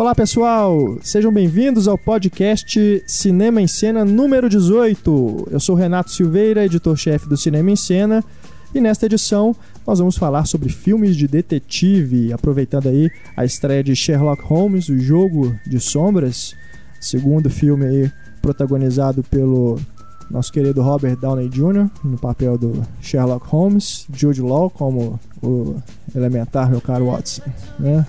Olá pessoal, sejam bem-vindos ao podcast Cinema em Cena número 18. Eu sou Renato Silveira, editor-chefe do Cinema em Cena, e nesta edição nós vamos falar sobre filmes de detetive, aproveitando aí a estreia de Sherlock Holmes, o jogo de sombras, segundo filme aí protagonizado pelo nosso querido Robert Downey Jr. no papel do Sherlock Holmes, Jude Law como o elementar meu caro Watson, né?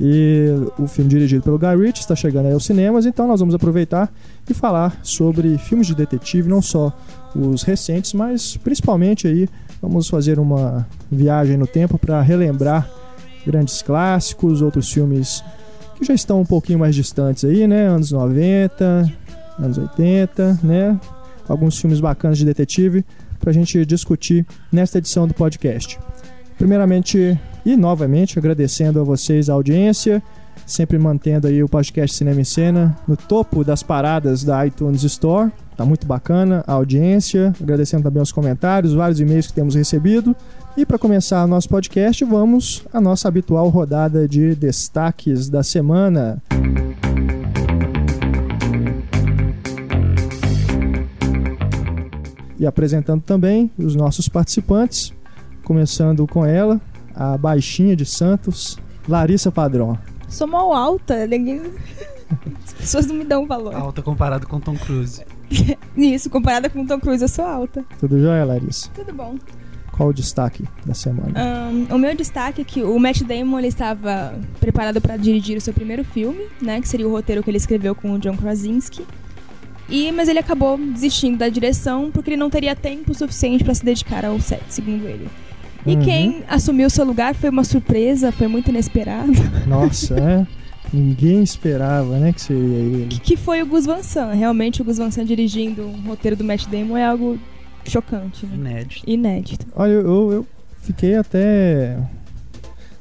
E o filme dirigido pelo Guy Ritchie está chegando aí aos cinemas, então nós vamos aproveitar e falar sobre filmes de detetive, não só os recentes, mas principalmente aí vamos fazer uma viagem no tempo para relembrar grandes clássicos, outros filmes que já estão um pouquinho mais distantes aí, né? Anos 90, anos 80, né? Alguns filmes bacanas de detetive para a gente discutir nesta edição do podcast. Primeiramente e novamente agradecendo a vocês a audiência, sempre mantendo aí o podcast Cinema em Cena no topo das paradas da iTunes Store. Tá muito bacana a audiência, agradecendo também os comentários, vários e-mails que temos recebido. E para começar nosso podcast, vamos à nossa habitual rodada de destaques da semana. E apresentando também os nossos participantes, começando com ela, a baixinha de Santos, Larissa Padrão. Sou mal alta, ninguém... as pessoas não me dão valor. Alta comparado com Tom Cruise. Isso, comparada com Tom Cruise, eu sou alta. Tudo jóia, Larissa? Tudo bom. Qual o destaque da semana? Um, o meu destaque é que o Matt Damon ele estava preparado para dirigir o seu primeiro filme, né, que seria o roteiro que ele escreveu com o John Krasinski. E, mas ele acabou desistindo da direção porque ele não teria tempo suficiente para se dedicar ao set, segundo ele. E Uhum. quem assumiu seu lugar foi uma surpresa, foi muito inesperado, Nossa, é? Ninguém esperava, né, que seria ele. que, que foi o Gus Van Sant. Realmente o Gus Van Sant dirigindo um roteiro do Matt Damon é algo chocante, né? Inédito. Inédito. Olha, eu, eu fiquei até.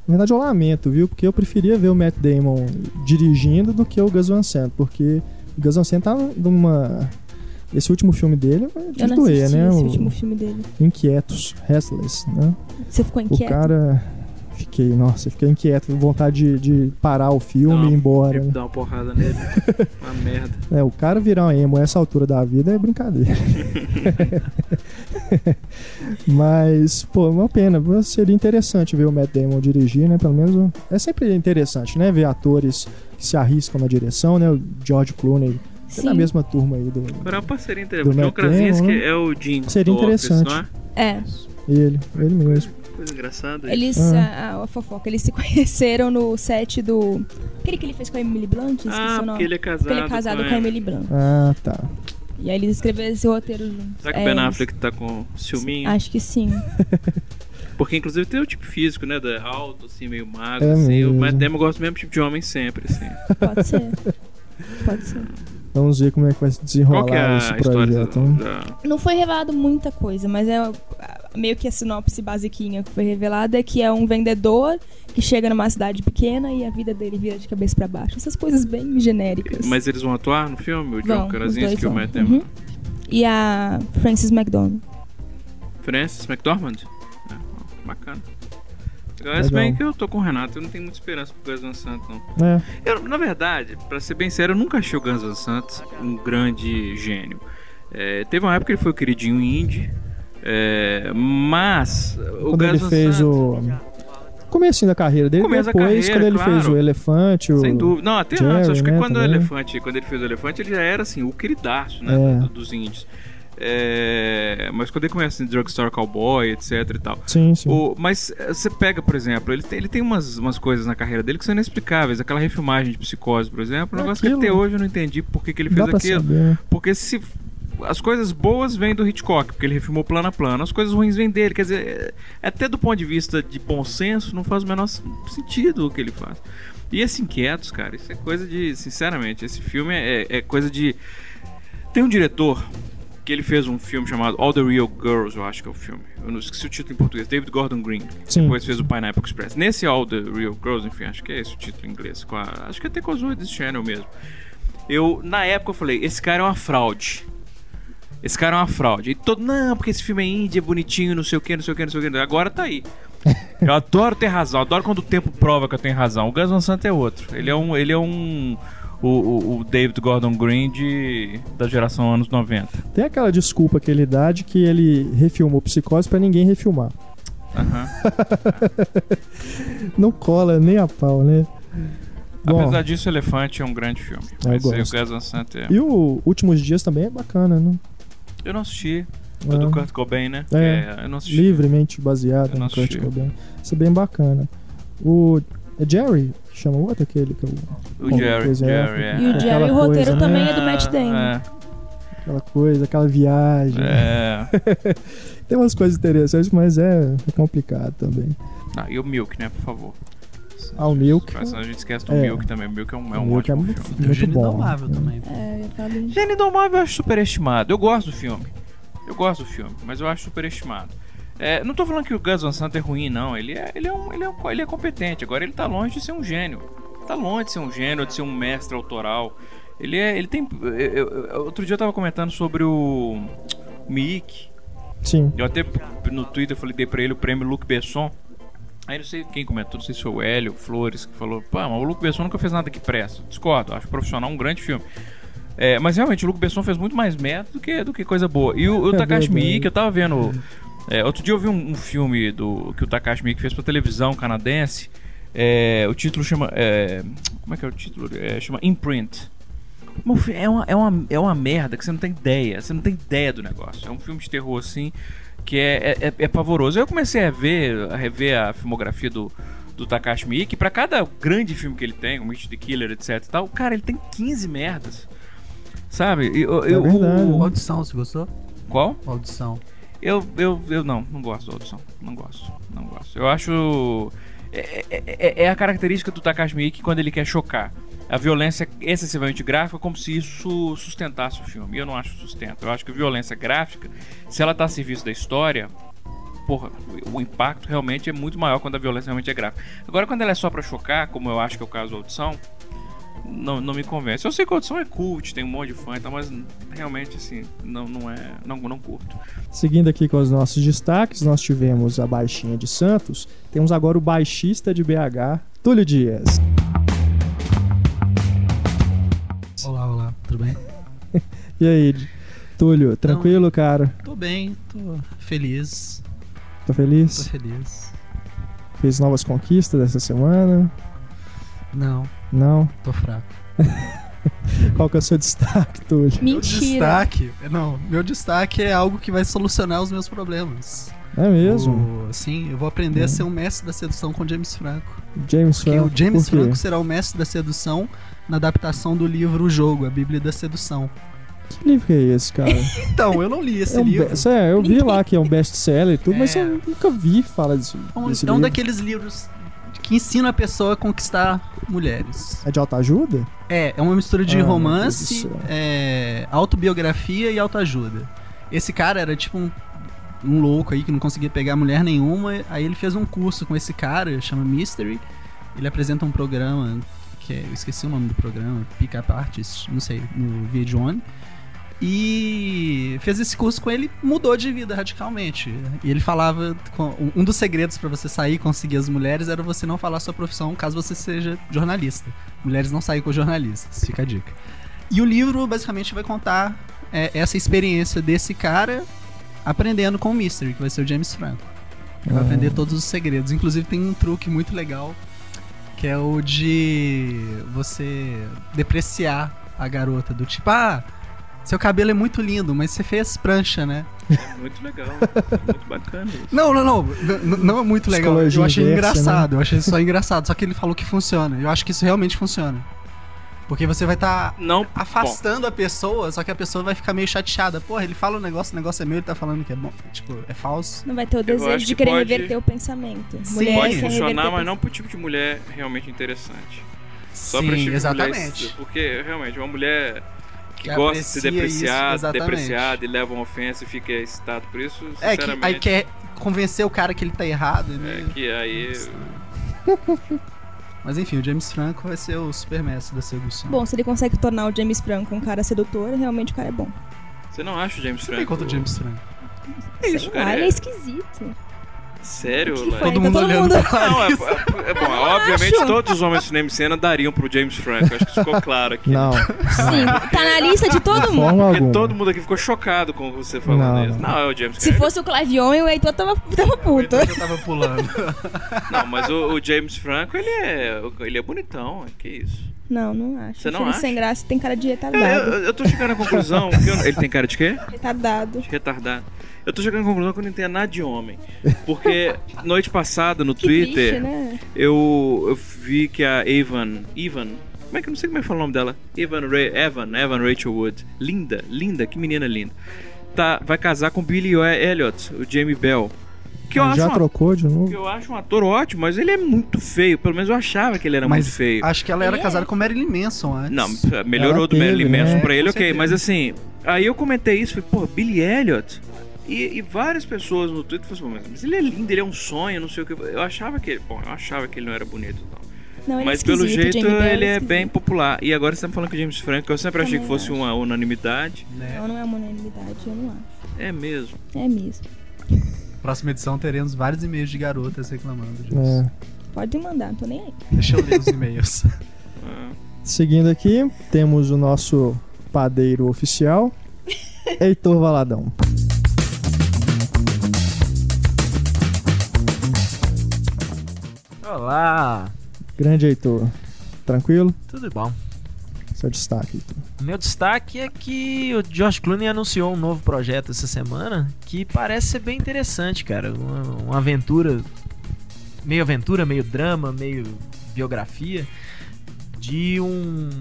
Na verdade, eu lamento, viu? Porque eu preferia ver o Matt Damon dirigindo do que o Gus Van Sant, porque o Gus Van Sant tá numa. Esse último filme dele é Eu não doer, né? esse O último filme dele. Inquietos, Restless, né? Você ficou O inquieto? cara. Fiquei, nossa, fiquei inquieto, vontade de, de parar o filme Não, e ir embora. Né? dá uma porrada nele. uma merda. É, o cara virar um emo a essa altura da vida é brincadeira. Mas, pô, é uma pena. Seria interessante ver o Matt Damon dirigir, né? Pelo menos é sempre interessante, né? Ver atores que se arriscam na direção, né? O George Clooney é da Sim. mesma turma aí do. É uma parceria entre Do o Krasinski né? é o Jim Seria Office, interessante. não é? É. Ele, ele mesmo. Coisa engraçada. Eles, Ah. a, a fofoca, eles se conheceram no set do. Aquele que ele fez com a Emily Blunt? Ah, porque ele é casado. Porque ele é casado com a Emily Blunt. Ah, tá. E aí eles escreveram esse roteiro juntos. Será que É, o Ben eles- Affleck tá com ciúminho? Acho que sim. Porque inclusive tem o tipo físico, né? Da alto, assim, meio magro, É assim. mesmo. O Matt Damon gosta do mesmo tipo de homem sempre, assim. Pode ser. Pode ser. Vamos ver como é que vai se Qual desenrolar que é esse projeto. da- Não foi revelado muita coisa, mas é meio que a sinopse basiquinha que foi revelada é que é um vendedor que chega numa cidade pequena e a vida dele vira de cabeça pra baixo. Essas coisas bem genéricas. Mas eles vão atuar no filme? O John Vão, os Krasinski dois e o vão. Matt? Uhum. E a Frances McDormand. Francis McDormand? É, bacana. Legal, Legal. Se bem que eu tô com o Renato, eu não tenho muita esperança pro Gus Van Sant, não. É, Eu, na verdade, pra ser bem sério, eu nunca achei o Guns Van Sant um grande gênio. É, teve uma época que ele foi o queridinho indie, é, mas o quando ele fez Sant, o. Comecinho da carreira dele, Começo depois, carreira, quando ele claro. fez o Elefante, o. Sem dúvida. Não, até Jerry, antes. Acho que né, quando o. Elefante, quando ele fez o Elefante, ele já era assim, o queridaço, né? É. do- dos indies. É, mas quando ele começa em Drugstore Cowboy, etc e tal. Sim, sim. O- mas eh, você pega, por exemplo, ele tem, ele tem umas, umas coisas na carreira dele que são inexplicáveis. Aquela refilmagem de psicose, por exemplo, um É negócio que aquilo. até hoje eu não entendi por que, que ele fez aquilo. saber. né? Porque se. As coisas boas vêm do Hitchcock, porque ele refilmou plano a plano. As coisas ruins vêm dele. Quer dizer, é- até do ponto de vista de bom senso, não faz o menor sentido o que ele faz. E esse Inquietos, cara, isso é coisa de. Sinceramente, esse filme é, é coisa de. Tem um diretor que ele fez um filme chamado All the Real Girls, eu acho que é o filme. Eu não esqueci o título em português. David Gordon Green. Sim. Depois fez o Pineapple Express. Nesse All the Real Girls, enfim, acho que é esse o título em inglês. A- acho que até com a Zoe Channel mesmo. Eu, na época, eu falei: esse cara é uma fraude. Esse cara é uma fraude. E todo, não, porque esse filme é indie, é bonitinho, não sei o que, não sei o que, não sei o que. Agora tá aí. Eu adoro ter razão, adoro quando o tempo prova que eu tenho razão. O Gus Van Sant é outro. Ele é um. Ele é um. O, o, o David Gordon Green de, da geração anos 90. Tem aquela desculpa que ele dá de que ele refilmou Psicose pra ninguém refilmar. Aham. Não cola nem a pau, né? Bom, Apesar disso, Elefante é um grande filme. Eu o gosto. Gus Van Sant é... E o Últimos Dias também é bacana, né? Eu não assisti. O É. do Kurt Cobain, né? É. eu não assisti. Livremente baseado Eu não no Kurt. Cobain. Isso é bem bacana. O é Jerry, chama o outro aquele que é o, O Bom, Jerry, pois é. Jerry, é. E o Aquela Jerry, o roteiro coisa, né? também é do Matt Damon. É, aquela coisa, aquela viagem. é. Tem umas coisas interessantes, mas é, é complicado também. Ah, e o Milk, né? Por favor. Ah, o Milk. Mas a gente esquece do É. Milk também. O Milk é um, é um Milk é ótimo muito, filme. Muito Gênio bom. Indomável também. É, eu Gênio Indomável eu acho superestimado. Eu gosto do filme. Eu gosto do filme, mas eu acho superestimado. É, não tô falando que o Gus Van Sant é ruim, não. Ele é, ele, é um, ele, é um- ele é competente. Agora ele tá longe de ser um gênio. Tá longe de ser um gênio, de ser um mestre autoral. Ele é. Ele tem. eu- eu- outro dia eu tava comentando sobre o. Miik. Sim. Eu até no Twitter falei, dei pra ele o prêmio Luc Besson. Aí não sei quem comentou, não sei se foi o Hélio, Flores, que falou, pá, mas o Luc Besson nunca fez nada que presta. Discordo, acho profissional um grande filme. É, mas realmente o Luc Besson fez muito mais merda do que, do que coisa boa. E o, o É Takashi. Miike, eu tava vendo. É, outro dia eu vi um, um filme do que o Takashi Miike fez pra televisão canadense. É, o título chama. é, como é que é o título? É, chama Imprint. É uma, é, uma, é uma merda que você não tem ideia. Você não tem ideia do negócio. É um filme de terror assim que é, é, é- é pavoroso. Eu comecei a ver, a rever a filmografia do, do Takashi Miike. Pra cada grande filme que ele tem, o Meet the Killer, etc e tal, cara, ele tem 15 merdas. Sabe? Eu, eu- É verdade, o-? Audição, você gostou? Qual? Audição. Eu, eu, eu não, não gosto da audição. Não gosto, não gosto. Eu acho. É, é- é- é a característica do Takashi Miike quando ele quer chocar. A violência excessivamente gráfica, como se isso sustentasse o filme. Eu não acho sustento. Eu acho que violência gráfica, se ela tá a serviço da história, porra, o impacto realmente é muito maior quando a violência realmente é gráfica. Agora, quando ela é só pra chocar, como eu acho que é o caso da audição, não, não me convence. Eu sei que a audição é cult, tem um monte de fã e tal, mas realmente, assim, não, não é. Não, não curto. Seguindo aqui com os nossos destaques, nós tivemos a baixinha de Santos, temos agora o baixista de BH, Túlio Dias. Olá, olá, tudo bem? E aí, Túlio, tranquilo, cara? Tô bem, tô feliz, Tá tô feliz? feliz. Fez novas conquistas essa semana? Não, Não? tô fraco. Qual que é o seu destaque, Túlio? Meu Mentira. destaque, não, meu destaque é algo que vai solucionar os meus problemas. É mesmo? O- sim, eu vou aprender a ser um mestre da sedução com James Franco. James Porque Franco. o James por quê? Franco será o mestre da sedução na adaptação do livro O Jogo, a Bíblia da Sedução. Que livro que é esse, cara? Então, eu não li esse é um livro. be- é, eu vi lá que é um best-seller e tudo, mas É. eu nunca vi falar desse, É um, desse é um livro. daqueles livros que ensina a pessoa a conquistar mulheres. É de autoajuda? É, é uma mistura de Ah, romance, é, autobiografia e autoajuda. Esse cara era tipo um, um louco aí que não conseguia pegar mulher nenhuma. Aí ele fez um curso com esse cara, chama Mystery. Ele apresenta um programa que é, eu esqueci o nome do programa, Pick Up Artist, não sei, no VH1. E fez esse curso com ele, mudou de vida radicalmente. E ele falava, um dos segredos pra você sair e conseguir as mulheres era você não falar sua profissão caso você seja jornalista. Mulheres não saem com jornalistas, fica a dica. E o livro basicamente vai contar é, essa experiência desse cara aprendendo com o Mystery, que vai ser o James Franco. Ele vai Ah. aprender todos os segredos. Inclusive tem um truque muito legal, que é o de você depreciar a garota, do tipo, ah, seu cabelo é muito lindo, mas você fez prancha, né? É muito legal. É muito bacana isso. Não, não, não. Não é muito legal. Psicologia Eu achei inversa, engraçado. Eu achei só engraçado. Só que ele falou que funciona. Eu acho que isso realmente funciona. Porque você vai estar Não. afastando a pessoa, só que a pessoa vai ficar meio chateada. Porra, ele fala um negócio, o negócio é meu, ele tá falando que é bom. Tipo, é falso. Não vai ter o desejo de querer pode- reverter o pensamento. Sim, Mulher Pode funcionar, mas o não pro tipo de mulher realmente interessante. Só Sim, pra tipo exatamente. mulher. Porque, realmente, uma mulher que, Que gosta de ser aprecia isso, depreciada e leva uma ofensa e fica excitado por isso, É, que aí quer convencer o cara que ele tá errado, né? é que aí. Mas enfim, o James Franco vai ser o supermestre da sedução. Bom, se ele consegue tornar o James Franco um cara sedutor, realmente o cara é bom. Você não acha o James Você Franco? tem conta o James Franco? É isso, cara. lá, ele é- é esquisito. Sério? Todo Tá mundo todo olhando mundo- pra Não, é, Larissa. é- é bom, obviamente acho. todos os homens de cinema e cena dariam pro James Franco, acho que isso ficou claro aqui. Não, Sim, tá na lista de todo de mundo. Porque alguma. todo mundo aqui ficou chocado com você falando Não, isso. não. É o James Se Franco. fosse o Clive Owen, o Heitor tava, tava puto. Eu tava pulando. Não, mas o, o James Franco, ele é, ele é bonitão, que isso. Não, não acho. Você não acha? sem graça tem cara de Eu, retardado. eu, eu tô chegando à conclusão que eu- ele tem cara de quê? Retardado. Retardado. Eu tô chegando à conclusão que eu não entendo nada de homem. Porque noite passada no Que Twitter, triste, né? eu, eu vi que a Evan. Evan. Como é que eu não sei como é que fala o nome dela? Evan, Ra Evan, Evan Rachel Wood. Linda, linda, que menina linda. Tá, vai casar com Billy Elliot, o Jamie Bell. Que eu, acho Já uma- trocou de que novo? eu acho um ator ótimo, mas ele é muito feio. Pelo menos eu achava que ele era Mas muito feio. acho que ela era é. casada com Marilyn Manson antes. Não, melhorou Ela do Marilyn teve, Manson né? pra ele, Com ok. certeza. Mas assim, aí eu comentei isso, falei, pô, Billy Elliot. E, e várias pessoas no Twitter falaram assim, mas ele é lindo, ele é um sonho, não sei o que. Eu achava que ele, bom, eu achava que ele não era bonito e tal. Não, ele Mas é pelo jeito ele é esquisito. bem popular. E agora você tá falando que o James Franco, eu sempre achei que fosse acho. uma unanimidade. Né? Não, não é uma unanimidade, eu não acho. É mesmo. É mesmo. Próxima edição teremos vários e-mails de garotas reclamando disso. É. Pode mandar, não tô nem aí. Deixa eu ler os e-mails. Ah. Seguindo aqui, temos o nosso padeiro oficial, Heitor Valadão. Olá, Grande Heitor. Tranquilo? tudo bom? Seu destaque, Heitor. O meu destaque é que o George Clooney anunciou um novo projeto essa semana que parece ser bem interessante, cara. Uma, uma aventura, meio aventura, meio drama, meio biografia de um,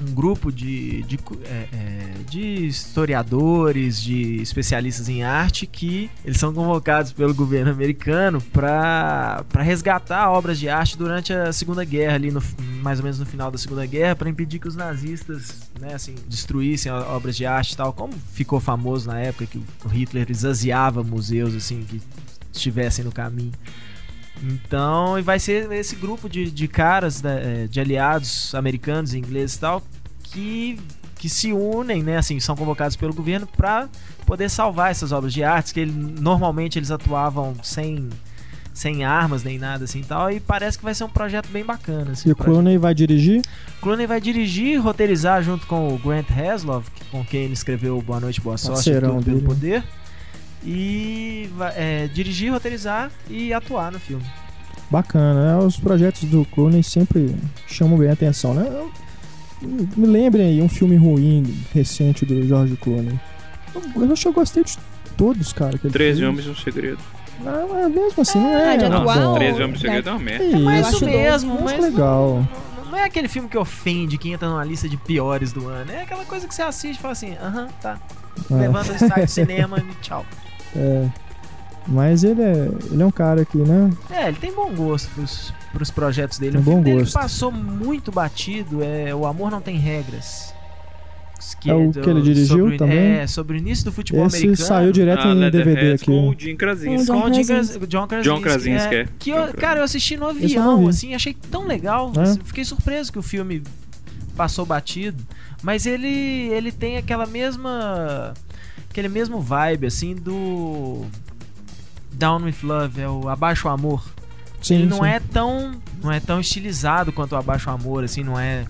um grupo de, de, é, é, de historiadores, de especialistas em arte que eles são convocados pelo governo americano para resgatar obras de arte durante a Segunda Guerra, ali no, mais ou menos no final da Segunda Guerra, para impedir que os nazistas né, assim, destruíssem obras de arte e tal, como ficou famoso na época que o Hitler esvaziava museus assim que estivessem no caminho. Então, e vai ser esse grupo de, de caras, né, eh, de aliados americanos, ingleses e tal, que, que se unem, né, assim, são convocados pelo governo para poder salvar essas obras de arte, que ele, normalmente eles atuavam sem, sem armas nem nada assim e tal, e parece que vai ser um projeto bem bacana. Assim, E o. Clooney vai dirigir? Clooney vai dirigir, roteirizar junto com o Grant Heslov, com quem ele escreveu Boa Noite, Boa Sorte Parceirão Tudo pelo dele. Poder. E é, dirigir, roteirizar e atuar no filme. Bacana, né? Os projetos do Clooney sempre chamam bem a atenção, né? Eu- Me lembrem aí um filme ruim, recente do George Clooney. Eu, eu acho que eu gostei de todos, cara. que ele 13 fez. Homens e um Segredo. Não, mas mesmo assim, não é. Ah, atuar ou- 13 Homens e um Segredo é uma merda. Que Mas isso, acho mesmo, mas legal. Não, não é aquele filme que ofende, que entra numa lista de piores do ano. É aquela coisa que você assiste e fala assim, aham, tá. É. Levanta o sai do cinema e tchau. É. Mas ele é, ele é um cara que, né? É, ele tem bom gosto pros, pros projetos dele. Tem o filme bom dele gosto. que passou muito batido é O Amor Não Tem Regras. É o que ele dirigiu sobre, também? É, sobre o início do futebol Esse americano. saiu direto Ah, em DVD Leatherheads aqui. Com o Jim Krasinski. John Com o Jim Krasinski. Kras- John Krasinski. John Krasinski, é. Que John eu, cara, eu assisti no avião, vi. assim, achei tão legal. É? assim, Fiquei surpreso que o filme passou batido. Mas ele, ele tem aquela mesma. Aquele mesmo vibe, assim, do. Down with Love, é o Abaixo o Amor. Sim, ele não sim. é tão. não é tão estilizado quanto o Abaixo o Amor, assim, não é,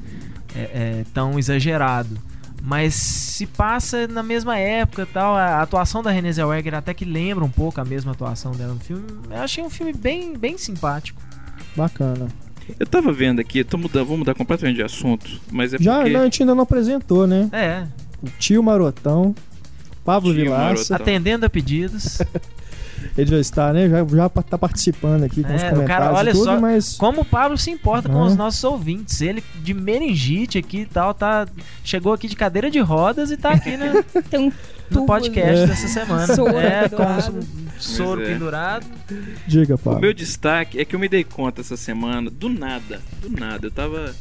é- é tão exagerado. Mas se passa na mesma época e tal. A atuação da Renée Zellweger até que lembra um pouco a mesma atuação dela no filme. Eu achei um filme bem, bem simpático. Bacana. Eu tava vendo aqui, tô mudando, vou mudar completamente de assunto, mas é Já porque... não, a gente ainda não apresentou, né? É, O tio Marotão, Pablo Tio Vilaça. Atendendo a pedidos. Ele já está, né? Já, já tá participando aqui com É, os o comentários cara, olha e tudo, só, mas Como o Pablo se importa com Ah. os nossos ouvintes. Ele de meningite aqui e tal, tá, chegou aqui de cadeira de rodas e tá aqui no, Tem um no podcast É. dessa semana. Soro é, com pendurado. um soro é. pendurado. diga, O Pablo. meu destaque é que eu me dei conta essa semana, do nada, do nada, eu tava...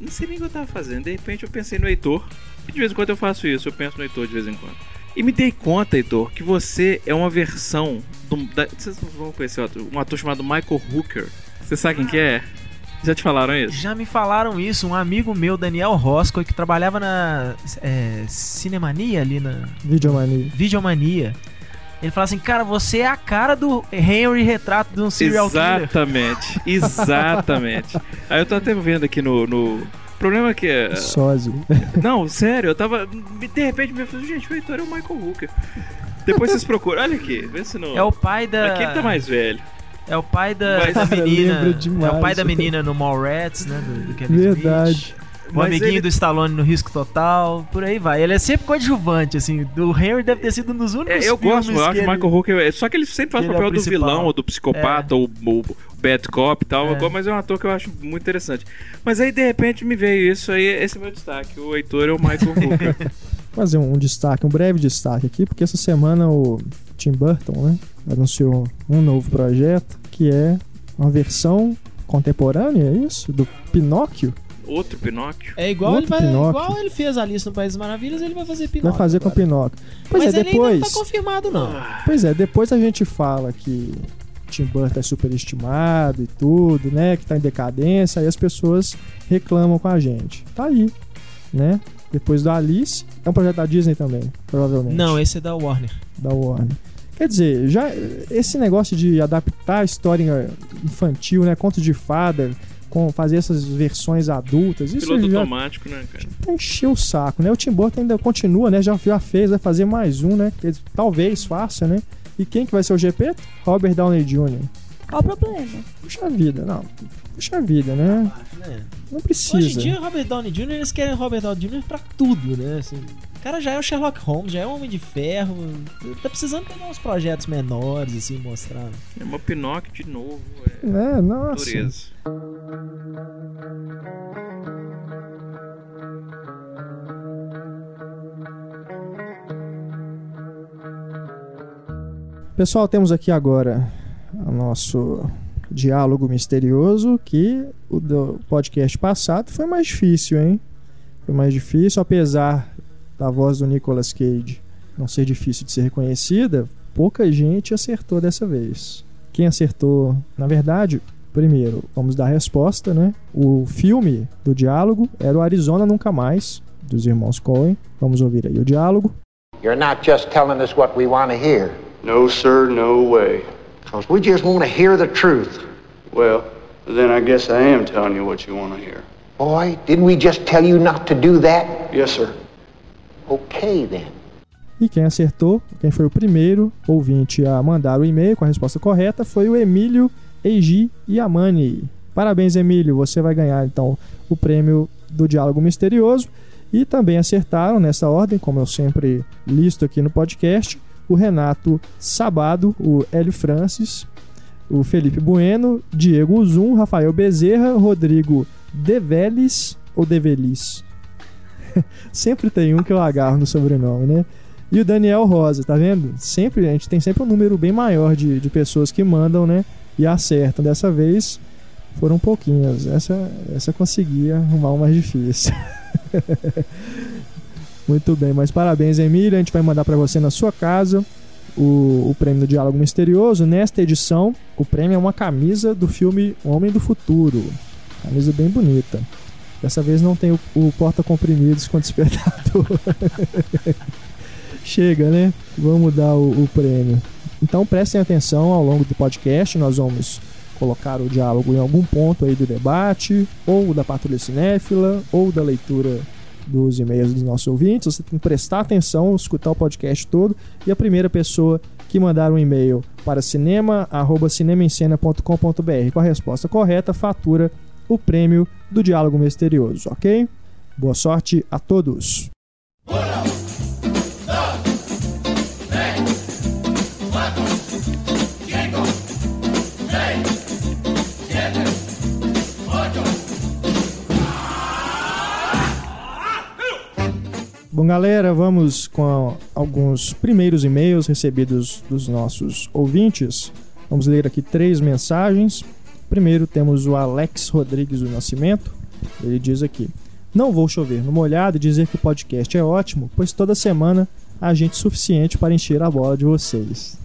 Não sei nem o que eu tava fazendo, de repente eu pensei no Heitor, e de vez em quando eu faço isso, eu penso no Heitor de vez em quando. E me dei conta, Heitor, que você é uma versão do... Da, vocês vão conhecer outro, um ator chamado Michael Hooker. Você sabe quem que é? Já te falaram isso? Já me falaram isso, um amigo meu, Daniel Roscoe, que trabalhava na é, Cinemania ali na Videomania. Videomania. Ele fala assim, cara, você é a cara do Henry retrato de um serial killer. Exatamente, exatamente. Aí eu tô até vendo aqui no. no... O problema é que. é- Sósia. Não, sério, eu tava. De repente me falei, gente, o Heitor é o Michael Hooker. Depois vocês procuram, olha aqui, vê se não. É o pai da. Aqui ele tá mais velho. É o pai da, Mas- da menina. lembro demais. É o pai da menina no Mallrats, né? Do, do Kevin Verdade. Smith. O Mas amiguinho ele- do Stallone no Risco Total, por aí vai. Ele é sempre coadjuvante, assim. Do Henry deve ter sido um dos únicos É, eu filmes gosto, eu acho que o ele- Michael Hooker. é- Só que ele sempre faz é papel o do principal. vilão, ou do psicopata, ou o bad cop e tal. É. Mas é um ator que eu acho muito interessante. Mas aí, de repente, me veio isso aí, esse é o meu destaque. O Heitor é o Michael Hooker. fazer um, um destaque, um breve destaque aqui, porque essa semana o Tim Burton, né, anunciou um novo projeto que é uma versão contemporânea, é isso? Do Pinóquio. Outro Pinóquio. É igual ele, Outro vai, Pinóquio. igual ele fez a lista no País das Maravilhas, ele vai fazer Pinóquio. Vai fazer com o agora. Pinóquio. Pois Mas é, ele ainda depois. não tá confirmado, não. Pois é, depois a gente fala que Tim Burton é superestimado e tudo, né? Que tá em decadência, aí as pessoas reclamam com a gente. Tá aí, né? Depois do Alice, é um projeto da Disney também, provavelmente. Não, esse é da Warner. da Warner. Quer dizer, já esse negócio de adaptar a história infantil, né, conto de fada, com fazer essas versões adultas, isso Piloto já automático, né, cara? tá encheu o saco, né? O Tim Burton ainda continua, né? Já, já fez, vai fazer mais um, né? Que talvez faça, né? E quem que vai ser o GP? Robert Downey Jr. Qual o problema? Puxa vida, não. Puxa vida, né? É. Não precisa. Hoje em dia, Robert Downey Jr., eles querem Robert Downey Jr. pra tudo, né? Assim, o cara já é o Sherlock Holmes, já é o Homem de Ferro. Tá precisando pegar uns projetos menores, assim, mostrar. É uma Pinóquio de novo. É né? Nossa. dureza. Pessoal, temos aqui agora o nosso diálogo misterioso, que o do podcast passado foi mais difícil, hein? Foi mais difícil, apesar da voz do Nicolas Cage não ser difícil de ser reconhecida, pouca gente acertou dessa vez. Quem acertou, na verdade, primeiro, vamos dar a resposta, né? O filme do diálogo era o Arizona Nunca Mais, dos irmãos Coen. Vamos ouvir aí o diálogo. You're not just telling us what we want to hear, No, sir, no way. Because we just want to hear the truth. Well, then I guess I am telling you what you want to hear. Boy, didn't we just tell you not to do that? Yes, sir. Okay, then. E quem acertou, quem foi o primeiro ouvinte a mandar o e-mail com a resposta correta foi o Emílio Eiji Yamani. Parabéns, Emílio. Você vai ganhar então o prêmio do Diálogo Misterioso. E também acertaram nessa ordem, como eu sempre listo aqui no podcast, o Renato Sabado, o Hélio Francis, o Felipe Bueno, Diego Zum, Rafael Bezerra, Rodrigo Develis ou Develis. sempre tem um que eu agarro no sobrenome, né? E o Daniel Rosa, tá vendo? Sempre, a gente tem sempre um número bem maior de, de pessoas que mandam, né? E acertam. Dessa vez foram pouquinhas. Essa, essa eu consegui arrumar o mais difícil. Muito bem, mas parabéns, Emílio. A gente vai mandar para você na sua casa o, o prêmio do Diálogo Misterioso. Nesta edição, o prêmio é uma camisa do filme Homem do Futuro. Camisa bem bonita. Dessa vez não tem o, o porta-comprimidos com despertador. Chega, né? Vamos dar o, o prêmio. Então prestem atenção ao longo do podcast. Nós vamos colocar o diálogo em algum ponto aí do debate, ou da patrulha cinéfila, ou da leitura dos e-mails dos nossos ouvintes. Você tem que prestar atenção, escutar o podcast todo. E a primeira pessoa que mandar um e-mail para cinema@cinemaencena.com.br com a resposta correta fatura o prêmio do Diálogo Misterioso, ok? Boa sorte a todos! Bom, galera, vamos com alguns primeiros e-mails recebidos dos nossos ouvintes. Vamos ler aqui três mensagens. Primeiro temos o Alex Rodrigues do Nascimento. Ele diz aqui: Não vou chover no molhado e dizer que o podcast é ótimo, pois toda semana há gente suficiente para encher a bola de vocês.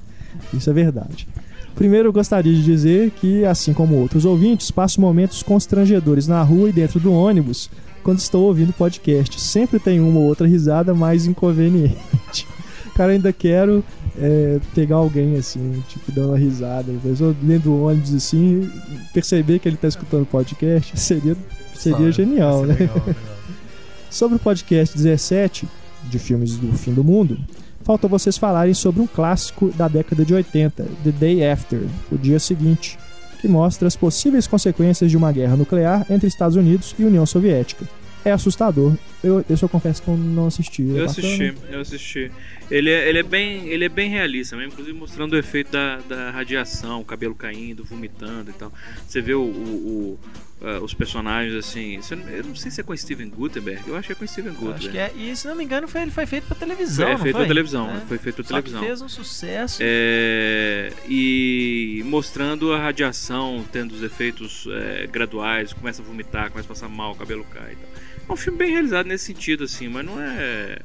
Isso é verdade. Primeiro, gostaria de dizer que, assim como outros ouvintes, passo momentos constrangedores na rua e dentro do ônibus quando estou ouvindo podcast. Sempre tem uma ou outra risada mais inconveniente. Cara, ainda quero é, pegar alguém assim, tipo, dando uma risada. A pessoa dentro do ônibus assim, perceber que ele tá escutando podcast, seria, seria Só, genial, né? legal, legal. Sobre o podcast 17 de filmes do fim do mundo, faltou vocês falarem sobre um clássico da década de 80, The Day After, o dia seguinte, que mostra as possíveis consequências de uma guerra nuclear entre Estados Unidos e União Soviética. É assustador. Eu, eu só confesso que eu não assisti. É Eu bacana? assisti, eu assisti. Ele é, ele é, bem, ele é bem realista, mesmo, inclusive mostrando o efeito da, da radiação, o cabelo caindo, vomitando e tal. Você vê o, o- ah, os personagens assim. Eu não sei se é com Steven Gutenberg, eu acho que é com Steven Gutenberg. Acho que é. E se não me engano, foi, ele foi feito pra televisão. Foi não feito foi? pra televisão, É. foi feito pra Só televisão. fez um sucesso. É, e mostrando a radiação tendo os efeitos é, graduais, começa a vomitar, começa a passar mal, o cabelo cai. e tal. É um filme bem realizado nesse sentido, assim, mas não é.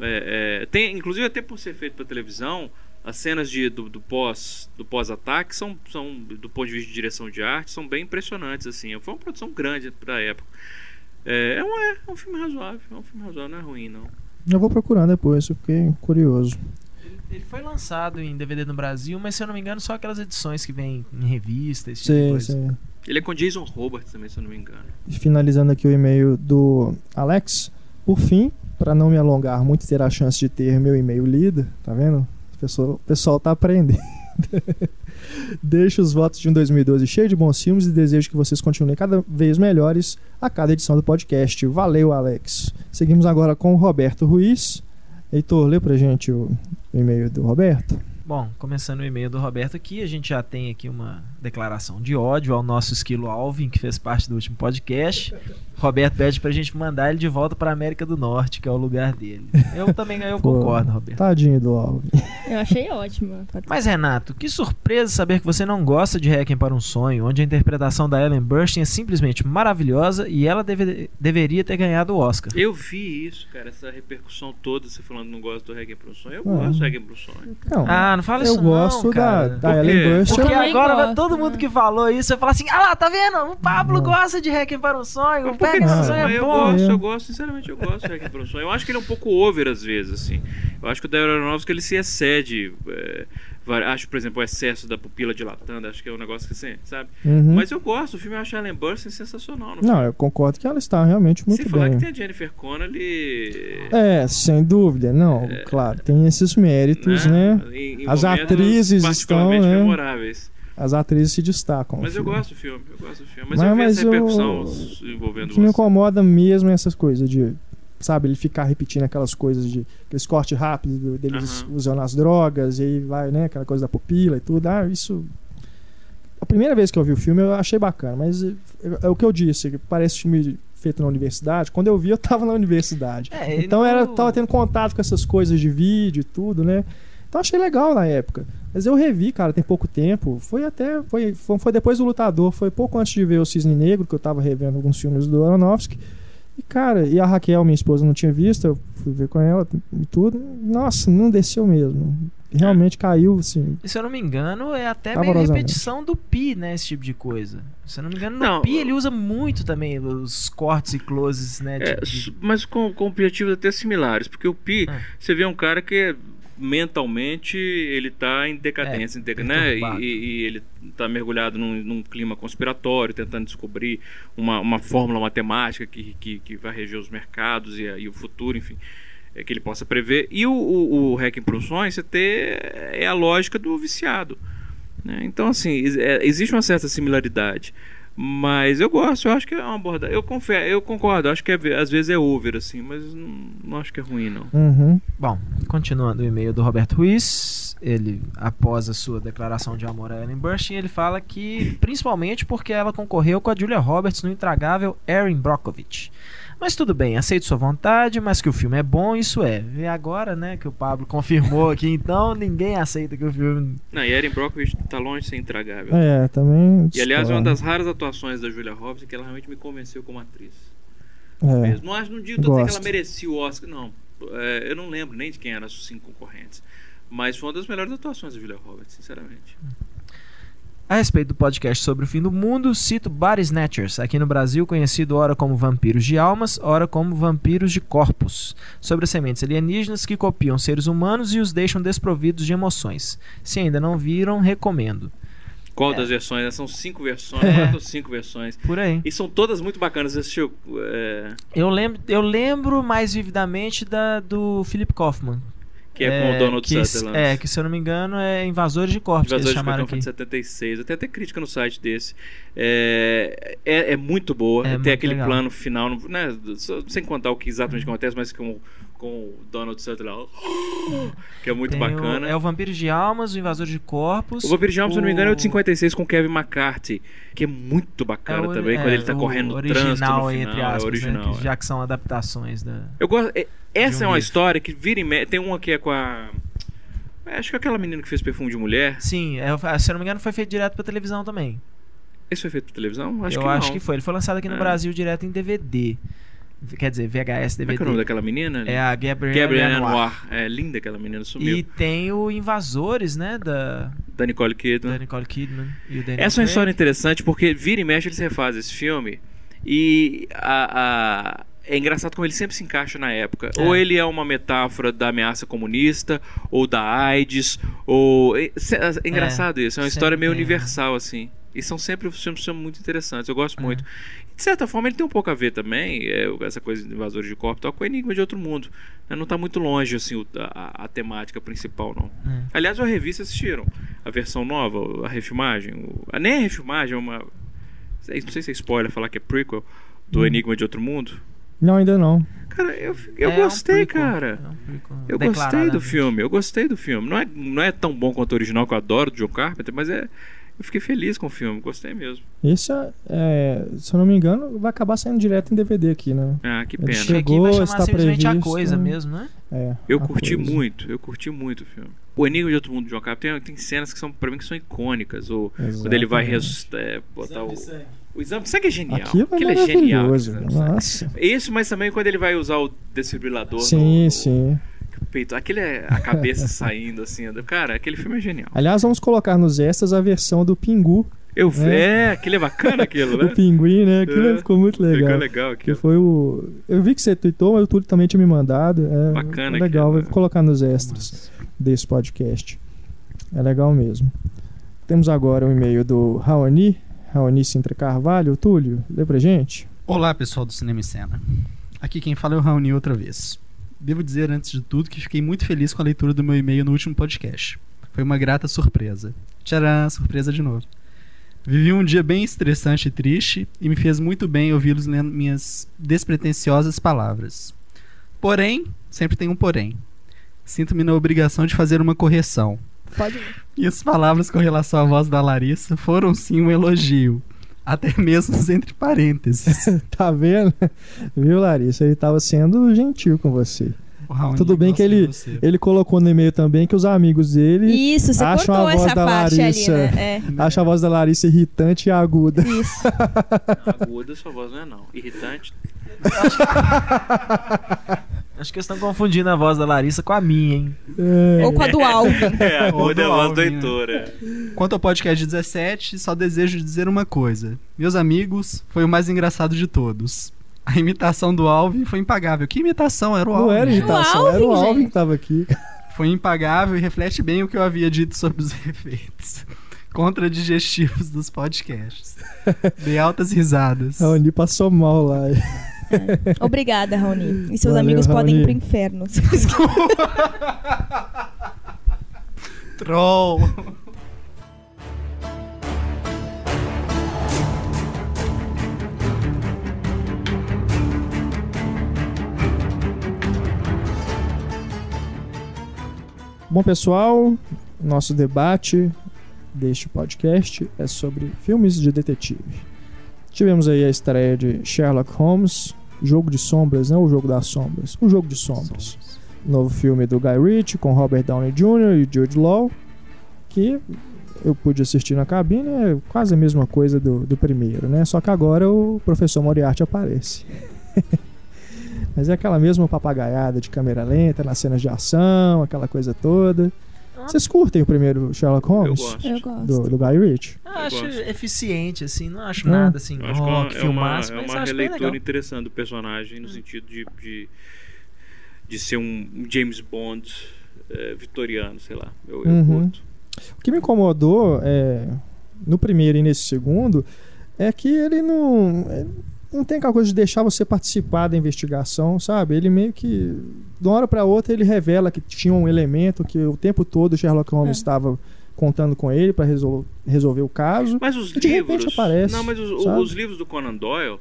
é- é- tem, inclusive, até por ser feito para televisão, as cenas de, do, do pós do pós-ataque são, são, do ponto de vista de direção de arte, são bem impressionantes, assim. Foi uma produção grande para a época. É, é, um, é um filme razoável, é um filme razoável, não é ruim, não. Eu vou procurar depois, eu fiquei curioso. Ele, ele foi lançado em DVD no Brasil, mas se eu não me engano, só aquelas edições que vem em revista, esse tipo de Sim, coisa. sim. Ele é com Jason Roberts também, se eu não me engano. E finalizando aqui o e-mail do Alex. Por fim, para não me alongar muito e ter a chance de ter meu e-mail lido, tá vendo? Pessoal, o pessoal tá aprendendo. Deixo os votos de um 2012 cheio de bons filmes e desejo que vocês continuem cada vez melhores a cada edição do podcast. Valeu, Alex. Seguimos agora com o Roberto Ruiz. Heitor, lê pra gente o e-mail do Roberto. Bom, começando o e-mail do Roberto aqui, a gente já tem aqui uma declaração de ódio ao nosso esquilo Alvin, que fez parte do último podcast. Roberto pede pra gente mandar ele de volta pra América do Norte, que é o lugar dele. Eu também eu Pô, concordo, Roberto. Tadinho do Alvin. Eu achei ótima. Mas Renato, que surpresa saber que você não gosta de Requiem para um Sonho, onde a interpretação da Ellen Burstyn é simplesmente maravilhosa e ela deve- deveria ter ganhado o Oscar. Eu vi isso, cara, essa repercussão toda, você falando que não gosta do Reggae pro Sonho. Eu Ah. gosto do Reggae pro Sonho. Não, Ah, não fala eu isso gosto não, da, cara. da Por Ellen? Burstyn. Porque agora gosto, todo mundo né? que falou isso vai falar assim: ah lá, tá vendo? O Pablo Não. gosta de Requiem para um Sonho, o Requiem para um? Sonho é eu bom. gosto, É. eu gosto, sinceramente, eu gosto do Reggae pro Sonho. Eu acho que ele é um pouco over às vezes, assim. Eu acho que o da Aeronautica ele se excede. é, acho, por exemplo, o excesso da pupila dilatando, acho que é um negócio que assim, sabe? Uhum. Mas eu gosto, o filme eu acho a Ellen Burstyn sensacional. Não, filme. eu concordo que ela está realmente muito Se falar bem. que tem a Jennifer Connelly. É, sem dúvida, não, claro, tem esses méritos, né? Em- em As atrizes estão, né? memoráveis. As atrizes se destacam. Mas eu filme. gosto do filme, eu gosto do filme. Mas, Mas- eu vi mas essa eu- repercussão O envolvendo que me você. incomoda mesmo é essas coisas de, sabe, ele ficar repetindo aquelas coisas de aqueles cortes rápidos do- deles Aham. usando as drogas e aí vai, né, aquela coisa da pupila e tudo. Ah, isso a primeira vez que eu vi o filme eu achei bacana, mas é, é o que eu disse, que parece filme feito na universidade. Quando eu vi, eu tava na universidade. É, Então no- era tava tendo contato com essas coisas de vídeo e tudo, né? Então achei legal na época. Mas eu revi, cara, tem pouco tempo. Foi até. Foi, foi, foi depois do Lutador. Foi pouco antes de ver o Cisne Negro, que eu tava revendo alguns filmes do Aronofsky. E, cara, e a Raquel, minha esposa, não tinha visto. Eu fui ver com ela e tudo. Nossa, não desceu mesmo. Realmente caiu, assim. E se eu não me engano, é até meio repetição do Pi, né? Esse tipo de coisa. Se eu não me engano, no Não, Pi ele usa muito também os cortes e closes, né? É, de- de- mas com, com objetivos até similares, porque o Pi, Ah. você vê um cara que mentalmente ele tá em decadência, É, em deca- né? E, e ele tá mergulhado num, num clima conspiratório, tentando descobrir uma, uma fórmula matemática que, que, que vai reger os mercados e, e o futuro, enfim, é, que ele possa prever. E o, o, o Hacking para Sonho, você ter é a lógica do viciado. né? Então, assim, é, existe uma certa similaridade. Mas eu gosto, eu acho que é uma abordagem. Eu confio, eu concordo, acho que é- às vezes é over, assim, mas não, não acho que é ruim, não. Uhum. Bom, continuando o e-mail do Roberto Ruiz, ele, após a sua declaração de amor a Ellen Burstyn, ele fala que, principalmente porque ela concorreu com a Julia Roberts no intragável Erin Brockovich. Mas tudo bem, aceito sua vontade, mas que o filme é bom, isso é. E agora, né, que o Pablo confirmou aqui, então ninguém aceita que o filme... Não, e Erin Brockovich tá longe de ser intragável. É, também. E aliás, é uma das raras atuações da Julia Roberts que ela realmente me convenceu como atriz. É. Mesmo. Não acho, não digo tô dizendo que ela merecia o Oscar, não. É, eu não lembro nem de quem eram os cinco concorrentes. Mas foi uma das melhores atuações da Julia Roberts, sinceramente. A respeito do podcast sobre o fim do mundo, cito Body Snatchers, aqui no Brasil conhecido ora como vampiros de almas, ora como vampiros de corpos, sobre as sementes alienígenas que copiam seres humanos e os deixam desprovidos de emoções. Se ainda não viram, recomendo. Qual das versões? né? São cinco versões, É. quatro ou cinco versões. Por aí. E são todas muito bacanas. Você assistiu? É, Eu lembro, eu lembro mais vividamente da do Philip Kaufman. Que é, com o Donald que, Sutherland. É, que se eu não me engano é Invasores de Corpos, Invasores que de eles chamaram Corpos aqui. de 76. Tem até crítica no site desse. É, é, é muito boa. É Tem muito aquele legal. plano final, né, só- sem contar o que exatamente acontece, mas com, com o Donald Sutherland, que é muito Tem bacana. O, é o Vampiros de Almas, o Invasores de Corpos. O Vampiro de Alma, se eu não me engano, é o de o- 56 com Kevin McCarthy, que é muito bacana É o- também, é, quando ele tá o correndo original, trânsito no final. entre aspas, é original. né, é. já que são adaptações da. Eu gosto. é- Essa De é um uma livro. história que vira e mexe. Tem uma que é com a. é, Acho que é aquela menina que fez perfume de mulher. Sim, é, se eu não me engano, foi feito direto pra televisão também. Esse foi feito pra televisão? Acho eu que acho que foi. Ele foi lançado aqui no É. Brasil direto em DVD. Quer dizer, VHS, Como é DVD. que é o nome daquela menina? É a Gabrielle, Anwar. Anwar. É linda aquela menina, sumiu. E tem o Invasores, né? Da, Da Nicole Kidman. da Nicole Kidman e o Daniel Essa é uma história interessante porque vira e mexe eles refazem esse filme e a, a- é engraçado como ele sempre se encaixa na época. É. Ou ele é uma metáfora da ameaça comunista, ou da AIDS, ou. É, é engraçado isso, é uma história meio tem, né? universal, assim. E são sempre os filmes são muito interessantes, eu gosto É. muito. De certa forma, ele tem um pouco a ver também, é, essa coisa de invasores de corpo, tal, com o Enigma de Outro Mundo. né? Não está muito longe, assim, o- a, a temática principal, não. É. Aliás, a revista assistiram a versão nova, a refilmagem. o- a- nem a refilmagem, é uma. Não sei se é spoiler falar que é prequel do Hum. Enigma de Outro Mundo. Não, ainda não. Cara, eu, eu É um gostei, prequel, cara. é um Eu gostei do filme, eu gostei do filme. Não é, não é tão bom quanto o original que eu adoro, do John Carpenter, mas é. Eu fiquei feliz com o filme, gostei mesmo. Esse, é, é, se eu não me engano, vai acabar saindo direto em DVD aqui, né? Ah, que Ele pena. chegou- Aqui vai chamar está simplesmente a previsto, coisa né? mesmo, né? É, Eu curti coisa. muito, eu curti muito o filme. O Enigma de Outro Mundo do John Carpenter tem, tem cenas que são, pra mim, que são icônicas. Ou quando ele vai é, botar o. O exame de sangue é genial. Aquilo é Aquilo é genial. de sangue. Nossa. Isso, mas também quando ele vai usar o desfibrilador Sim, no, sim. Peito. Aquele é a cabeça saindo assim. do- Cara, aquele filme é genial. Aliás, vamos colocar nos extras a versão do Pingu. Eu É. é, aquele é bacana aquilo, né? O pinguim, né? Aquilo É. ficou muito legal. Ficou legal Que aquilo. foi o. Eu vi que você tweetou, mas o Túlio também tinha me mandado. É Bacana é legal, aquilo, vou colocar nos extras desse podcast. É legal mesmo. Temos agora o e-mail do Raoni, Raoni Sintra Carvalho. Túlio, lê pra gente. Olá, pessoal do Cinema em Cena. Aqui quem fala é o Raoni outra vez. Devo dizer, antes de tudo, que fiquei muito feliz com a leitura do meu e-mail no último podcast. Foi uma grata surpresa. Tcharam, surpresa de novo. Vivi um dia bem estressante e triste e me fez muito bem ouvi-los lendo minhas despretensiosas palavras. Porém, sempre tem um porém. Sinto-me na obrigação de fazer uma correção. Pode. Minhas palavras com relação à voz da Larissa foram sim um elogio. Até mesmo entre parênteses. Tá vendo? Viu, Larissa? Ele tava sendo gentil com você. Raoni Tudo bem que ele, ele colocou no e-mail também que os amigos dele Isso, você Acham a voz essa da Larissa. ali, né? acham a voz da Larissa irritante e aguda. É, isso. Aguda sua voz não é não. Irritante. Acho que eles estão confundindo a voz da Larissa com a minha, hein? É. Ou com a do Alvin. É, é a do voz do né? Heitor. é. Quanto ao podcast 17, só desejo dizer uma coisa. Meus amigos, foi o mais engraçado de todos. A imitação do Alvin foi impagável. Que imitação? Era o Alvin. Não era imitação, era o Alvin, que tava aqui. Foi impagável e reflete bem o que eu havia dito sobre os efeitos contradigestivos dos podcasts. Dei altas risadas. A Oni passou mal lá. Obrigada, Raoni. E seus Valeu, amigos podem ir Raoni. pro inferno. Troll. Bom, pessoal, nosso debate deste podcast é sobre filmes de detetive. Tivemos aí a estreia de Sherlock Holmes, Jogo de Sombras, não o Jogo das Sombras, o Jogo de Sombras. Novo filme do Guy Ritchie com Robert Downey Jr. e Jude Law, que eu pude assistir na cabine, é quase a mesma coisa do, do primeiro, né? Só que agora o professor Moriarty aparece. Mas é aquela mesma papagaiada de câmera lenta nas cenas de ação, aquela coisa toda. Vocês curtem o primeiro Sherlock Eu Holmes? gosto. Eu gosto. Do, do Guy Ritchie? Eu acho gosto. eficiente, assim, não acho nada assim, Eu acho que é uma, rock, é uma, filmaço, é mas uma acho bem releitura legal. interessante do personagem, no sentido de, de, de ser um James Bond eh, vitoriano, sei lá. Eu, eu Uhum. curto. O que me incomodou é, no primeiro e nesse segundo é que ele não, ele não tem aquela coisa de deixar você participar da investigação, sabe? Ele meio que, de uma hora para outra, ele revela que tinha um elemento que o tempo todo o Sherlock Holmes É. estava contando com ele para resolver o caso. Mas os de repente livros. aparece, não, mas os, os livros do Conan Doyle,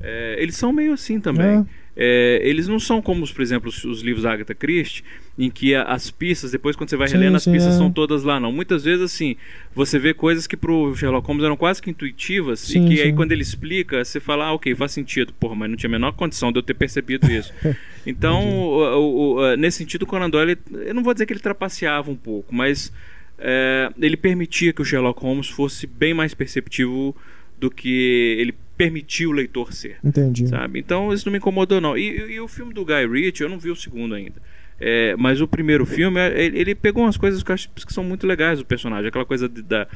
eh, eles são meio assim também. É. É, eles não são como, por exemplo, os, os livros da Agatha Christie, em que a- as pistas, depois quando você vai Sim, relendo, as sim, pistas é. são todas lá, não. Muitas vezes, assim, você vê coisas que pro Sherlock Holmes eram quase que intuitivas, Sim, e que aí quando ele explica, você fala, ah, ok, faz sentido. Porra, mas não tinha a menor condição de eu ter percebido isso. então, o- o- o- nesse sentido, o Conan Doyle, eu não vou dizer que ele trapaceava um pouco, mas é, ele permitia que o Sherlock Holmes fosse bem mais perceptivo do que ele permitiu o leitor ser Entendi. sabe? Então isso não me incomodou não. E, e- o filme do Guy Ritchie, eu não vi o segundo ainda. É, mas o primeiro filme, é, ele, ele pegou umas coisas que eu acho que são muito legais do personagem. Aquela coisa de- da.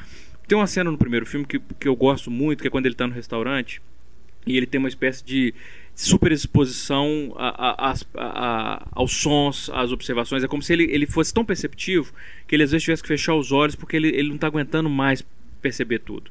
Tem uma cena no primeiro filme que, que eu gosto muito, que é quando ele está no restaurante e ele tem uma espécie de super exposição a- a- a- aos sons, às observações. É como se ele, ele fosse tão perceptivo que ele às vezes tivesse que fechar os olhos porque ele, ele não está aguentando mais perceber tudo.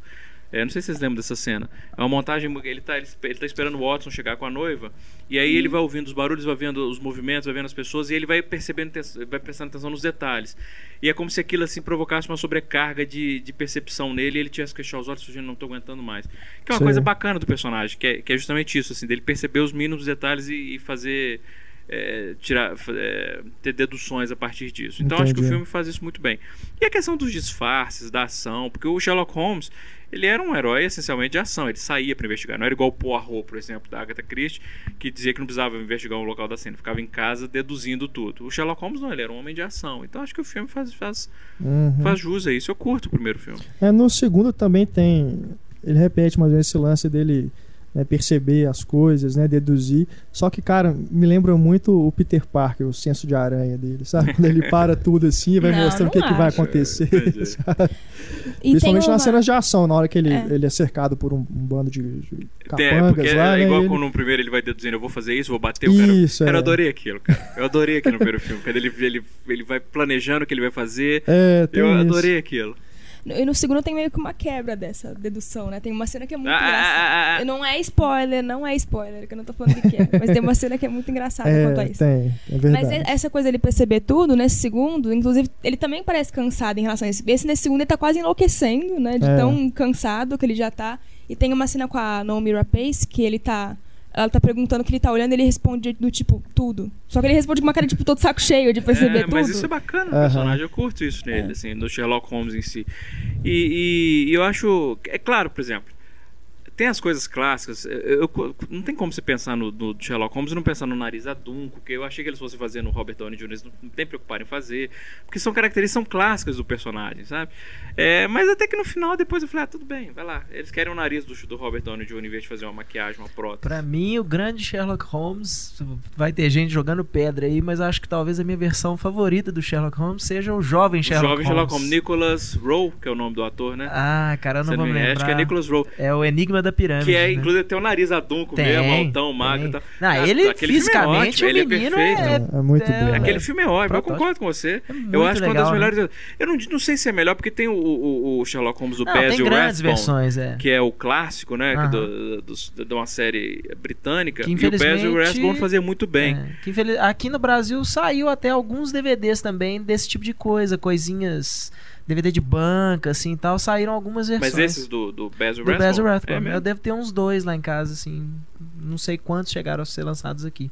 É, não sei se vocês lembram dessa cena. É uma montagem. Ele está ele, ele tá esperando o Watson chegar com a noiva. E aí ele vai ouvindo os barulhos, vai vendo os movimentos, vai vendo as pessoas. E ele vai percebendo, vai prestando atenção nos detalhes. E é como se aquilo assim provocasse uma sobrecarga de, de percepção nele. E ele tivesse que fechar os olhos, fugindo, não estou aguentando mais. Que é uma Sim. coisa bacana do personagem, que é, que é justamente isso, assim, dele perceber os mínimos detalhes e, e fazer. É, tirar, é, ter deduções a partir disso. Então acho que o Entendi. filme faz isso muito bem. E a questão dos disfarces, da ação, porque o Sherlock Holmes, ele era um herói essencialmente de ação, ele saía para investigar, não era igual o Poirot, por exemplo, da Agatha Christie, que dizia que não precisava investigar o local da cena, ficava em casa deduzindo tudo. O Sherlock Holmes não, ele era um homem de ação. Então acho que o filme faz, faz, Uhum. faz jus a isso. Eu curto o primeiro filme. É, no segundo também tem. Ele repete mais ou menos esse lance dele né, perceber as coisas, né, deduzir. Só que, cara, me lembra muito o Peter Parker, o senso de aranha dele, sabe? Quando ele para tudo assim e vai Não, mostrando o que, não que vai acontecer. E Principalmente tem nas uma- cenas de ação, na hora que ele É. ele é cercado por um, um bando de, de Tem, capangas porque lá, é né, igual ele- quando no primeiro ele vai deduzindo, eu vou fazer isso, vou bater o cara. Isso, Cara, é. eu adorei aquilo, cara. Eu adorei aquilo no primeiro filme. Quando ele, ele, ele vai planejando o que ele vai fazer. É, tem Eu isso. adorei aquilo. E no segundo tem meio que uma quebra dessa dedução, né? Tem uma cena que é muito Ah, engraçada. ah, ah, ah. Não é spoiler, não é spoiler, que eu não tô falando o que é. Mas tem uma cena que é muito engraçada quanto a É, isso. tem, é verdade. Mas essa coisa dele perceber tudo, nesse segundo, inclusive, ele também parece cansado em relação a isso. Esse nesse segundo ele tá quase enlouquecendo, né? De É. tão cansado que ele já tá. E tem uma cena com a Naomi Rapace que ele tá. Ela tá perguntando o que ele tá olhando e ele responde do tipo, tudo. Só que ele responde com uma cara, tipo, todo saco cheio de perceber É, tudo. mas isso é bacana no Aham. personagem, eu curto isso nele, assim, no Sherlock Holmes em si. E, e- e eu acho. É claro, por exemplo, tem as coisas clássicas. eu- eu- não tem como você pensar no, no Sherlock Holmes e não pensar no nariz adunco, que eu achei que eles fossem fazer no Robert Downey Jr., eles não, não tem preocupar em fazer, porque são características são clássicas do personagem, sabe? É, mas até que no final, depois eu falei, ah, tudo bem, vai lá. Eles querem o nariz do, do Robert Downey Jr. em vez de fazer uma maquiagem, uma prótese. Pra mim, o grande Sherlock Holmes, vai ter gente jogando pedra aí, mas acho que talvez a minha versão favorita do Sherlock Holmes seja o jovem O Sherlock jovem Holmes. Sherlock Holmes, Nicholas Rowe, que é o nome do ator, né? Ah, cara, eu não Você vou me- lembrar. Acho que é Nicholas Rowe. É o Enigma da Pirâmide. Que é, né? inclusive, tem o nariz adunco Tem, mesmo, altão, magro e tal. Não, Cara, ele aquele filme é fisicamente, ótimo, o ele é menino perfeito. É, é muito é, bom. Aquele filme é ótimo, eu concordo com você. É eu acho que é uma das legal, né? melhores. Eu não, não sei se é melhor, porque tem o, o- o Sherlock Holmes do Não, tem Basil grandes Rathbone, versões, é. que é o clássico, né? que Aham. do, do- de uma série britânica. Que, e o Basil infelizmente, Rathbone fazia muito bem. É, que infeliz- Aqui no Brasil saiu até alguns DVDs também desse tipo de coisa, coisinhas, DVD de banca, assim e tal, saíram algumas versões. Mas esses do, do Basil do? Basil É Rathbone. mesmo? eu devo ter uns dois lá em casa, assim, não sei quantos chegaram a ser lançados aqui.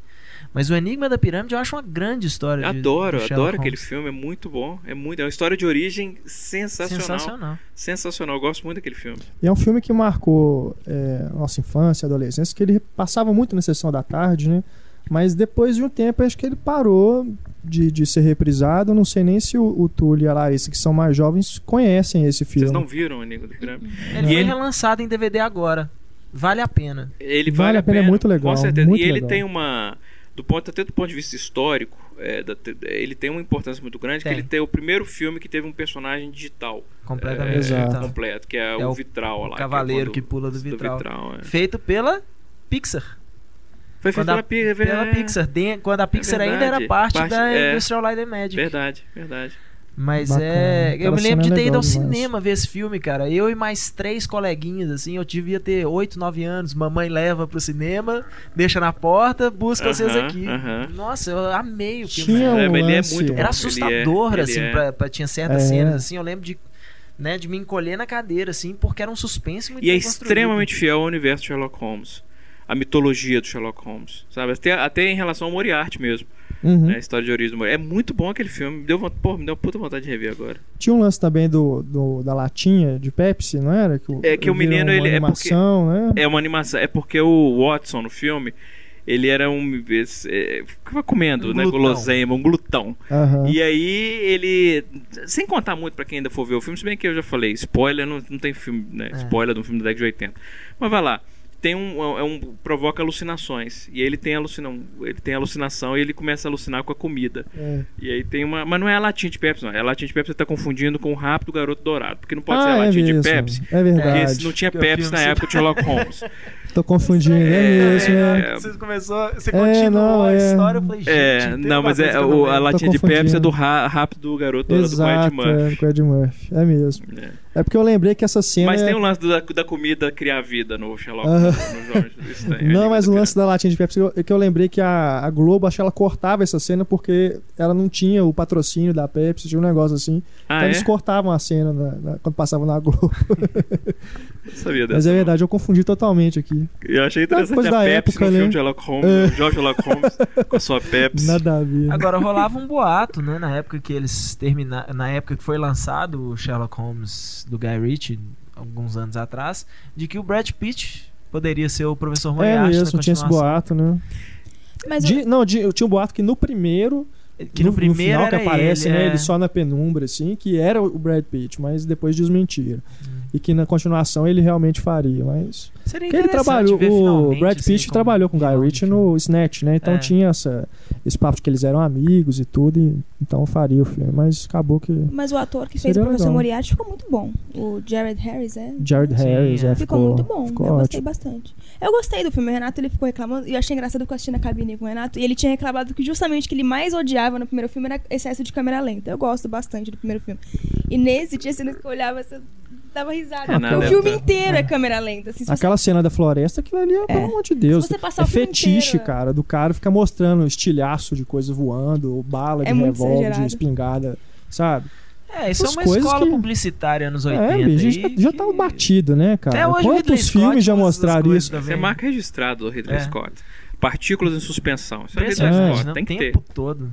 Mas o Enigma da Pirâmide eu acho uma grande história. de- Adoro, de Sherlock adoro aquele Holmes. filme, é muito bom. É muito, é uma história de origem sensacional. Sensacional. Sensacional, eu gosto muito daquele filme. E é um filme que marcou é, nossa infância, adolescência, que ele passava muito na sessão da tarde, né? Mas depois de um tempo, acho que ele parou de, de ser reprisado. Não sei nem se o, o Túlio e a Larissa, que são mais jovens, conhecem esse filme. Vocês não viram o Enigma da Pirâmide? Ele E foi ele- relançado em DVD agora. Vale a pena. Ele Vale a pena, é muito legal, Com certeza. muito e ele legal. tem uma, do ponto até do ponto de vista histórico, é, da- ele tem uma importância muito grande, Tem. que ele tem o primeiro filme que teve um personagem digital Completamente é, completo, que é, É o o vitral lá. o cavaleiro é que pula do vitral. é. Feito pela Pixar. Foi feito Quando a- pela, é Pela. Pixar. De- quando a Pixar ainda verdade. era parte, Parte- da é. Industrial Light and Magic. Verdade, verdade. Mas Bacana. é. Eu me lembro de é ter ido ao demais. cinema ver esse filme, cara. Eu e mais três coleguinhas, assim. Eu devia ter 8, 9 anos. Mamãe leva pro cinema, deixa na porta, busca vocês Aham, aqui. aham. Nossa, eu amei o filme. Tinha um É, mas ele é muito bom. Era Ele assustador, é- assim, ele é. pra, pra- tinha certas É. cenas, assim. Eu lembro de. Né, de me encolher na cadeira, assim, porque era um suspense muito E é extremamente fiel ao universo de Sherlock Holmes. A mitologia do Sherlock Holmes. Sabe? Até, até em relação ao Moriarty mesmo. Uhum. Né? A história de origem do Moriarty. É muito bom aquele filme. Me deu, pô, me deu puta vontade de rever agora. Tinha um lance também do, do- da latinha de Pepsi, não era? Que É que o menino, uma ele- é animação, né? É uma animação. É porque o Watson no filme. Ele era um. É, ficava comendo, Um né? glutão. Guloseima, um glutão. Aham. E aí ele. Sem contar muito pra quem ainda for ver o filme, se bem que eu já falei, spoiler não, não tem filme, né? É. Spoiler de um filme da década de 80. Mas vai lá. Tem um, é um. provoca alucinações. E aí ele tem alucina, ele tem alucinação e ele começa a alucinar com a comida. É. E aí tem uma. Mas não é a latinha de Pepsi, não. É a latinha de Pepsi que você tá confundindo com o rápido garoto dourado. Porque não pode ser a Ah, é latinha mesmo. de Pepsi. É Porque verdade. não tinha o Pepsi na época de Sherlock Holmes. Tô confundindo, é, mesmo. é, é. Você começou, você É, continuou não, a é. história, eu falei, gente, É, não, mas é o- não a latinha de Pepsi é do rápido garoto do Ed Exato, Murphy. é, Ed Murphy. É mesmo. É. É porque eu lembrei que essa cena. Mas é- tem o lance da, da comida criar vida no Sherlock Aham. Holmes, no Não, é mas o lance da latinha de Pepsi é que eu lembrei que a, a Globo, acho que ela cortava essa cena porque ela não tinha o patrocínio da Pepsi, tinha um negócio assim. Ah, então é? eles cortavam a cena na- na- quando passavam na Globo. Não sabia dessa. Mas é não. verdade, eu confundi totalmente aqui. Eu achei interessante coisa a da Pepsi época, no né? filme de Sherlock Holmes, É. o George Sherlock Holmes com a sua Pepsi. Nada a ver. Agora rolava um boato, né, na época que eles terminaram, na época que foi lançado o Sherlock Holmes do Guy Ritchie, alguns anos atrás, de que o Brad Pitt poderia ser o professor é Moriarty mesmo, na tinha esse boato, né? Mas De- não, de- eu tinha um boato que no primeiro. Que no, primeiro final que aparece, ele, né? é. Ele só na penumbra, assim, que era o Brad Pitt, mas depois desmentiram. Hum. E que na continuação ele realmente faria, mas. Seria ele trabalhou, ver o Brad assim, Pitt como trabalhou com o Guy Ritchie no Snatch, né? Então É. tinha essa, esse papo de que eles eram amigos e tudo, e, então faria o filme, mas acabou que. Mas o ator que fez o professor legal. Moriarty ficou muito bom. O Jared Harris, é? Jared Sim, Harris, é. é, Ficou, ficou, muito bom. Ficou eu gostei ótimo. bastante. Eu gostei do filme. O Renato ele ficou reclamando. E eu achei engraçado que eu assisti na cabine com o Renato. E ele tinha reclamado que justamente o que ele mais odiava no primeiro filme era excesso de câmera lenta. Eu gosto bastante do primeiro filme. E nesse tinha cenas que eu olhava, você dava risada. É, Porque o filme é. inteiro é câmera lenta. Assim, se você- Aquela cena da floresta, aquilo ali é, pelo amor de Deus. Se você passar É o filme fetiche, inteiro, é. cara, do cara ficar mostrando estilhaço de coisa voando, ou bala de É revólver, de exagerado. espingarda, sabe? É, isso é uma coisas escola que- publicitária anos 80 É, bicho, aí já, já que- tá batido, né, cara? Até hoje o Quantos Scott filmes já mostraram isso? também. Isso é marca registrada do Ridley É. Scott. Partículas em suspensão. Isso é Ridley Scott. Tem o que ter. tempo todo.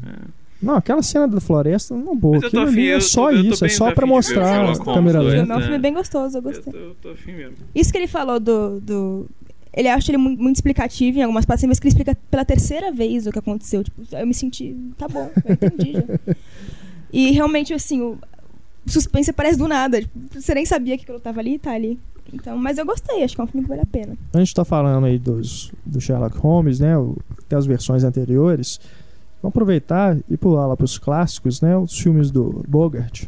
Não, aquela cena da floresta, não boa. Tô Aquilo ali é só tô- tô isso, é só pra mostrar a câmera lenta. É um filme bem gostoso, eu gostei. tô, eu tô afim mesmo. Isso que ele falou do. do... Ele acha ele muito, muito explicativo em algumas partes, mas que ele explica pela terceira vez o que aconteceu. Tipo, eu me senti. Tá bom, eu entendi já. E realmente, assim, o suspense aparece do nada. Tipo, você nem sabia que aquilo tava ali e tá ali. Então, mas eu gostei, acho que é um filme que vale a pena. A gente tá falando aí dos, do Sherlock Holmes, né? o- Até as versões anteriores. Vamos aproveitar e pular lá pros clássicos, né? Os filmes do Bogart,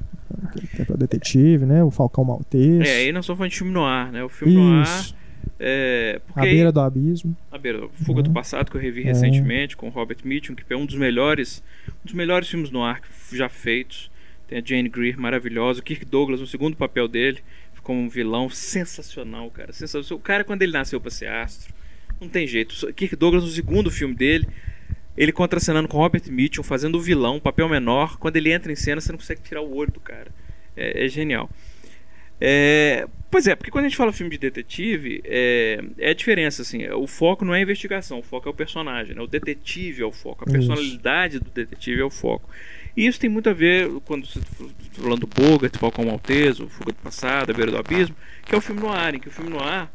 que é pra detetive, né? O Falcão Maltês. É, aí nós somos falando de filme no ar, né? O filme no ar. Isso. É, porque A aí- beira do abismo. A beira, Fuga do Uhum. Passado, que eu revi É. recentemente com o Robert Mitchum, que é um dos melhores, um dos melhores filmes no ar já feitos. Tem a Jane Greer maravilhosa, o Kirk Douglas no segundo papel dele, ficou um vilão sensacional, cara. Sensacional. O cara quando ele nasceu pra ser astro, não tem jeito. Kirk Douglas no segundo filme dele, ele contracenando com Robert Mitchum, fazendo o vilão, um papel menor. Quando ele entra em cena, você não consegue tirar o olho do cara. É, é genial. É, pois é, porque quando a gente fala filme de detetive, é, é a diferença, assim, o foco não é a investigação, o foco é o personagem, né? o detetive é o foco, a Isso. personalidade do detetive é o foco. E isso tem muito a ver, quando você tá falando do Bogart, Falcão Maltese, o Fuga do Passado, A Beira do Abismo, que é o filme no ar, em que o filme no ar,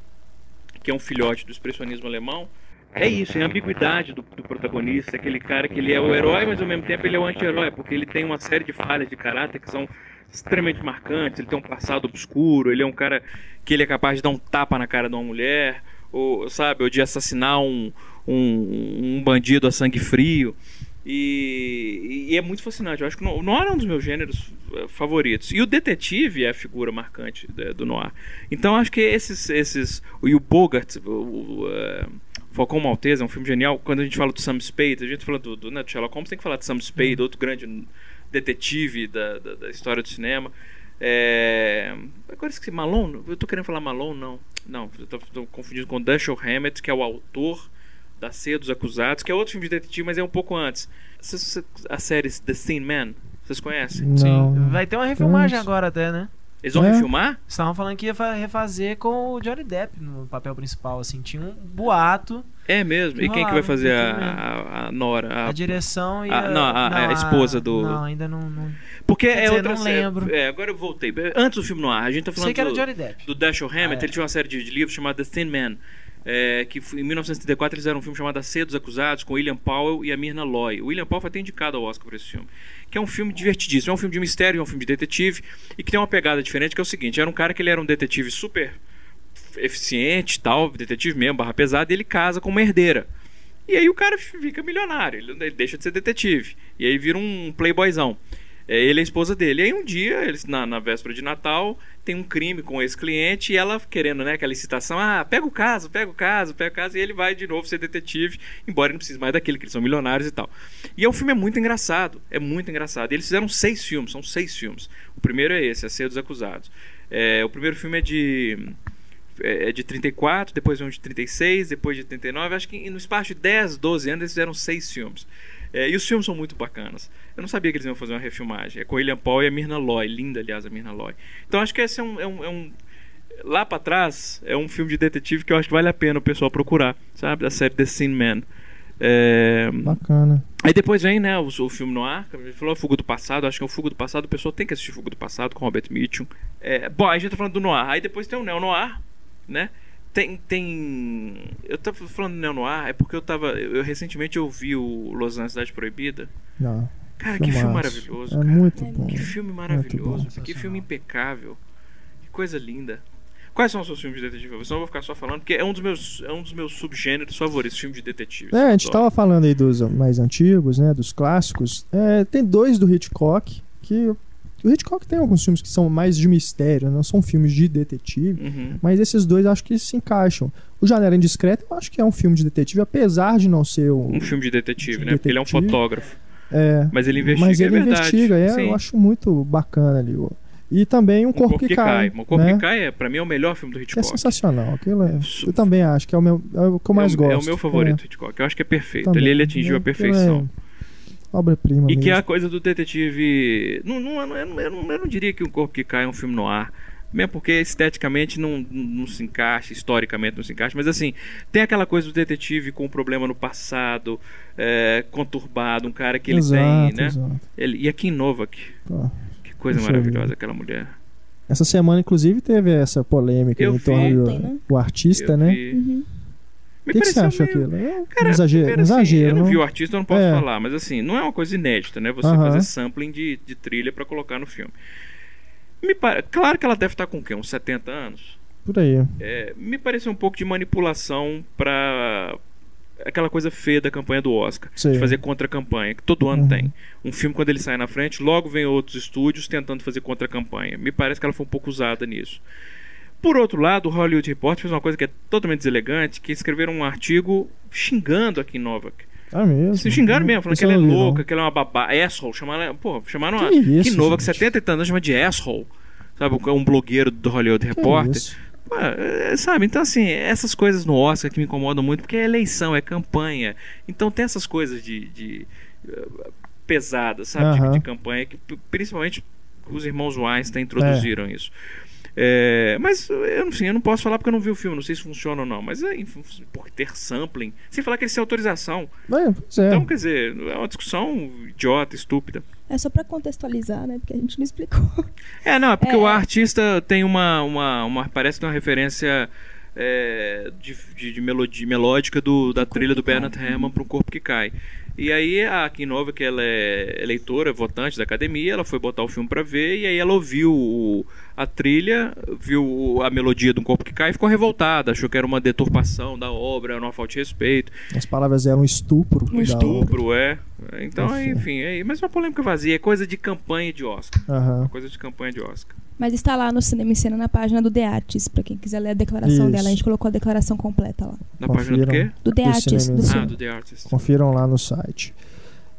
que é um filhote do expressionismo alemão, é isso, é a ambiguidade do, do protagonista, aquele cara que ele é o herói, mas ao mesmo tempo ele é o anti-herói, porque ele tem uma série de falhas de caráter que são extremamente marcantes, ele tem um passado obscuro, ele é um cara que ele é capaz de dar um tapa na cara de uma mulher, ou sabe, ou de assassinar um, um, um bandido a sangue frio. E, e é muito fascinante. Eu acho que o noir é um dos meus gêneros eh, favoritos. E o detetive é a figura marcante eh, do noir. Então acho que esses. esses e o Bogart, o, o, uh, Falcão Maltese é um filme genial. Quando a gente fala do Sam Spade, a gente fala do, do, né, do Sherlock Holmes, tem que falar de Sam Spade, outro grande detetive da, da, da história do cinema. É... Agora esqueci, Malone? Eu tô querendo falar Malone, não. Não, eu tô, tô confundindo com Dashiell Hammett, que é o autor da Ceia dos Acusados, que é outro filme de detetive, mas é um pouco antes. A série The Thin Man, vocês conhecem? Não. Vai ter uma refilmagem agora até, né? Eles vão É? refilmar? Estavam falando que ia fa- refazer com o Johnny Depp no papel principal, assim. Tinha um boato, É mesmo. E Que quem que vai fazer a, não tem a, a Nora? a, A- direção e a- não, a- a esposa do- Não, ainda não... não... Porque Quer é dizer, outra não lembro. É, agora eu voltei. Antes do filme no ar, a gente tá falando Sei que era do, Johnny Depp. do Dashiell Hammett, Ah, é. ele tinha uma série de, de livros chamada The Thin Man. É, que em 1934 eles fizeram um filme chamado Ceia dos Acusados com William Powell e a Myrna Loy. O William Powell foi até indicado ao Oscar por esse filme. Que é um filme divertidíssimo. É um filme de mistério, é um filme de detetive e que tem uma pegada diferente, que é o seguinte: era um cara que ele era um detetive super eficiente, tal, detetive mesmo, barra pesada, e ele casa com uma herdeira. E aí o cara fica milionário, ele deixa de ser detetive. E aí vira um playboyzão. É, ele é a esposa dele. E aí um dia, eles, na, na véspera de Natal, tem um crime com esse cliente e ela querendo, né, aquela licitação, ah, pega o caso, pega o caso, pega o caso, e ele vai de novo ser detetive, embora ele não precise mais daquele, que eles são milionários e tal. E o filme é muito engraçado, é muito engraçado. E eles fizeram seis filmes, são seis filmes. O primeiro é esse, A Ceia dos Acusados. É, o primeiro filme é de é de 34, depois um de 36, depois de 39. Acho que no espaço de 10, 12 anos eles fizeram seis filmes. É, e os filmes são muito bacanas. Eu não sabia que eles iam fazer uma refilmagem. É com William Paul e a Myrna Loy. Linda, aliás, a Myrna Loy. Então acho que esse é um. É um, é um- lá pra trás, é um filme de detetive que eu acho que vale a pena o pessoal procurar, sabe? Da série The Sin Man. É, Bacana. Aí depois vem, né, o, o filme no ar, gente falou Fuga do Passado, acho que é o Fuga do Passado, o pessoal tem que assistir Fuga do Passado com Robert Mitchum. É, bom, aí a gente tá falando do Noir, aí depois tem o Neo Noir, né? Tem, tem... Eu tava falando do Neo Noir, é porque eu tava... Eu, eu recentemente eu vi o Los Angeles Cidade Proibida. Não. Cara, que filme maravilhoso, É cara. muito É bom. Que filme bom. maravilhoso, que filme impecável. Que coisa linda. Quais são os seus filmes de detetive? eu vou ficar só falando, porque é um dos meus, é um dos meus subgêneros favoritos, filme de detetive. É, a gente Adoro. tava falando aí dos mais antigos, né? Dos clássicos. É, tem dois do Hitchcock, que. O Hitchcock tem alguns filmes que são mais de mistério, não são filmes de detetive. Uhum. Mas esses dois acho que se encaixam. O Janela Indiscreta eu acho que é um filme de detetive, apesar de não ser um. Um filme de detetive, De né? Porque ele é um detetive. fotógrafo. É, Mas ele investiga, mas ele é verdade. investiga, é, Sim. eu acho muito bacana ali. ó. E também um, Um Corpo, que, Cai. O Corpo né? que Cai, é, pra mim, é o melhor filme do é Hitchcock. sensacional. Aquilo é- eu também acho que é o, meu, é o que eu mais é, o- gosto. é o meu favorito, Hitchcock. Eu acho que é perfeito. Também. Ali ele atingiu É, a perfeição. é Obra-prima. E que é a mesmo. coisa do detetive. Não, não, eu, não, eu, não, eu não diria que o Corpo que Cai é um filme no ar. Mesmo porque esteticamente não, não se encaixa, historicamente não se encaixa, mas assim, tem aquela coisa do detetive com um problema no passado, é, conturbado, um cara que ele exato, tem, né? exato. Ele, e a Kim Novak, Pô, que coisa maravilhosa aquela mulher. Essa semana, inclusive, teve essa polêmica Eu em vi. torno Ontem, do né? artista, Eu né? vi. Uhum. Me O que, que você acha meio- aquilo? É um Cara, exagero, assim, exagero, eu não, não? vi o artista, eu não posso É. falar, mas assim, não é uma coisa inédita, né? Você Aham. fazer sampling de, de trilha pra colocar no filme. Me pare... Claro que ela deve estar com o quê? Uns 70 anos? Por aí. É, me pareceu um pouco de manipulação pra aquela coisa feia da campanha do Oscar, Sim. de fazer contra-campanha, que todo ano Uhum. tem. Um filme, quando ele sai na frente, logo vem outros estúdios tentando fazer contra-campanha. Me parece que ela foi um pouco usada nisso. Por outro lado, o Hollywood Report fez uma coisa que é totalmente deselegante, que escreveram um artigo xingando a Kim Novak. Ah, mesmo? Se xingaram mesmo, falando Isso que ela é louca, não. que ela é uma babá, asshole. Chamaram, pô, chamaram Que a isso, Kim Novak, gente? 70 e tantos, chama de asshole. Sabe, um blogueiro do Hollywood Que Reporter. isso? Pô, é, sabe, então assim, essas coisas no Oscar que me incomodam muito, porque é eleição, é campanha. Então tem essas coisas de. de eh, pesadas, sabe? De-. De, campanha, que principalmente os irmãos Weinstein introduziram isso. É, mas eu, enfim, eu não posso falar porque eu não vi o filme, não sei se funciona ou não. Mas é, por ter sampling, sem falar que eles têm autorização. É, pois é. Então, quer dizer, é uma discussão idiota, estúpida. É só pra contextualizar, né? Porque a gente não explicou. É, não, é porque É. o artista tem uma, uma, uma. Parece que tem uma referência é, de, de, de melodia, melódica do, da trilha do. Bernard Herrmann para um corpo que cai. E aí a Kim Nova, que ela é eleitora, votante da academia, ela foi botar o filme pra ver e aí ela ouviu o- a trilha, viu a melodia de um corpo que cai e ficou revoltada, achou que era uma deturpação da obra, era uma falta de respeito, As palavras eram estupro. um obra. estupro, é. Então, Enfim. enfim, é, mas é uma polêmica vazia, é coisa de campanha de Oscar, Aham. coisa de campanha de Oscar. Mas está lá no Cinema em Cena na página do The Artist, pra quem quiser ler a declaração Isso. dela. A gente colocou a declaração completa lá. Na página do Confiram. quê? Do The Do Artist, Cinema do em Ah, do The Artist. Confiram lá no site.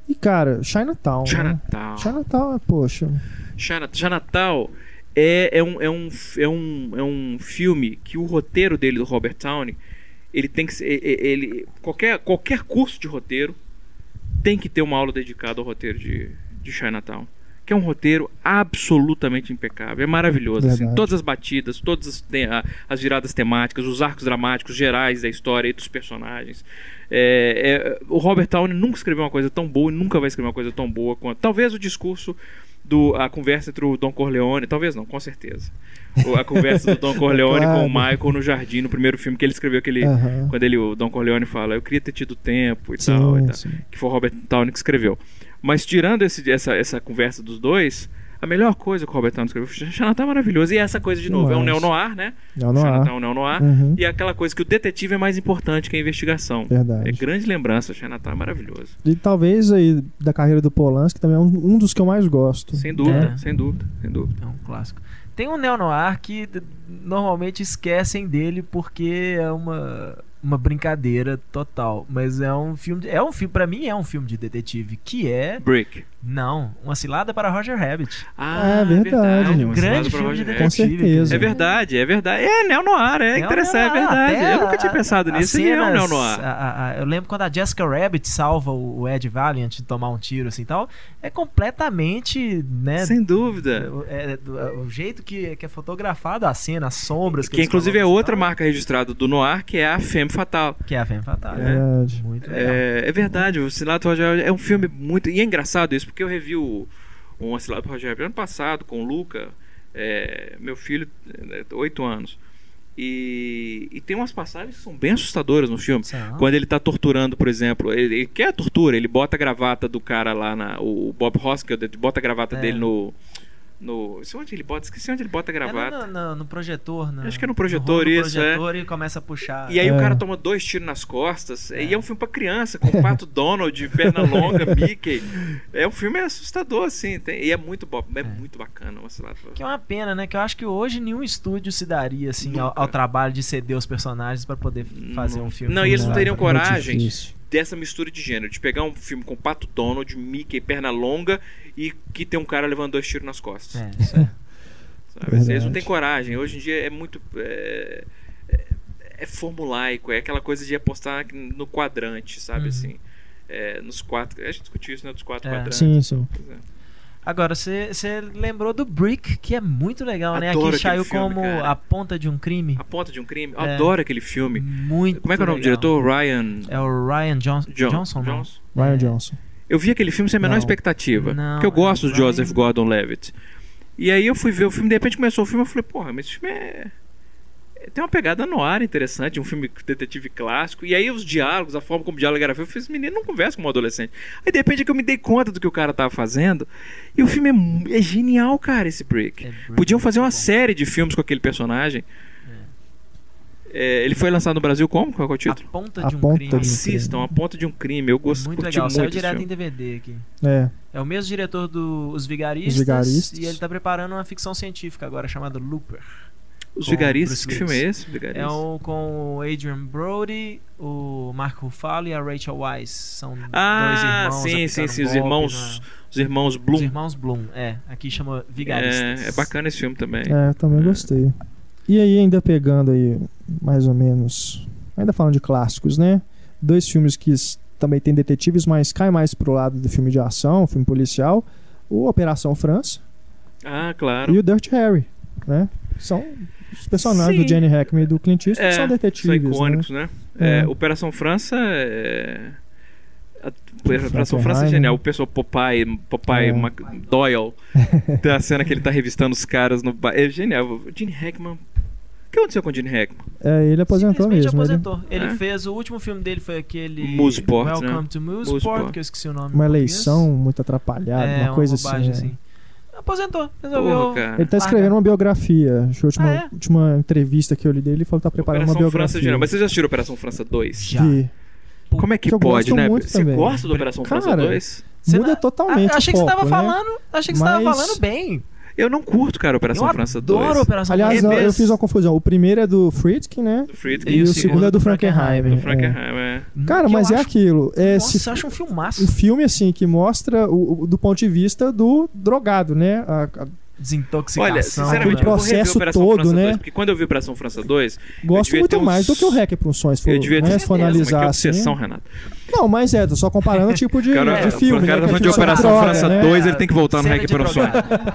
E, cara, Chinatown. Né? Chinatown. Chinatown, poxa. China- Chinatown é, é, um, é, um, é, um, é um filme que o roteiro dele, do Robert Downey, ele tem que ser. Ele, qualquer, qualquer curso de roteiro tem que ter uma aula dedicada ao roteiro de, de Chinatown. Que é um roteiro absolutamente impecável. É maravilhoso. assim. Todas as batidas, todas as, as viradas temáticas, os arcos dramáticos gerais da história e dos personagens. É, é, o Robert Downey nunca escreveu uma coisa tão boa e nunca vai escrever uma coisa tão boa quanto. Talvez o discurso do a conversa entre o Don Corleone, talvez não, com certeza. A conversa do Don Corleone Claro. com o Michael no jardim, no primeiro filme que ele escreveu aquele quando ele o Don Corleone fala, eu queria ter tido tempo e Sim, tal, e tal que foi o Robert Downey que escreveu. Mas tirando esse, essa, essa conversa dos dois, a melhor coisa que o Robert Downey escreveu Chinatown é maravilhoso. E essa coisa, de novo, é um neo-noir, né? Chinatown é um neo-noir. Uhum. E aquela coisa que o detetive é mais importante que a investigação. Verdade. É grande lembrança, Chinatown é maravilhoso. E talvez aí da carreira do Polanski também é um, um dos que eu mais gosto. Sem dúvida, É. sem dúvida, sem dúvida. É um clássico. Tem um neo-noir que normalmente esquecem dele porque é uma, uma brincadeira total. Mas é um filme. de- é um filme, para mim, é um filme de detetive. Que é. Brick. Não, Uma Cilada para Roger Rabbit. Ah, É verdade. um Um grande Cilada para filme de Roger Com detetive. certeza. É verdade, é verdade. É neo-noir, é Neo-noir, interessante, é verdade. Eu nunca tinha a- pensado as nisso. Ele é um cenas- neo-noir. a- a- a- eu lembro quando a Jessica Rabbit salva o o Ed Valiant de tomar um tiro assim e tal. É completamente, né? Sem dúvida. é, do- é, o jeito que, que é fotografado a cena, as sombras. Que eles inclusive é colocam outra tal, marca registrada do Noir, que é a Femme Fatale. Que é a Femme Fatale. né? Verdade. Muito legal. É, é verdade, o Cilado Rabbit é um filme muito. E é engraçado isso, porque eu revi o, um Roger Rabbit ano passado com o Luca, é, meu filho, é, 8 anos. E, e tem umas passagens que são bem assustadoras no filme. São. Quando ele tá torturando, por exemplo, ele, ele quer tortura, ele bota a gravata do cara lá na. O Bob Hoskins, ele bota a gravata É. dele no. No sei onde ele bota, esqueci onde ele bota a É gravata. no, no- no projetor, né? Acho que é no projetor, no isso, é. projetor e começa a puxar. E aí É. o cara toma dois tiros nas costas. E é um filme pra criança, com o Pato Donald, perna longa, Mickey. É um filme assustador, assim. tem- e é muito bom, é, muito bacana. Que é uma pena, né? Que eu acho que hoje nenhum estúdio se daria assim ao, ao trabalho de ceder os personagens pra poder fazer um filme. Não, e eles não teriam coragem difícil. Dessa mistura de gênero, de pegar um filme com Pato Donald, Mickey, perna longa e que tem um cara levando dois tiros nas costas. É, isso é. sabe? Eles não têm coragem. Hoje em dia é muito. É, é- é formulaico, é aquela coisa de apostar no quadrante, sabe Uhum. assim? É, nos quatro. A gente discutiu isso, né? Dos quatro É. quadrantes. Sim, sim. É. Agora, você lembrou do Brick, que é muito legal, né? Adoro Aqui saiu filme, como cara. A Ponta de um Crime. A Ponta de um Crime. Eu É. adoro aquele filme. Muito Como é que é o nome do diretor? Ryan É o Ryan John- Jo- Johnson, não? Ryan É. Johnson. Eu vi aquele filme sem a menor Não. expectativa. Não, porque eu gosto do é Ryan- Joseph Gordon-Levitt. E aí eu fui ver o filme, de repente começou o filme, eu falei, porra, mas esse filme é... é- Tem uma pegada no ar interessante, um filme detetive clássico. E aí os diálogos, a forma como o diálogo era feito, eu esse menino não conversa com um adolescente. Aí de repente é que eu me dei conta do que o cara tava fazendo. E o filme é, é genial, cara, esse break. É Brick, Podiam fazer uma bom. série de filmes com aquele personagem. É, ele foi lançado no Brasil como? Qual é o A título? Ponta A de um Ponta Crime. de um Assistam, A Ponta de um Crime. Eu gosto Muito legal, saiu muito direto filme. em DVD aqui. É, É o mesmo diretor do Os Vigaristas, Os Vigaristas. e ele tá preparando uma ficção científica agora chamada Looper. Os Vigaristas, que filme é esse? Vigaristas? É o com o Adrian Brody, o Mark Ruffalo e a Rachel Weisz. São dois Ah, irmãos. sim, sim, sim, os irmãos, na- os irmãos Os Bloom. irmãos Bloom, é. Aqui chama Vigaristas. É, é bacana esse filme também. é, também gostei. E aí, ainda pegando aí, mais ou menos, ainda falando de clássicos, né? Dois filmes que também tem detetives, mas cai mais pro lado do filme de ação, filme policial. O Operação França Ah, claro. e o Dirty Harry, né? São os personagens Sim. do Jenny Hackman e do Clint Eastwood É, são São detetives, icônicos, né? É. É, Operação França é... A Operação França é né? genial. O pessoal Popeye, Popeye É. Mac- Doyle. tem a cena que ele tá revistando os caras no bar. É genial. O Gene Hackman. que aconteceu com o Gene Hackman? É, ele aposentou mesmo. ele- aposentou. Ele, É? fez, o último filme dele foi aquele Mooseport, Welcome né? to Mooseport, Mooseport. que eu esqueci o nome. Uma eleição muito atrapalhada, é, uma coisa bobagem assim. é. Aposentou, resolveu. Porra. Ele tá escrevendo uma biografia. Acho que a última, Ah, é? última entrevista que eu li dele, ele falou que tá preparando Operação uma França biografia. Geral. Mas vocês já assistiram Operação França 2? Já. Vi. Como é que, pode, né? Você também. gosta do Operação França Cara, 2? Você Muda não- totalmente Ah, achei que você tava né? falando, achei que você tava falando bem. Eu não curto, cara, Operação eu França adoro 2. Operação Aliás, França eu, eu 2. fiz uma confusão. O primeiro é do Friedkin, né? Do Friedkin E, o segundo é do Frankenheim. do é. Frankenheim, é. Cara, mas eu é acho- aquilo. É, Nossa, se- eu acho um filmaço. um filme assim que mostra o, o- do ponto de vista do drogado, né? A- a- Desintoxicação. Olha, sinceramente, eu vou rever processo Operação todo, França né? 2, porque quando eu vi Operação França 2, gosto devia muito ter uns- mais do que o Hack para um sonho, se for, eu devia ter né, se for analisar assim. obsessão, Renato. Não, mas é, tô só comparando o tipo de, Cara, de filme. o cara né, tá falando de Operação droga, França né? 2, ele tem que voltar no Cena Hack de para o sonho. drogado.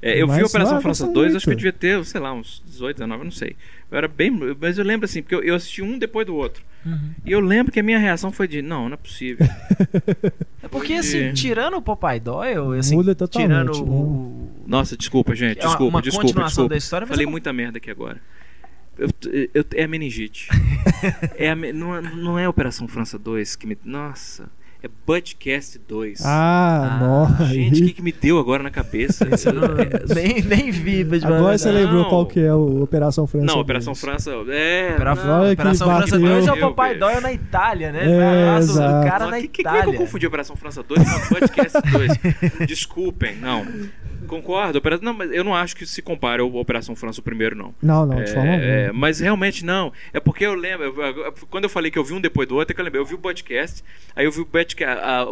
É, eu vi Mas, Operação não, França gosto 2, acho que eu devia ter, sei lá, uns 18, 19, não sei. Eu era bem. Mas eu lembro assim, porque eu, eu assisti um depois do outro. Uhum. E eu lembro que a minha reação foi de: não, não é possível. É porque, assim, tirando o Popeye Doyle, assim, Muda totalmente, tirando né? o... Nossa, desculpa, gente. É uma- Desculpa, uma desculpa, continuação desculpa. da história, Falei uma- muita merda aqui agora. Eu, eu- é a meningite. é a me- não, é- não é Operação França 2 que me. Nossa. É Budcast 2. Ah, Ah, nossa. Gente, o que, que me deu agora na cabeça? Não- nem, nem vi, mas Agora você Não. lembrou qual que é o Operação França? Não, 2. Operação França. É. Operação, que Operação França bateu. 2 é o Deus. Doyle na Itália, né? É, lá, exato. o cara na que, que, como é que eu Itália. confundi Operação França 2 com Podcast 2? Desculpem, não. Concordo. Opera- Não, mas eu não acho que se compare ao Operação França o primeiro, não. Não, não, de forma É, é, mas realmente não. É porque eu lembro. eu- quando eu falei que eu vi um depois do outro, é que eu lembrei. Eu vi o podcast, aí eu vi o podcast, a, a-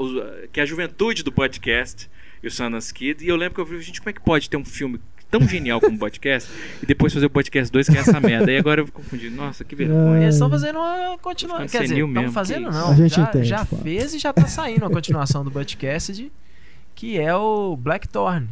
que é a juventude do podcast e o Sundance Kid. E eu lembro que eu vi, gente, como é que pode ter um filme tão genial como o podcast e depois fazer o podcast 2 que é essa merda? E agora eu confundi. Nossa, que vergonha. Eles estão fazendo uma continuação. Quer dizer, estão mesmo, fazendo não. A gente já entende, já fez e já tá saindo uma continuação do Budcast, que é o Blackthorn.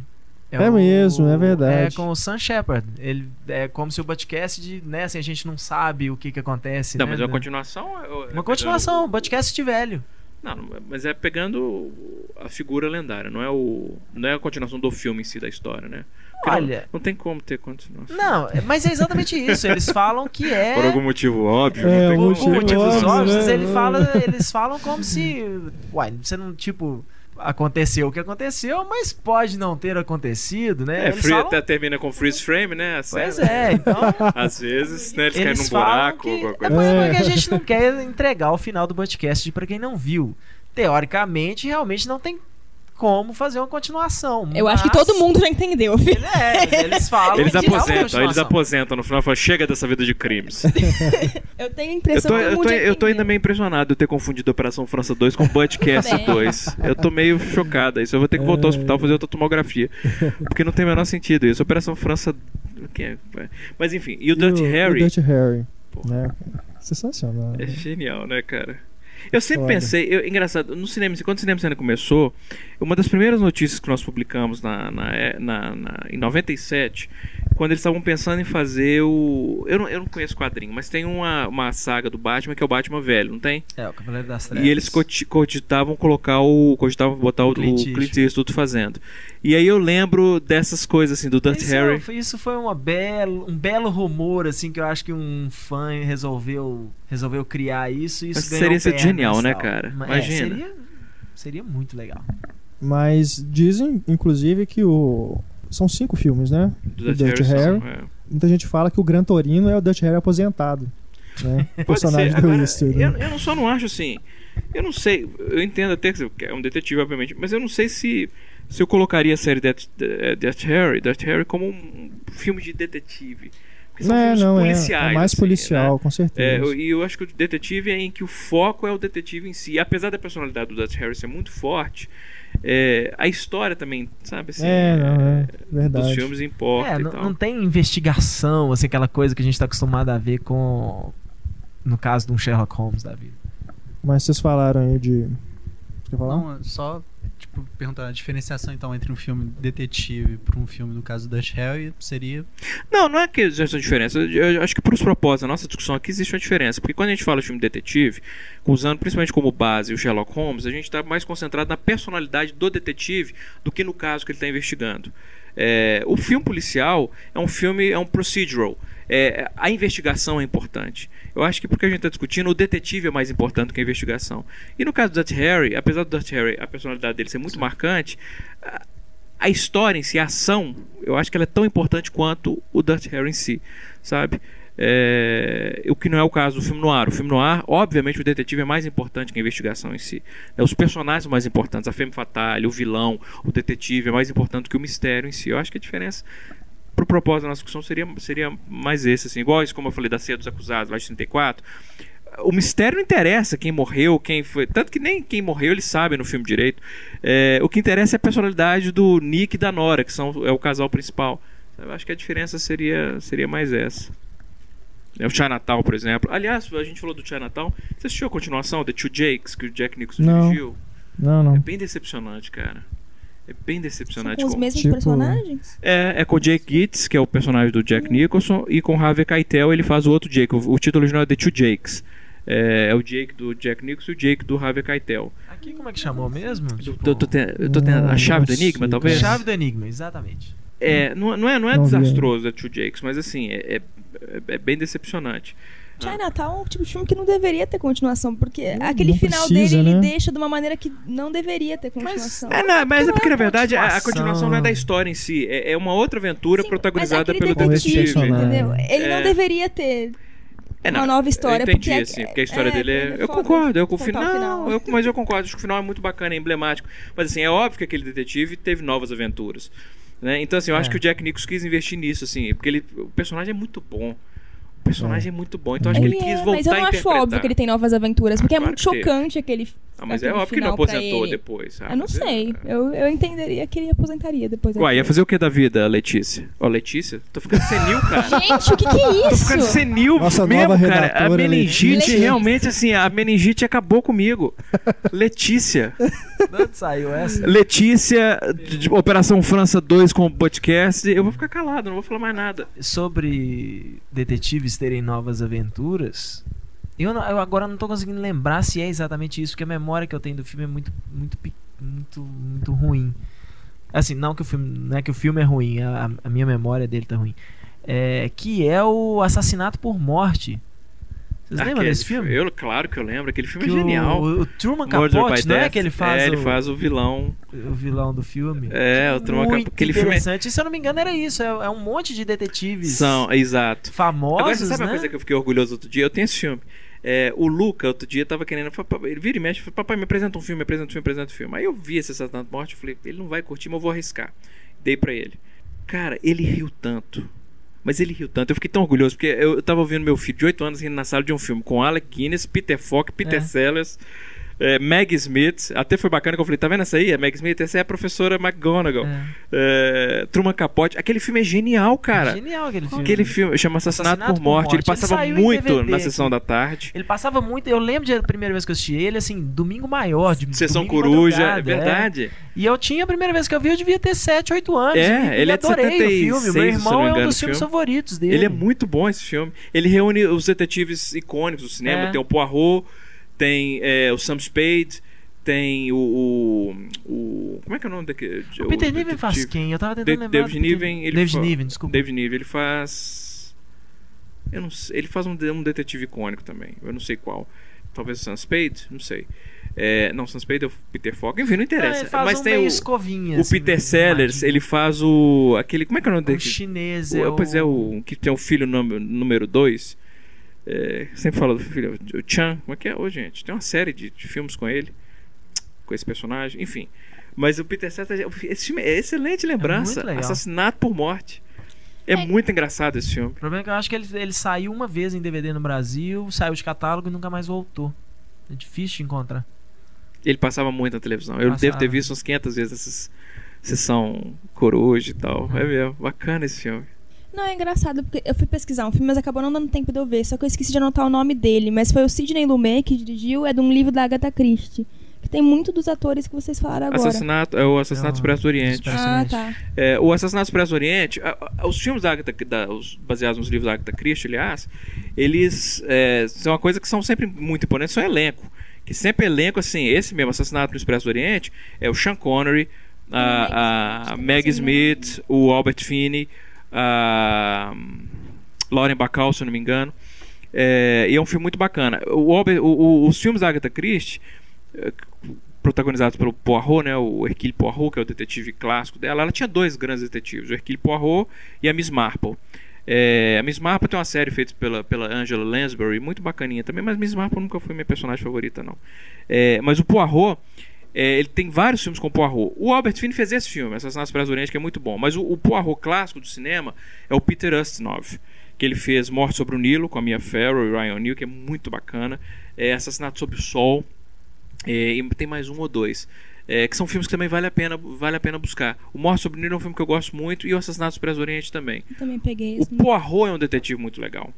É mesmo, é verdade. É com o Sam Shepard. Ele é como se o Budcast, né, assim, a gente não sabe o que que acontece, Não, né? mas é uma continuação. é- é Uma continuação, o Budcast de velho. Não, mas é pegando a figura lendária, não é o não é a continuação do filme em si da história, né? Porque Olha, não, não tem como ter continuação. não, é- mas é exatamente isso. Eles falam que é Por algum motivo óbvio, É, não tem por, como. motivo por motivos óbvio, óbvios, né? ele fala, eles falam como se. Uai, você não, tipo, aconteceu o que aconteceu, mas pode não ter acontecido, né? É, Eles free, falam- até termina com freeze frame, né? a Pois é, então. Às vezes, né, eles, caem Eles num falam buraco que... alguma É coisa. É. porque a gente não quer entregar o final do podcast pra quem não viu. Teoricamente, realmente não tem como fazer uma continuação. Eu acho que mas- todo mundo já entendeu, filho. É, eles falam Eles é aposentam, eles aposentam no final e falam, chega dessa vida de crimes. Eu tenho a Eu impressão tô, que eu, tô, eu tô ainda meio impressionado de eu ter confundido Operação França 2 com Budcast Também. 2. Eu tô meio chocada. Isso eu vou ter que voltar ao hospital fazer outra tomografia. Porque não tem o menor sentido isso. Operação França. Mas enfim, e o Dirty E Harry O Dirty Harry. Porra. Né? Sensacional. é genial, né, cara? Eu sempre pensei, eu- engraçado, no cinema, quando o cinema cena começou, uma das primeiras notícias que nós publicamos na, na, é- na- na- em 97, quando eles estavam pensando em fazer o. Eu não, eu não conheço o quadrinho, mas tem uma, uma saga do Batman que é o Batman velho, não tem? É, o Cavaleiro das Trevas. E eles coti- cogitavam colocar o. cogitavam botar o, o Clint Clint, Eastwood. Fazendo. E aí eu lembro dessas coisas assim, do Dirty Isso, Harry. foi- isso foi uma belo, um belo rumor, assim, que eu acho que um fã resolveu, resolveu criar isso e isso Mas ganhou seria genial, né, cara? Mas, Imagina. É, seria, seria muito legal. Mas dizem, inclusive, que o. São cinco filmes, né? Do Dirty Harry. É. Muita gente fala que o Gran Torino é o Dirty Harry aposentado. Né? O personagem do Eastwood. né? eu, eu não- só não acho assim. Eu não sei. Eu entendo até que é um detetive, obviamente, mas eu não sei se, se eu colocaria a série Death, Death Harry, Death Harry como um filme de detetive. Porque são É, filmes não, é, policiais. é mais assim, policial, né? com É, certeza. eu- e eu acho que o detetive é em que o foco é o detetive em si. E apesar da personalidade do Death Harry ser muito forte, é, a história também, sabe? Assim, É, não, é dos verdade. filmes importa É, e não, tal. não tem investigação, assim, aquela coisa que a gente tá acostumado a ver com. No caso de um Sherlock Holmes da vida. Mas vocês falaram aí de. Quer falar? Não, só perguntar a diferenciação então entre um filme detetive para um filme do caso Dutch Harry seria Não, não é que existe uma diferença. Eu acho que para os propósitos da nossa discussão aqui existe uma diferença. Porque quando a gente fala de filme detetive, usando principalmente como base o Sherlock Holmes, a gente está mais concentrado na personalidade do detetive do que no caso que ele está investigando. É, o filme policial é um filme, é um procedural. É, a investigação é importante. Eu acho que porque a gente está discutindo, o detetive é mais importante que a investigação. E no caso do Dirty Harry, apesar do Dirty Harry, a personalidade dele ser muito marcante, a- a história em si, a ação, eu acho que ela é tão importante quanto o Dirty Harry em si, sabe? É, o que não é o caso do filme noir. O filme noir, obviamente, o detetive é mais importante que a investigação em si. né? Os personagens são mais importantes, a femme fatale, o vilão, o detetive é mais importante que o mistério em si. Eu acho que a diferença pro propósito da nossa discussão seria, seria mais esse, assim, igual isso, como eu falei da ceia dos acusados lá de 34. O mistério não interessa quem morreu, quem foi. Tanto que nem quem morreu eles sabem no filme direito. É, o que interessa é a personalidade do Nick e da Nora, que são, é o casal principal. Eu acho que a diferença seria, seria mais essa. É o Chinatown, por exemplo. Aliás, a gente falou do Chinatown. Você assistiu a continuação, The Two Jakes, que o Jack Nicholson Não. dirigiu? Não, É não. bem decepcionante, cara. É bem São decepcionante. com os mesmos Tipo- personagens? é, é com o Jake Gitz, que é o personagem do Jack Nicholson, e com o Harvey Keitel ele faz o outro Jake. O, o título original é The Two Jakes. É, é o Jake do Jack Nicholson e o Jake do Harvey Keitel. Aqui como é que chamou mesmo? Eu Tipo, tô, tô ten- eu tô tendo a chave do Enigma, talvez? Chave do Enigma, exatamente. É, não, não é, não é Não vi desastroso The Two Jakes, mas assim, é, é, é bem decepcionante. Chinatown é um tipo de filme que não deveria ter continuação, porque Não, aquele não final precisa, dele né? ele deixa de uma maneira que não deveria ter continuação. É, não, mas é porque na verdade a, a continuação. não é da história em si, é, é uma outra aventura Sim, protagonizada mas é pelo detetive. Entendeu? Ele É. não deveria ter É, uma nova história. Eu entendi, porque, assim, porque a história dele é. Eu foda concordo, eu com o final. Eu, mas eu concordo, acho que o final é muito bacana, é emblemático. Mas assim, é óbvio que aquele detetive teve novas aventuras. Né? Então, assim, eu acho É. que o Jack Nicholson quis investir nisso, assim, porque ele, o personagem é muito bom. Personagem é, muito bom, então acho que ele Ele quis é, voltar mas eu não a acho óbvio que ele tem novas aventuras, porque é Claro muito que teve. chocante aquele. Ah, mas é óbvio que ele não aposentou depois, sabe? Eu não Mas é- sei. Eu, eu entenderia que ele aposentaria depois Uai, ia fazer o que da vida, Letícia? Ó, Letícia? Tô ficando senil, cara. Gente, o que, que é Tô ficando isso? senil Nossa mesmo, nova cara. A meningite, Letícia. realmente, assim, a meningite acabou comigo. Letícia. De onde saiu essa? Letícia, de Operação França 2 com o podcast. Eu vou ficar calado, não vou falar mais nada. Sobre detetives terem novas aventuras, eu, não- eu agora não tô conseguindo lembrar se é exatamente isso, porque a memória que eu tenho do filme é muito, muito, muito, muito ruim. Assim, não que o filme, não é que o filme é ruim, a, a minha memória dele tá ruim. É, que é o Assassinato por Morte. Vocês lembram desse filme? Eu, claro que eu lembro. Aquele filme Que é genial. O, o Truman Murder Capote, by não é Death. que ele faz, É, ele o, faz o vilão. o vilão do filme? É, o Truman Capote. Aquele filme é... interessante. E se eu não me engano era isso, é, é um monte de detetives São, exato. famosos, Agora, você sabe né? uma coisa que eu fiquei orgulhoso outro dia? Eu tenho esse filme. É, o Luca, outro dia, tava querendo. Ele vira e mexe, falou, papai, me apresenta um filme, me apresenta um filme, me apresenta um filme. Aí eu vi esse assassinato de morte, falei, ele não vai curtir, mas eu vou arriscar. Dei pra ele. Cara, ele riu tanto. Mas ele riu tanto. Eu fiquei tão orgulhoso, porque eu, eu tava ouvindo meu filho de 8 anos rindo na sala de um filme com Alec Guinness, Peter Falk, Peter É. Sellers. É, Meg Smith, até foi bacana que eu falei, tá vendo essa aí? A Meg Smith, essa é a professora McGonagall. É. É, Truman Capote. Aquele filme é genial, cara. Genial aquele filme. Aquele filme chama Assassinato, Assassinato por por Morte. Ele Morte. Ele passava em muito DVD na sessão da tarde. Ele passava muito. Eu lembro de a primeira vez que eu assisti ele, assim, domingo maior. De, Sessão Coruja, é verdade. E eu tinha a primeira vez que eu vi, eu devia ter 7, 8 anos. É, ele é de adorei 76, o filme. Meu irmão me é um engano, dos filmes filme. favoritos dele. Ele é muito bom esse filme. Ele reúne os detetives icônicos do cinema. É. Tem o Poirot, tem é, o Sam Spade, tem o, o, o- Como é que é o nome daquele? O Peter Niven faz quem? Eu tava tentando Da- lembrar. David Niven, ele David fa- Niven, desculpa. David Niven, ele faz. Eu não sei. Ele faz um, de- um detetive icônico também. Eu não sei qual. Talvez o Sam Spade, não sei. É, não, Sam Spade é o Peter Falk. Enfim, não É, interessa. faz Mas um tem o, escovinha. o assim, Peter Sellers, ele faz o. aquele. Como é que é o nome O dele? chinês O- é o... Pois é, o que tem o filho número 2. Sempre fala do filho. O Chan. Como é que é? Ô, gente, tem uma série de, de filmes com ele. Com esse personagem. Enfim. Mas o Peter Sellers. Esse filme é excelente lembrança. legal. Assassinato por morte. É, muito engraçado esse filme. O problema é que eu acho que ele, ele saiu uma vez em DVD no Brasil, saiu de catálogo e nunca mais voltou. É difícil de encontrar. Ele passava muito na televisão. Eu Passava. devo ter visto uns 500 vezes essas sessão coruja e tal. É mesmo. Bacana esse filme. Não, é engraçado, porque eu fui pesquisar um filme, mas acabou não dando tempo de eu ver. Só que eu esqueci de anotar o nome dele. Mas foi o Sidney Lumet que dirigiu, é de um livro da Agatha Christie. Que tem muito dos atores que vocês falaram agora. Assassinato, é o Assassinato Expresso do Oriente. Expresso- Ah, tá. É, o Assassinato Expresso do Oriente, a- a- os filmes da Agatha, da, os, baseados nos livros da Agatha Christie, aliás, eles é, são uma coisa que são sempre muito imponentes, são elenco. Que sempre elenco, assim, esse mesmo, Assassinato no Expresso do Oriente, é o Sean Connery, a, a Meg Smith, o Albert Finney, a, Lauren Bacall, se eu não me engano. É, e é um filme muito bacana. O, o- o- os filmes da Agatha Christie, eh, protagonizados pelo Poirot, né, o Hercule Poirot, que é o detetive clássico dela, ela tinha dois grandes detetives, o Hercule Poirot e a Miss Marple. É, a Miss Marple tem uma série feita pela, pela Angela Lansbury, muito bacaninha também, mas Miss Marple nunca foi minha personagem favorita, não. É, mas o Poirot, é, ele tem vários filmes com o Poirot. O Albert Finney fez esse filme, Assassinatos para Oriente, que é muito bom. Mas o, o Poirot clássico do cinema é o Peter Ustinov, que ele fez Morte sobre o Nilo com a Mia Farrow e Ryan O'Neill, que é muito bacana. É, Assassinato sob o Sol, é, e tem mais um ou dois. é, que são filmes que também vale a pena, vale a pena buscar. O Morte sobre o Nilo é um filme que eu gosto muito e o Assassinato Expresso do Oriente também. Eu também peguei O esse. Poirot é um detetive muito legal.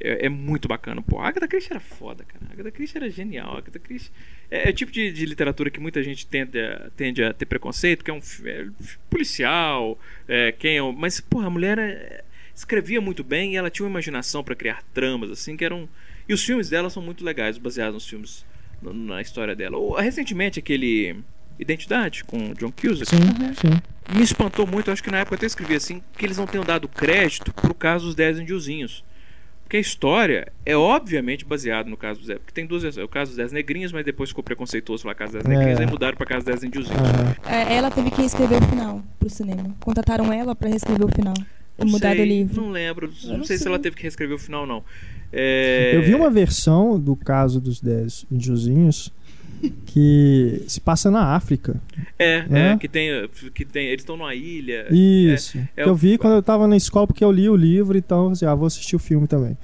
É, é muito bacana. Pô, a Agatha Christie era foda, cara. A Agatha Christie era genial. A Agatha Christie é, é o tipo de, de literatura que muita gente tende a, tende a ter preconceito, que é um é, policial, é, quem é um- mas porra, a mulher é, escrevia muito bem e ela tinha uma imaginação para criar tramas assim que eram e os filmes dela são muito legais, baseados nos filmes no- na história dela. O- recentemente aquele Identidade com John Cusack Sim, sim. me espantou muito, acho que na época eu até escrevi assim, que eles não tenham dado crédito pro caso dos 10 indiozinhos. Porque a história é obviamente baseada no caso dos 10. Porque tem duas versões. O caso dos 10 negrinhos, mas depois ficou preconceituoso falar caso dos 10 É. negrinhos, aí mudaram pra caso dos 10 indiozinhos. É, ela teve que reescrever o final pro cinema. Contrataram ela pra reescrever o final. E Não mudar sei, do livro. Não lembro. Não, não sei, se ela teve que reescrever o final, não. É, Eu vi uma versão do caso dos 10 índiozinhos que se passa na África. É, né? é, que tem. Que tem eles estão numa ilha. Isso. é que eu o- vi quando eu tava na escola, porque eu li o livro, então eu falei, ah, vou assistir o filme também.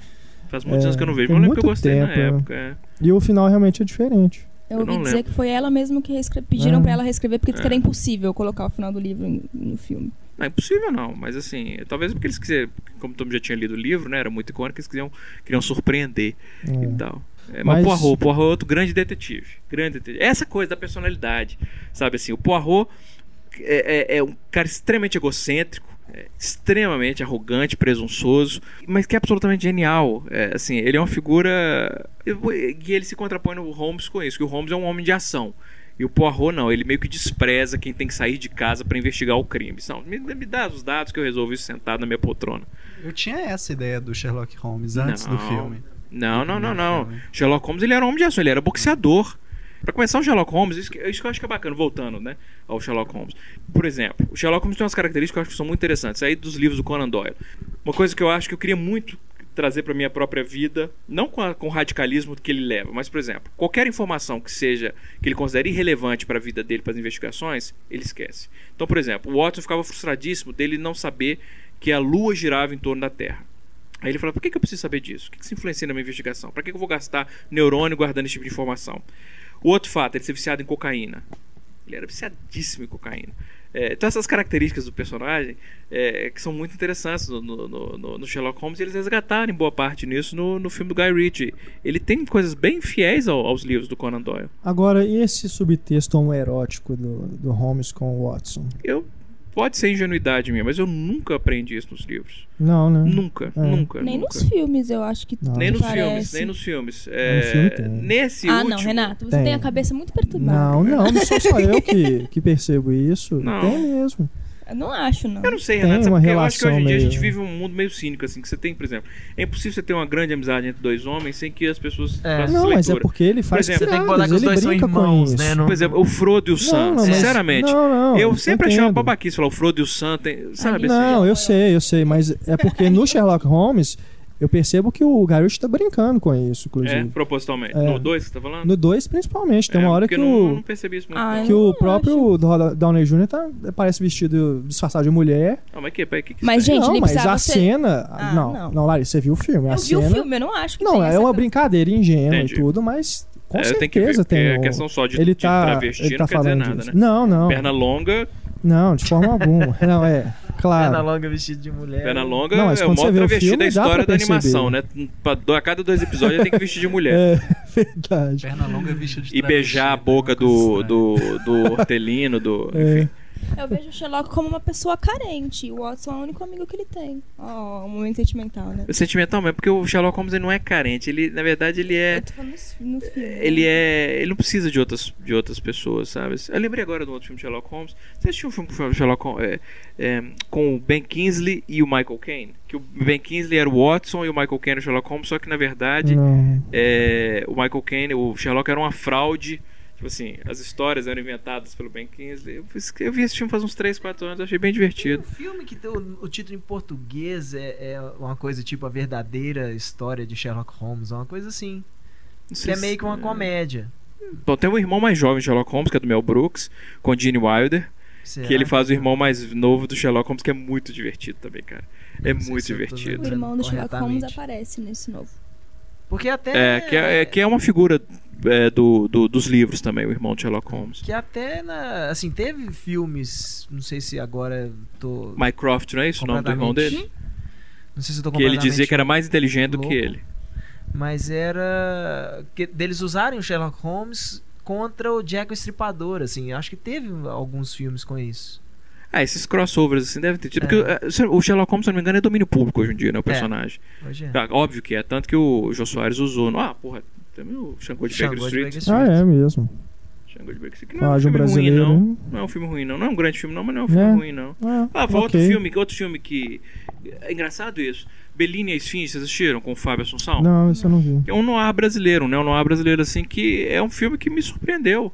Faz muitos É, anos que eu não vejo, mas eu lembro que eu muito gostei na tempo, né? época. é. E o final realmente é diferente. Eu Eu ouvi dizer lembro. que foi ela mesma que reescre... pediram É. pra ela reescrever porque disse que É. era impossível colocar o final do livro no filme. Não é impossível não, mas assim, talvez porque eles quiseram, como todo mundo já tinha lido o livro, né, era muito icônico, eles queriam, queriam surpreender É. e tal. É, mas Mas- o Poirot, o Poirot é outro grande detetive, grande detetive. Essa coisa da personalidade, sabe assim, o Poirot é, é- é um cara extremamente egocêntrico, é, extremamente arrogante, presunçoso, mas que é absolutamente genial. É, assim, ele é uma figura e ele se contrapõe no Holmes com isso, que o Holmes é um homem de ação. E o Poirot não, ele meio que despreza quem tem que sair de casa pra investigar o crime. Não, me, me dá os dados que eu resolvo isso sentado na minha poltrona. Eu tinha essa ideia do Sherlock Holmes antes do Não. filme. Não, não, não, No não. Sherlock Holmes ele era um homem de ação, ele era boxeador. Pra começar, o Sherlock Holmes, isso que, isso que eu acho que é bacana, voltando, né, ao Sherlock Holmes. Por exemplo, o Sherlock Holmes tem umas características que eu acho que são muito interessantes, aí dos livros do Conan Doyle. Uma coisa que eu acho que eu queria muito trazer pra minha própria vida, não com, a- com o radicalismo que ele leva, mas, por exemplo, qualquer informação que seja, que ele considere irrelevante para a vida dele, para as investigações, ele esquece. Então, por exemplo, o Watson ficava frustradíssimo dele não saber que a Lua girava em torno da Terra. Aí ele fala: por que, que eu preciso saber disso? O que, que isso influencia na minha investigação? Para que, que eu vou gastar neurônio guardando esse tipo de informação? O outro fato, ele ser viciado em cocaína. Ele era viciadíssimo em cocaína. É, então, essas características do personagem é, que são muito interessantes no, no- no- no Sherlock Holmes, eles resgataram em boa parte nisso no, no filme do Guy Ritchie. Ele tem coisas bem fiéis ao- aos livros do Conan Doyle. Agora, e esse subtexto homoerótico do, do Holmes com o Watson? Eu, pode ser ingenuidade minha, mas eu nunca aprendi isso nos livros. Não, né? Nunca, É. nunca. Nem nunca. nos filmes, eu acho que Não. Nem nos parece. filmes, nem nos filmes. No É, filme. Nesse Ah, último, não, Renato, você Tem. tem a cabeça muito perturbada. Não, não, não sou só eu que, que percebo isso. Não. Tem mesmo. Eu não acho, não. Eu não sei, Tem Renato, sabe uma porque eu acho que hoje em relação dia a gente meio- vive um mundo meio cínico, assim, que você tem, por exemplo, é impossível você ter uma grande amizade entre dois homens sem que as pessoas É. façam Não, mas é porque ele faz exemplo, Você tem que botar que os dois são irmãos, né? Não- Por exemplo, o Frodo e o Sam, Não, não, mas- sinceramente, não, não, eu sempre achei uma babaquice falar o Frodo e o Sam, tem, sabe? Não, assim, eu sei, eu sei, mas é porque no Sherlock Holmes eu percebo que o garoto tá brincando com isso, é, inclusive. propositalmente. É. No 2 que você tá falando? No 2, principalmente. Tem É, uma hora porque que eu não, o. não percebi isso muito. Ah, não. Que o próprio Robert Downey Jr. Tá, parece vestido disfarçado de mulher. Não, mas que, pai, que, que Mas, gente, não, mas a ser- cena. Ah, não, não. não, Larissa, você viu o filme? A Eu vi cena. o filme, eu não acho que Não, tem é essa uma coisa. brincadeira ingênua Entendi. e tudo, mas com É, certeza tem. a o- questão só de, ele de tá, travesti ele tá não quer dizer falando nada, né? Não, não. Perna longa, Não, de forma alguma. Não, é. Claro. Perna longa vestido de mulher. perna longa Não, mas é o o travesti da história da animação, né? A cada dois episódios tem que vestir de mulher. É, verdade. Perna longa vestida de E beijar a é boca do, do, do hortelino, do. É. Enfim. Eu vejo o Sherlock como uma pessoa carente. O Watson é o único amigo que ele tem. Ó, um momento sentimental, né? Sentimental mesmo, porque o Sherlock Holmes ele não é carente. Ele, na verdade, ele é. Eu tô falando no, filme. Ele é. Ele não precisa de outras, de outras pessoas, sabe? Eu lembrei agora do outro filme de Sherlock Holmes. Você assistiu um filme com o Sherlock Holmes é, é, com o Ben Kingsley e o Michael Caine? Que o Ben Kingsley era o Watson e o Michael Caine era o Sherlock Holmes, só que na verdade é, o Michael Caine, o Sherlock era uma fraude. Tipo assim, as histórias eram inventadas pelo Ben Kingsley. Eu, eu vi esse filme faz uns 3, 4 anos, achei bem Tem um divertido. filme que tem o, o título em português é, é uma coisa tipo a verdadeira história de Sherlock Holmes, uma coisa assim. Não Que é meio que uma comédia. Bom, tem um irmão mais jovem de Sherlock Holmes, que é do Mel Brooks, com Gene Wilder. Será? Que ele faz o irmão mais novo do Sherlock Holmes, que é muito divertido também, cara. É muito divertido. O irmão do Sherlock Holmes aparece nesse novo. Porque até. É, que é, é- que é uma figura é, do, do- dos livros também, o irmão de Sherlock Holmes. que até na, assim, teve filmes, não sei se agora tô. Mycroft, não é isso o nome do irmão dele? Não sei se eu tô Que ele dizia que era mais inteligente do louco. que ele. Mas era. Que, deles usarem o Sherlock Holmes contra o Jack o Estripador, assim. Acho que teve alguns filmes com isso. Ah, esses crossovers assim devem ter tido. Porque é, o Sherlock Holmes, se não me engano, é domínio público hoje em dia, né? O personagem. Hoje é. Ah, óbvio que é. Tanto que o Jô Soares usou. no- Ah, porra, também o Xangô de Baker Street. Ah, é mesmo. Xangô de Baker Street. Que não é Ah, um um filme ruim, não. hein? Não é um filme ruim, não. Não é um grande filme, não, mas não é um filme É. ruim, não. Ah, Ah, foi outro filme, outro filme que. É engraçado isso. Bellini e a Esfinge, vocês assistiram com o Fábio Assunção? Não, isso eu não vi. É um noir brasileiro, né? Um noir brasileiro, assim, que é um filme que me surpreendeu.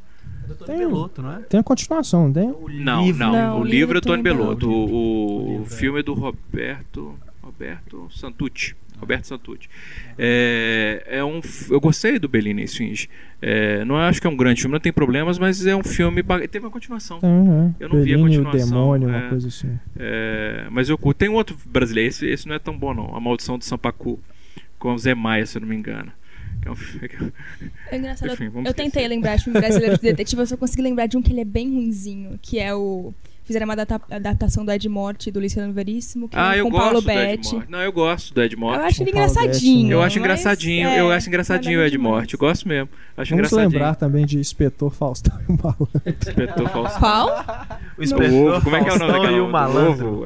Doutor Tem- Peloto, não é? Tem a continuação, não tem? Não, livro- não. Não, o o livro é Tony tem- Bellotto. O, o, O livro, filme é do Roberto. Roberto Santucci. Roberto Santucci. É, é um, eu gostei do Bellini e Esfinge. É, não acho que é um grande filme, não tem problemas, mas é um filme. ba- Teve uma continuação. É. Eu não vi a Bellini e o continuação, Demônio, é. uma coisa assim. É, mas eu curto. Tem um outro brasileiro, esse, esse não é tão bom, não. A Maldição do Sampacu. Com o Zé Maia, se eu não me engano. Que é um filme que- É engraçado. eu- Enfim, vamos eu tentei lembrar de filme brasileiro de detetive, eu só consegui lembrar de um que ele é bem ruinzinho, que é o. Fizeram uma adapta- adaptação do Ed Morte do Luciano Veríssimo, que Ah, é eu com Paulo gosto Ed Betti. Não, eu gosto do Ed Morte. Eu acho ele Paulo engraçadinho. Betti, Eu acho engraçadinho, é, eu acho engraçadinho o Ed. Morte. Eu gosto mesmo. Acho Vamos engraçadinho. lembrar também de Inspetor Faustão e o Malandro. Inspetor Faustão. Qual? O inspetor como é que é o nome daquela o malandro. ovo?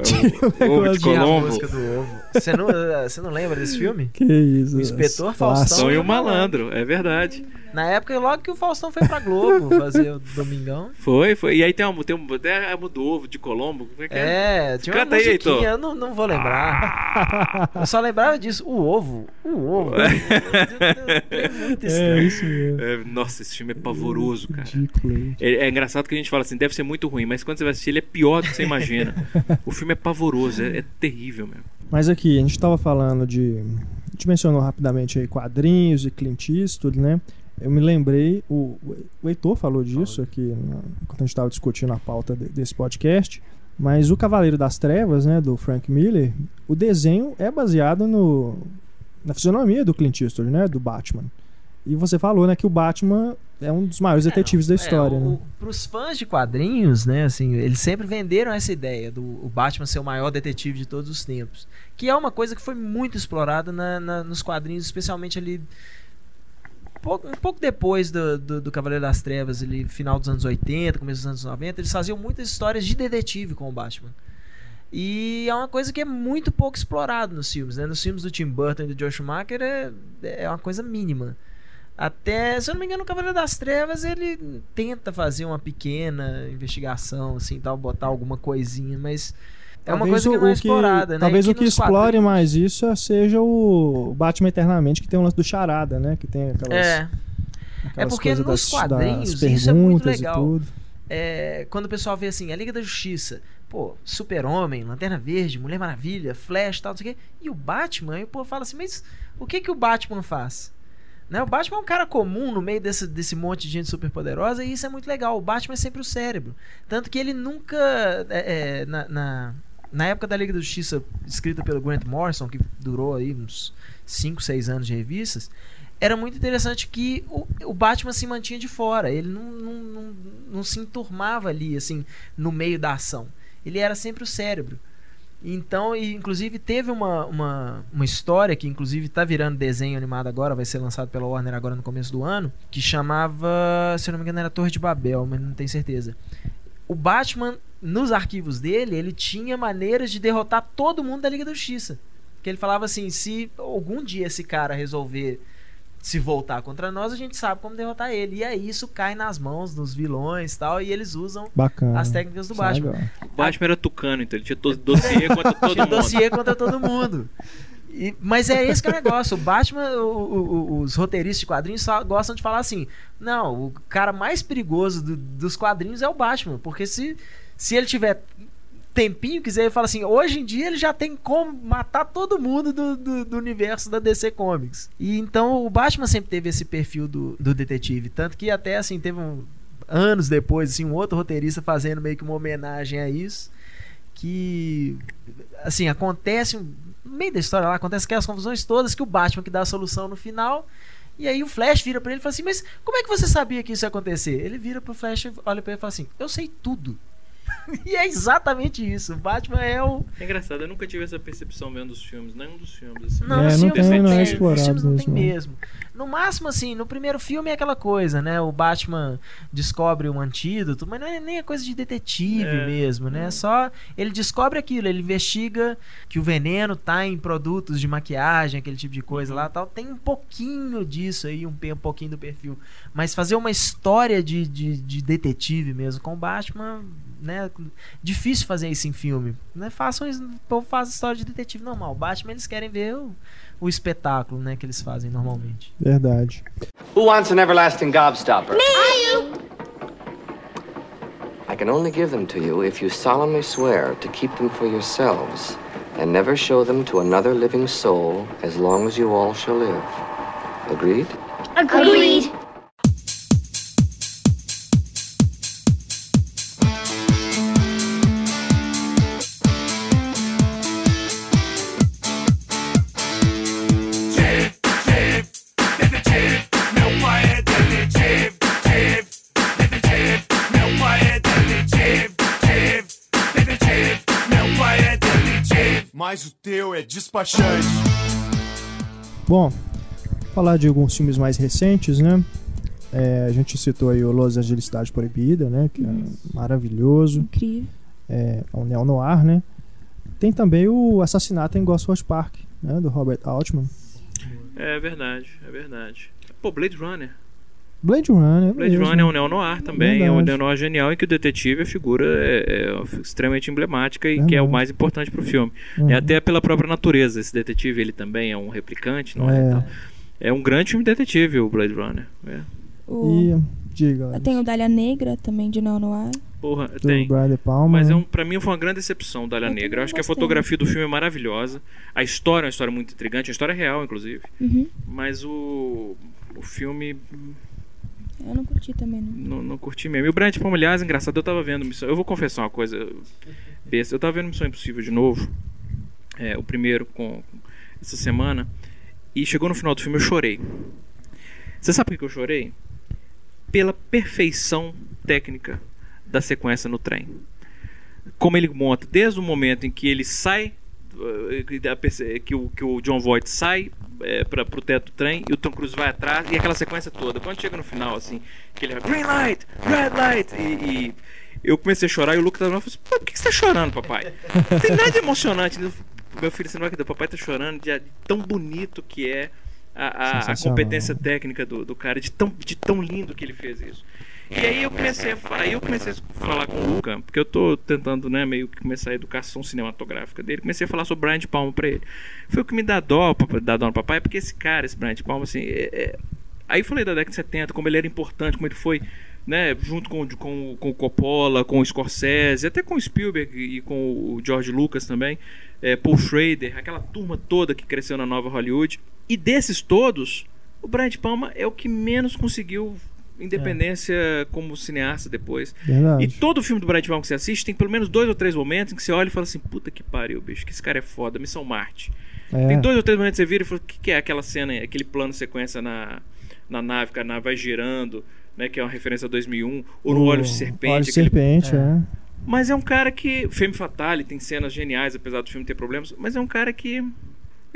É o, ovo de Colombo. música do ovo. Você não, você não lembra desse filme? Que isso. O Inspetor esse Faustão. E o o malandro, é verdade. Na época, logo que o Faustão foi pra Globo fazer o Domingão. Foi, foi. E aí tem uma, tem um, até a do ovo de Colombo. Como é que é? É, tinha uma Canta aí, Heitor. musiquinha, eu não, não vou lembrar. Eu só lembrava disso. O ovo. O ovo. É muito É estranho. isso mesmo. É, nossa, esse filme é pavoroso, cara. Ridículo. hein? É, é engraçado que a gente fala assim, deve ser muito ruim, mas quando você vai assistir, ele é pior do que você imagina. o filme é pavoroso, é, é terrível mesmo. Mas aqui, a gente tava falando de. A gente mencionou rapidamente aí quadrinhos e Clint Eastwood, né? Eu me lembrei, o, o Heitor falou disso aqui na- quando a gente estava discutindo a pauta de- desse podcast. Mas o Cavaleiro das Trevas, né, do Frank Miller, o desenho é baseado no, na fisionomia do Clint Eastwood, né, do Batman. E você falou, né, que o Batman é um dos maiores detetives da história, é, né? o, Pros fãs de quadrinhos, né, assim, eles sempre venderam essa ideia do o Batman ser o maior detetive de todos os tempos. Que é uma coisa que foi muito explorada na- na- nos quadrinhos, especialmente ali. Pouco- Um pouco depois do, do, do Cavaleiro das Trevas, ali, final dos anos 80, começo dos anos 90, eles faziam muitas histórias de detetive com o Batman. E é uma coisa que é muito pouco explorado nos filmes, né? Nos filmes do Tim Burton e do Joe Schumacher é, é uma coisa mínima. Até, se eu não me engano, o Cavaleiro das Trevas ele tenta fazer uma pequena investigação, assim, tal, botar alguma coisinha, mas é uma coisa que não é explorada, né? Talvez E o que explore mais isso seja o Batman Eternamente, que tem o lance do charada, né? Que tem aquelas, É, aquelas porque coisas nos das, quadrinhos das isso é muito e legal. é, quando o pessoal vê assim, a Liga da Justiça, pô, Super-Homem, Lanterna Verde, Mulher Maravilha, Flash, tal, não sei o quê, e o Batman, aí o povo fala assim, mas o que que o Batman faz? Né? O Batman é um cara comum no meio desse, desse monte de gente super poderosa e isso é muito legal. O Batman é sempre o cérebro. Tanto que ele nunca. é, é, na, na, na época da Liga da Justiça, escrita pelo Grant Morrison, que durou aí uns 5, 6 anos de revistas, era muito interessante que o, o Batman se mantinha de fora. Ele não, não, não, não se enturmava ali, assim, no meio da ação. Ele era sempre o cérebro. Então, e, inclusive, teve uma, uma, uma história que, inclusive, tá virando desenho animado agora, vai ser lançado pela Warner agora no começo do ano, que chamava, se eu não me engano, era Torre de Babel, mas não tenho certeza. O Batman nos arquivos dele, ele tinha maneiras de derrotar todo mundo da Liga da Justiça. Que ele falava assim: se algum dia esse cara resolver se voltar contra nós, a gente sabe como derrotar ele. E aí isso cai nas mãos dos vilões e tal, e eles usam Bacana. as técnicas do é Batman. O Batman era tucano, então ele tinha to- dossiê contra todo Tinha mundo. dossiê contra todo mundo. E- mas é esse que é o negócio. O Batman, o- o- o- os roteiristas de quadrinhos só gostam de falar assim: não, o cara mais perigoso do- dos quadrinhos é o Batman. Porque se, se ele tiver tempinho, quiser, ele fala assim: hoje em dia ele já tem como matar todo mundo do, do, do universo da DC Comics. E então o Batman sempre teve esse perfil do, do detetive. Tanto que até assim, teve um. Anos depois, assim, um outro roteirista fazendo meio que uma homenagem a isso. Que assim, acontece no meio da história lá, acontece aquelas confusões todas que o Batman que dá a solução no final. E aí o Flash vira pra ele e fala assim: "Mas como é que você sabia que isso ia acontecer?" Ele vira pro Flash, olha pra ele e fala assim: "Eu sei tudo." e é exatamente isso. O Batman é o É engraçado, eu nunca tive essa percepção vendo os filmes, nenhum dos filmes. Assim. Não, É, não filmes tem, não é tem, explorado nos filmes não tem mesmo, mesmo. No máximo, assim, no primeiro filme é aquela coisa, né? O Batman descobre um antídoto, mas não é nem a coisa de detetive É. mesmo, né? Só ele descobre aquilo, ele investiga que o veneno tá em produtos de maquiagem, aquele tipo de coisa lá tal. Tem um pouquinho disso aí, um, um pouquinho do perfil. Mas fazer uma história de, de, de detetive mesmo com o Batman, né? Difícil fazer isso em filme. Né? Façam isso, o povo faz história de detetive normal. Batman eles querem ver o, o espetáculo, né, que eles fazem normalmente. Verdade. Who wants an everlasting gobstopper? Me! I can only give them to you if you solemnly swear to keep them for yourselves and never show them to another living soul as long as you all shall live. Agreed? Agreed. Mas o teu é despachante. Bom, falar de alguns filmes mais recentes, né? É, a gente citou aí o Los Angeles Cidade Proibida, né? Que é maravilhoso. Incrível. É, é um neo-noir, né? Tem também o Assassinato em Gosford Park, né? Do Robert Altman. É verdade, é verdade. Pô, Blade Runner. Blade Runner. Blade mesmo. Runner é um neo-noir também, é um Verdade. neo-noir genial em que o detetive, a figura é, é extremamente emblemática e que é o Verdade. mais importante pro filme. Uhum. É até pela própria natureza, esse detetive, ele também é um replicante, não é? É. É um grande filme de detetive, o Blade Runner. É. O... E, diga, tenho o Dália Negra também de Neo Noir. Porra, do tem. Brian De Palma. Mas é um, pra mim foi uma grande decepção Dália Negra. Eu acho que a gostei. fotografia do filme é maravilhosa. A história é uma história muito intrigante, a história é real, inclusive. Uhum. Mas o, o filme Eu não curti também, não. não, não curti mesmo. E o Brian De Palma, aliás, engraçado, eu tava vendo Missão. Eu vou confessar uma coisa besta. Eu tava vendo Missão Impossível de novo. É, o primeiro com, com- essa semana. E chegou no final do filme eu chorei. Você sabe por que eu chorei? Pela perfeição técnica da sequência no trem. Como ele monta, desde o momento em que ele sai, que perce- que o, que o John Voight sai é, para pro teto do trem e o Tom Cruise vai atrás e aquela sequência toda. Quando chega no final, assim, que ele vai green light, red light e, e eu comecei a chorar e o Luke tava lá e falou assim, "Pô, por que você tá chorando, papai? Não tem nada de emocionante. Meu filho, você não vai acreditar, papai tá chorando de tão bonito que é a, a- a competência técnica do, do cara, de tão, de tão lindo que ele fez isso. E aí eu comecei a, aí eu comecei a falar com o Luca, porque eu tô tentando, né, meio que começar a educação cinematográfica dele. Comecei a falar sobre Brian de Palma pra ele. Foi o que me dá dó, dá dó no papai, porque esse cara, esse Brian de Palma, assim, é- é- Aí falei da década de 70, como ele era importante, como ele foi, né, junto com, o- com, o- com o Coppola, com o Scorsese, até com o Spielberg e com o George Lucas também, é, Paul Schrader, aquela turma toda que cresceu na nova Hollywood. E desses todos, o Brian de Palma é o que menos conseguiu independência como cineasta depois. Verdade. E todo filme do de Palma que você assiste tem pelo menos dois ou três momentos em que você olha e fala assim: puta que pariu, bicho, que esse cara é foda, Missão Marte. É. Tem dois ou três momentos que você vira e fala: o que, que é aquela cena, aquele plano sequência na, na nave, que a nave vai girando, né, que é uma referência a 2001, ou no Olho de Serpente. Olho de aquele- Serpente, é. Mas é um cara que. Femme Fatale tem cenas geniais, apesar do filme ter problemas, mas é um cara que.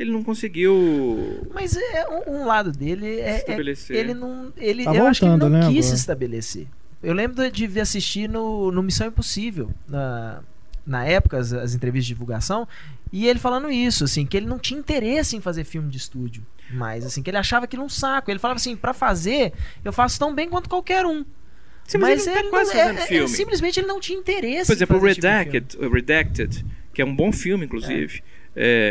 Ele não conseguiu. Mas é um, um lado dele é, é Estabelecer. ele não ele Tá eu acho que ele não voltando, né, quis se estabelecer. eu lembro de de assistir no, no Missão Impossível, na, na época, as, as entrevistas de divulgação, e ele falando isso, assim, que ele não tinha interesse em fazer filme de estúdio. Mas, assim, que ele achava aquilo um saco. Ele falava assim, pra fazer, eu faço tão bem quanto qualquer um. Sim, mas ele não tá não- quase é- é- simplesmente ele não tinha interesse Por exemplo, em o tipo de Redacted, o Redacted, que é um bom filme, inclusive. É,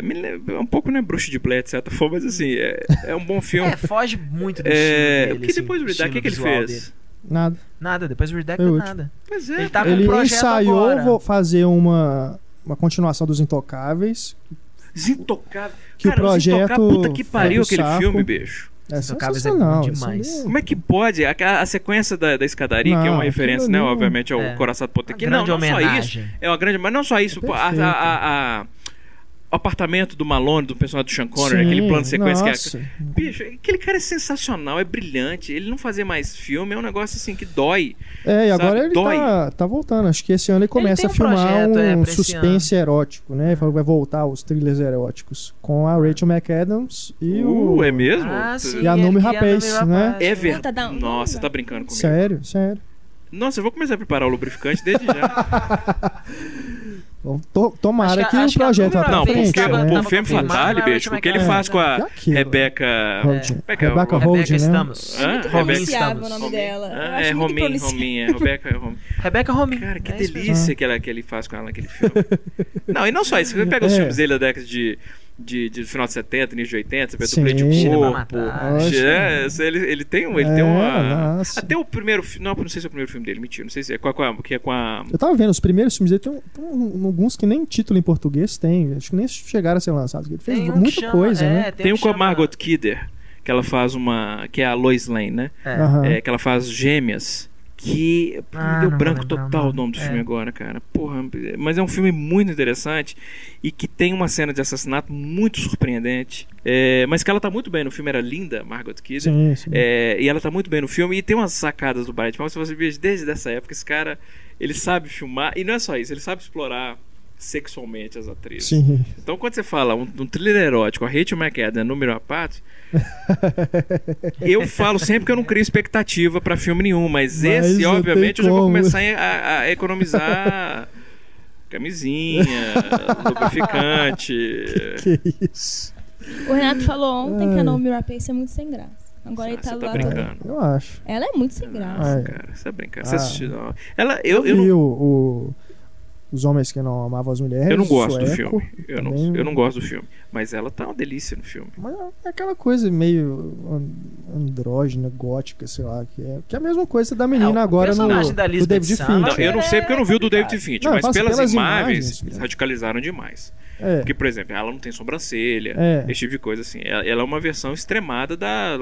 me lembra- é um pouco, né, Bruxa de Blair, de certa forma, mas assim, é, é um bom filme. É, foge muito do É, dele, porque assim, depois do Redacted, o que, que ele fez? dele. Nada. Nada, depois do Redacted, útil. nada. Pois é. Ele tá com Ele um projeto ensaiou agora. vo- fazer uma, uma continuação dos Intocáveis. Desintocável. Que o Cara, os projeto Intocáveis, puta que pariu aquele saco. filme, bicho. É Intocáveis é sensacional. isso demais. é- Como é que pode? A, a sequência da, da escadaria, que é Não, uma referência, né? é- Obviamente, ao É. Coração do Potequim. Uma Não, grande não só isso. homenagem. É uma grande. Mas não só isso. É a- a- a- o apartamento do Malone, do personagem do Sean Connery, Sim, aquele plano de sequência nossa. que é. Bicho, aquele cara é sensacional, é brilhante. Ele não fazer mais filme é um negócio assim que dói. É, e agora ele Dói. tá, tá voltando. Acho que esse ano ele começa a um filmar projeto, é, um esse suspense erótico, né? Ele falou que vai voltar os thrillers eróticos com a Rachel McAdams e Uh, o. é mesmo? Ah, sim, E a Numi ele- Rapaz, a né? É verdade. Nossa, você tá brincando comigo. Sério, sério. Nossa, eu vou começar a preparar o lubrificante desde já. To- tomara Acho que- que, acho o que a projeto vá Não, pra frente, tava- né? o Femme Fatale, bicho, o que ele faz com a É. Holding. Rebecca Rebecca Holding, Rebecca né? Estamos. Hã? Estamos. o nome dela. Ah, é Romin, pronunciável. Rominha, Rebecca Romin. Rebecca Romijn. Cara, que É delícia que, ela, que ele faz com ela naquele filme. não, e não só isso. Você pega os É. filmes dele da década de, de, de final de 70, início de 80, você vê Sim. dublê de corpo. É, ele, ele tem um. Ele É, tem uma. nossa. Até o primeiro Não, não sei se é o primeiro filme dele, mentira. Não sei se é com a. Que é com a Eu tava vendo, os primeiros filmes dele tem, um- tem um- alguns que nem título em português tem. Acho que nem chegaram a ser lançados. Ele fez Tem um muita chama- coisa, é, né? tem um com a Margot Kidder, que ela faz uma. que é a Lois Lane, né? É. É, que ela faz gêmeas. Que Ah, me deu branco o total o nome. do É. filme agora, cara. Porra, mas é um filme muito interessante e que tem uma cena de assassinato muito surpreendente. É, mas que ela tá muito bem no filme, era linda, Margot Kidder. Sim, sim. É, e ela tá muito bem no filme e tem umas sacadas do Brian De Palma. Se você vê desde essa época, esse cara ele sabe filmar e não é só isso, ele sabe explorar sexualmente as atrizes. Sim. Então, quando você fala um, um thriller erótico, a Rachel McAdams, número a parte, eu falo sempre que eu não crio expectativa pra filme nenhum, mas, Mas esse, obviamente, eu já vou começar a, a economizar camisinha, lubrificante. Que isso. O Renato falou ontem que Ai. a Naomi Rapace é muito sem graça. Agora ele Ah, tá você tá lá. brincando. Eu acho. Ela é muito sem graça. Ah, é. Cara, você é brincando. Ah. Você assistiu? Ela, Eu, eu, eu, vi não, o, o- Os Homens que Não Amavam as Mulheres. eu não gosto do sueco, filme. Eu não, eu não gosto do filme. Mas ela tá uma delícia no filme. Mas é aquela coisa meio an- andrógena, gótica, sei lá, que é, que é a mesma coisa da menina É, agora no da do Lisbeth David Salander- Não, Fincher. eu não sei porque eu não vi o do David Fincher, mas pelas, pelas imagens, eles radicalizaram demais. É, Porque, por exemplo, ela não tem sobrancelha, É. esse tipo de coisa assim. Ela, ela é uma versão extremada da,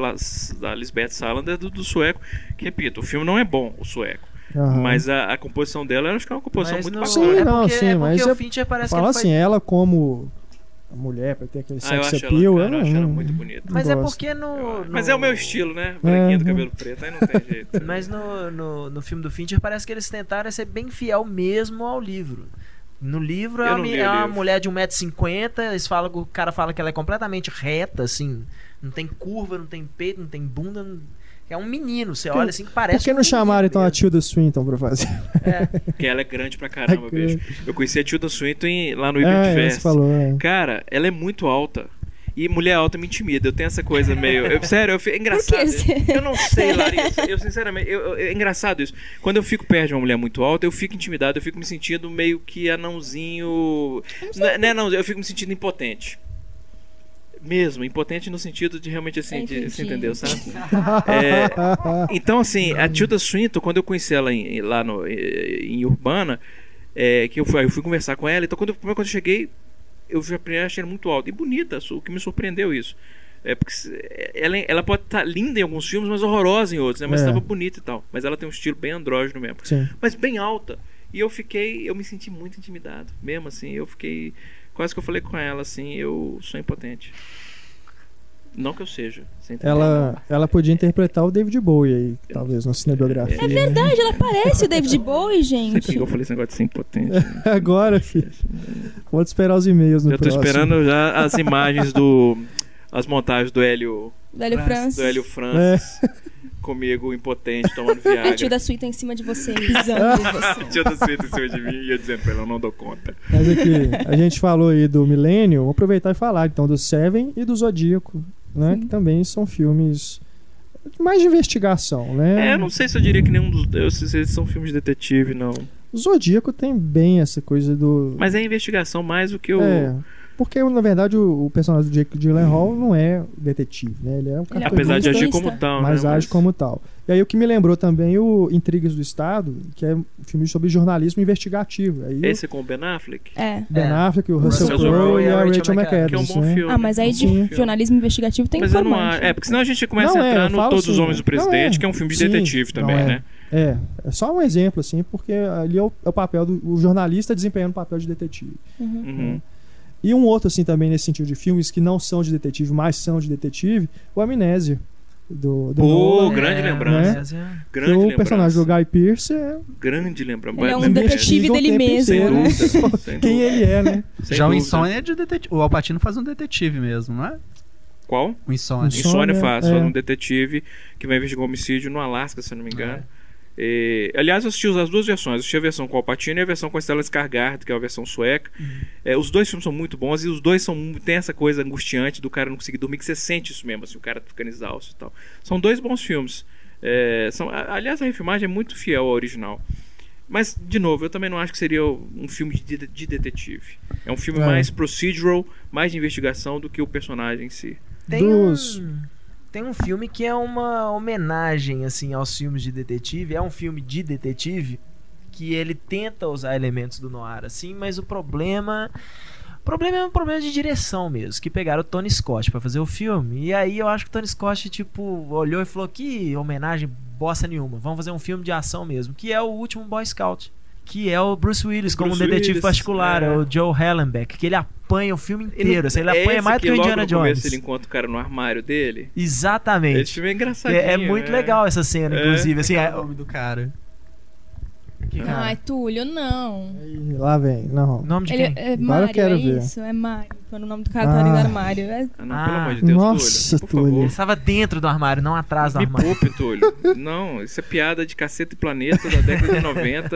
da Lisbeth Salander do, do sueco. Que, repito, o filme não é bom, o sueco. Aham. Mas a, a composição dela, eu acho que é uma composição Mas muito Sim, bacana. é não, porque, sim, é mas o é- Fincher parece Fala assim, foi... ela como a mulher, pra ter aquele Ah, eu sex acho ela, appeal, cara, eu acho ela não- muito bonita. Mas é gosto. porque no, no- Mas é o meu estilo, né? Branquinho do Uhum. cabelo preto, aí não tem jeito. Mas no, no, no filme do Fincher parece que eles tentaram ser bem fiel mesmo ao livro. No livro é uma, não é uma mulher de 1,50m, eles falam, o cara fala que ela é completamente reta, assim. Não tem curva, não tem peito, não tem bunda. não- É um menino, você olha assim que parece. Por que um não chamaram menino então a. Tilda Swinton pra fazer? Porque ela é grande pra caramba, É bicho. Eu conheci a Tilda Swinton lá no É, Ibit é, Fest. você falou, é. Cara, ela é muito alta. E mulher alta me intimida. Eu tenho essa coisa meio. eu- sério, eu, é engraçado. você- Eu não sei, Larissa. Eu, sinceramente, eu- eu- é engraçado isso. Quando eu fico perto de uma mulher muito alta, eu fico intimidado, eu fico me sentindo meio que anãozinho. Não é- não é não, eu fico me sentindo impotente. Mesmo, impotente no sentido de realmente assim, de, você entendeu, sabe? É, então, assim, a Tilda Swinton, quando eu conheci ela em- lá no, eh, em Urbana, é, que eu fui, eu fui conversar com ela, então quando eu, quando eu cheguei, eu já achei ela muito alta e bonita, o que me surpreendeu isso. É porque se- ela, ela pode estar linda em alguns filmes, mas horrorosa em outros, né? Mas É. estava bonita e tal. Mas ela tem um estilo bem andrógeno mesmo. Sim. Mas bem alta. E eu fiquei, eu me senti muito intimidado. Mesmo assim, eu fiquei. Quase que eu falei com ela assim, eu sou impotente. Não que eu seja. Ela, ela podia interpretar o David Bowie aí, talvez, na cinebiografia. É verdade, ela parece o David Bowie, gente. eu falei esse negócio de ser impotente. Agora, filho. Vou esperar os e-mails no Eu tô próximo. esperando já as imagens do. As montagens do Hélio. Do Hélio Francis. do Hélio Francis. Comigo, impotente, tomando A tio da suíta em cima de você, pisando em você. Tio da Suíta em cima de mim e eu dizendo pra ela, eu não dou conta. Mas aqui, a gente falou aí do Millennium, vou aproveitar e falar então do Seven e do Zodíaco, né? Sim. Que também são filmes mais de investigação, né? É, eu não sei se eu diria que nenhum dos. Eu sei se eles são filmes de detetive, não. O Zodíaco tem bem essa coisa do. Mas é investigação mais do que o. É. Porque, na verdade, o, o personagem do Jake Gyllenhaal não é detetive, né? Ele é um é um Apesar de agir como tal, mas né? age como tal. E aí o que me lembrou também o Intrigas do Estado, que é um filme sobre jornalismo investigativo. Aí Esse é com o Ben Affleck? É. Ben É. Affleck, o Russell Russell Crowe e a Rachel Que é um McAdams, bom né? filme. Ah, mas aí de Sim. jornalismo investigativo tem Mas eu não acho. É, porque senão a gente começa Não, a é, entrar eu no Todos os assim, Homens do Presidente, é. que é um filme de Sim, detetive também, é. né? É, é só um exemplo, assim, porque ali é o, é o papel do o jornalista desempenhando o papel de detetive. Uhum. Uhum. E um outro, assim, também nesse sentido de filmes que não são de detetive, mas são de detetive, o Amnésia. Do, do Pô, Nolan, grande É, lembrança. é- que Grande o lembrança. personagem do Guy Pearce é Grande lembrança. Ele é um detetive dele mesmo, inteiro né? Sem quem dúvida. ele é, né? Sem Já o. Insônia é de detetive. O Alpatino faz um detetive mesmo, não é? Qual? O Insônia. Insônia. Insônia faz, é. faz um detetive que vai investigar um homicídio no Alasca, se eu não me engano. É, aliás, eu assisti as duas versões. Eu assisti a versão com o Alpatino e a versão com a Stellan Skarsgård, que é a versão sueca. É, os dois filmes são muito bons e os dois são tem essa coisa angustiante do cara não conseguir dormir, que você sente isso mesmo, assim, o cara ficando exausto e tal. São dois bons filmes. É, são, a- aliás, a refilmagem é muito fiel ao original. Mas, de novo, eu também não acho que seria um filme de, de detetive. É um filme É. mais procedural, mais de investigação do que o personagem em si. Tem Dos- um, tem um filme que é uma homenagem assim aos filmes de detetive. É um filme de detetive que ele tenta usar elementos do noir assim, mas o problema o problema é um problema de direção mesmo, que pegaram o Tony Scott pra fazer o filme. E aí eu acho que o Tony Scott tipo olhou e falou que homenagem bosta nenhuma. Vamos fazer um filme de ação mesmo, que é o último Boy Scout. Que é o Bruce Willis como Bruce um detetive Willis, particular, é. o Joe Hallenbeck, que ele apanha o filme inteiro. assim, ele é apanha esse mais do que o Indiana começo Jones. ele encontra o cara no armário dele. Esse Exatamente. filme é engraçadinho. É, é muito é. legal essa cena, É. inclusive. Assim, É é- o nome do cara. Ai, Túlio, não. Aí, lá vem, não. nome de Ele quem? é Agora eu Mário, quero é ver. isso, é Mário. Quando o nome do cara tá ali no Ah. armário. É... Ah, não, Ah, pelo amor de Deus, nossa, Túlio. Por Túlio. Ele estava dentro do armário, não atrás do Me armário. poupe, Túlio. Não, isso é piada de caceta e planeta da década de 90.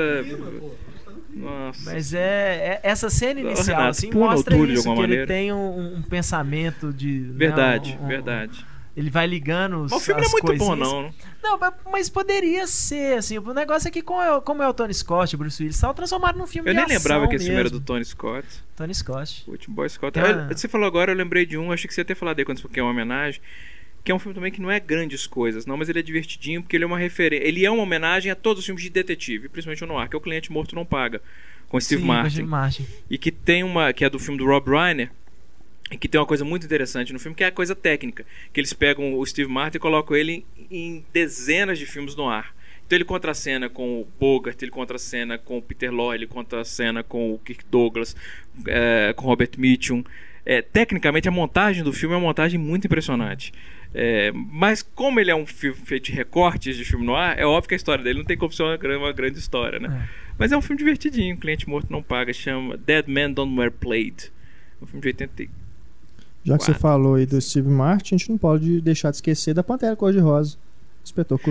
Nossa. Mas é, é- essa cena inicial Renato, assim mostra isso, que ele maneira. tem um, um pensamento de né, Verdade, um- um- verdade. Ele vai ligando os, Mas o filme não é muito bom, coisinhas. não. Não, mas- poderia ser, assim. O negócio é que como é, como é o Tony Scott, o Bruce Willis, tal, transformaram num filme Eu nem lembrava que esse filme era do. Tony Scott. Tony Scott. O último Boy Scott. Tem Ah, uma- Você falou agora, eu lembrei de um, achei que você ia ter falado aí quando você falou que é uma homenagem. Que é um filme também que não é grandes coisas, não, mas ele é divertidinho porque ele é uma referência. Ele é uma homenagem a todos os filmes de detetive, principalmente o Noir, que é o Cliente Morto Não Paga, com Steve Sim, com Martin. Steve Martin. E que tem uma. que é do filme do Rob Reiner. E que tem uma coisa muito interessante no filme, que é a coisa técnica. Que eles pegam o Steve Martin e colocam ele em, dezenas de filmes no ar. Então ele contracena com o Bogart, ele contracena com o Peter Lorre, ele contracena com o Kirk Douglas, eh, com o Robert Mitchum. Eh, tecnicamente, a montagem do filme é uma montagem muito impressionante. Eh, mas como ele é um filme feito de recortes de filme no ar, é óbvio que a história dele não tem como ser uma, uma grande história, né? Mas é um filme divertidinho, Cliente Morto Não Paga, chama Dead Men Don't Wear Plaid. É um filme de 80 e- Já que você Quatro. falou aí do Steve Martin, a gente não pode deixar de esquecer da Pantera Cor-de-Rosa.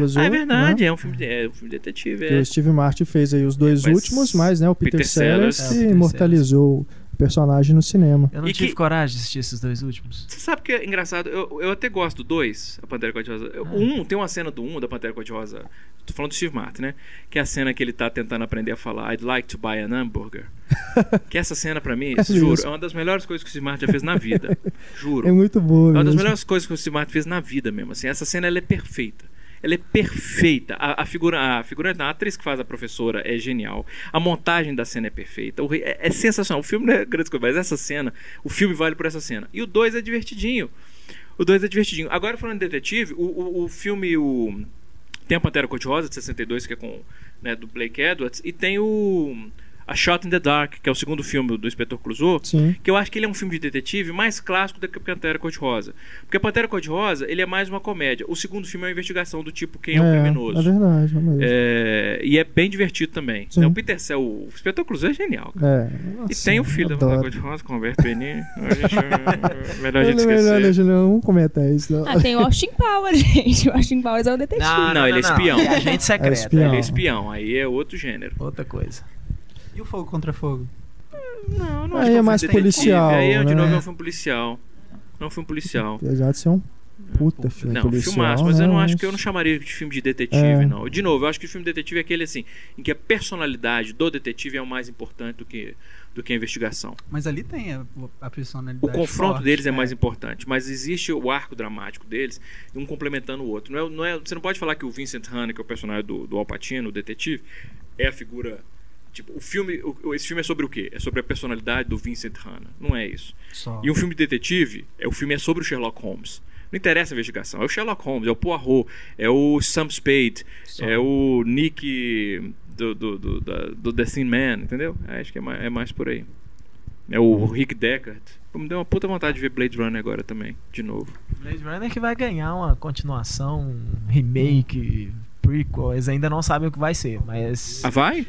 Azul. Ah, é verdade, né? é um filme de, é um filme de detetive. Que É. o Steve Martin fez aí os dois Mas últimos, mas né, o Peter, Peter Sellers, Sellers- É, Peter imortalizou o personagem no cinema. Eu não E tive que- coragem de assistir esses dois últimos. Você sabe que é engraçado? Eu, eu até gosto do 2, a Pantera Cor-de-Rosa. Ah. O 1, tem uma cena do 1 um, da Pantera Cor-de-Rosa. Tô falando do Steve Martin, né? Que é a cena que ele tá tentando aprender a falar I'd like to buy an hamburger. que essa cena, pra mim, É juro, mesmo. é uma das melhores coisas que o Steve Martin já fez na vida. Juro. É muito boa. É uma das mesmo. melhores coisas que o Steve Martin fez na vida mesmo. Assim, essa cena ela é perfeita. Ela é perfeita. A, a figura, a figura, a atriz que faz a professora é genial. A montagem da cena é perfeita. O é, é sensacional. O filme não é grande coisa, mas essa cena, o filme vale por essa cena. E o 2 é divertidinho. O 2 é divertidinho. Agora falando de detetive, o, o, o filme o tem a Pantera Cor-de-Rosa de 62 que é com né, do Blake Edwards e tem o A Shot in the Dark, que é o segundo filme do Inspetor Clouseau, Sim. que eu acho que ele é um filme de detetive mais clássico do que a Pantera Cor-de-Rosa. Porque a Pantera Cor-de-Rosa, ele é mais uma comédia. O segundo filme é uma investigação do tipo quem é, o É criminoso. verdade, é mesmo. É, e é bem divertido também. Sim. Né, O Peter Cell, o Inspetor Clouseau é genial. cara. É. E tem o filho da. Pantera Cor-de-Rosa com o Roberto Benigni. A gente- Melhor a gente Não, melhor, esquecer. deixa, não, vamos comentar isso. Não. Ah, tem o Austin Powers, gente. O Austin Powers é o detetive. Não, ele é espião. É agente secreto. É espião. Ele é espião, aí é outro gênero. Outra coisa. E o Fogo contra Fogo? Não, não Aí é um mais policial, Aí, de né? novo, é um filme policial. É um filme policial. Apesar de ser um puta filme Não, policial. filmaço, mas eu não né, acho que eu não chamaria de filme de detetive, É. não. De novo, eu acho que o filme detetive é aquele assim, em que a personalidade do detetive é o mais importante do que, do que a investigação. Mas ali tem a, a O personalidade. confronto forte, deles é né? mais importante, mas existe o arco dramático deles, um complementando o outro. Não é, não é, você não pode falar que o Vincent Hanna, que é o personagem do, do Al Pacino, o detetive, é a figura. Tipo, o filme, o- esse filme é sobre o quê? É sobre a personalidade do Vincent Hanna. Não é isso. Só. E um filme de detetive, é, o filme é sobre o Sherlock Holmes. Não interessa a investigação. É o Sherlock Holmes, é o Poirot, é o Sam Spade, é o Nick do, do, do, da- do The Thin Man, entendeu? É, acho que é mais, é mais por aí. É o Rick Deckard. Me deu uma puta vontade de ver Blade Runner agora também, de novo. Blade Runner que vai ganhar uma continuação, um remake, prequel. Eles ainda não sabem o que vai ser, mas Ah, vai?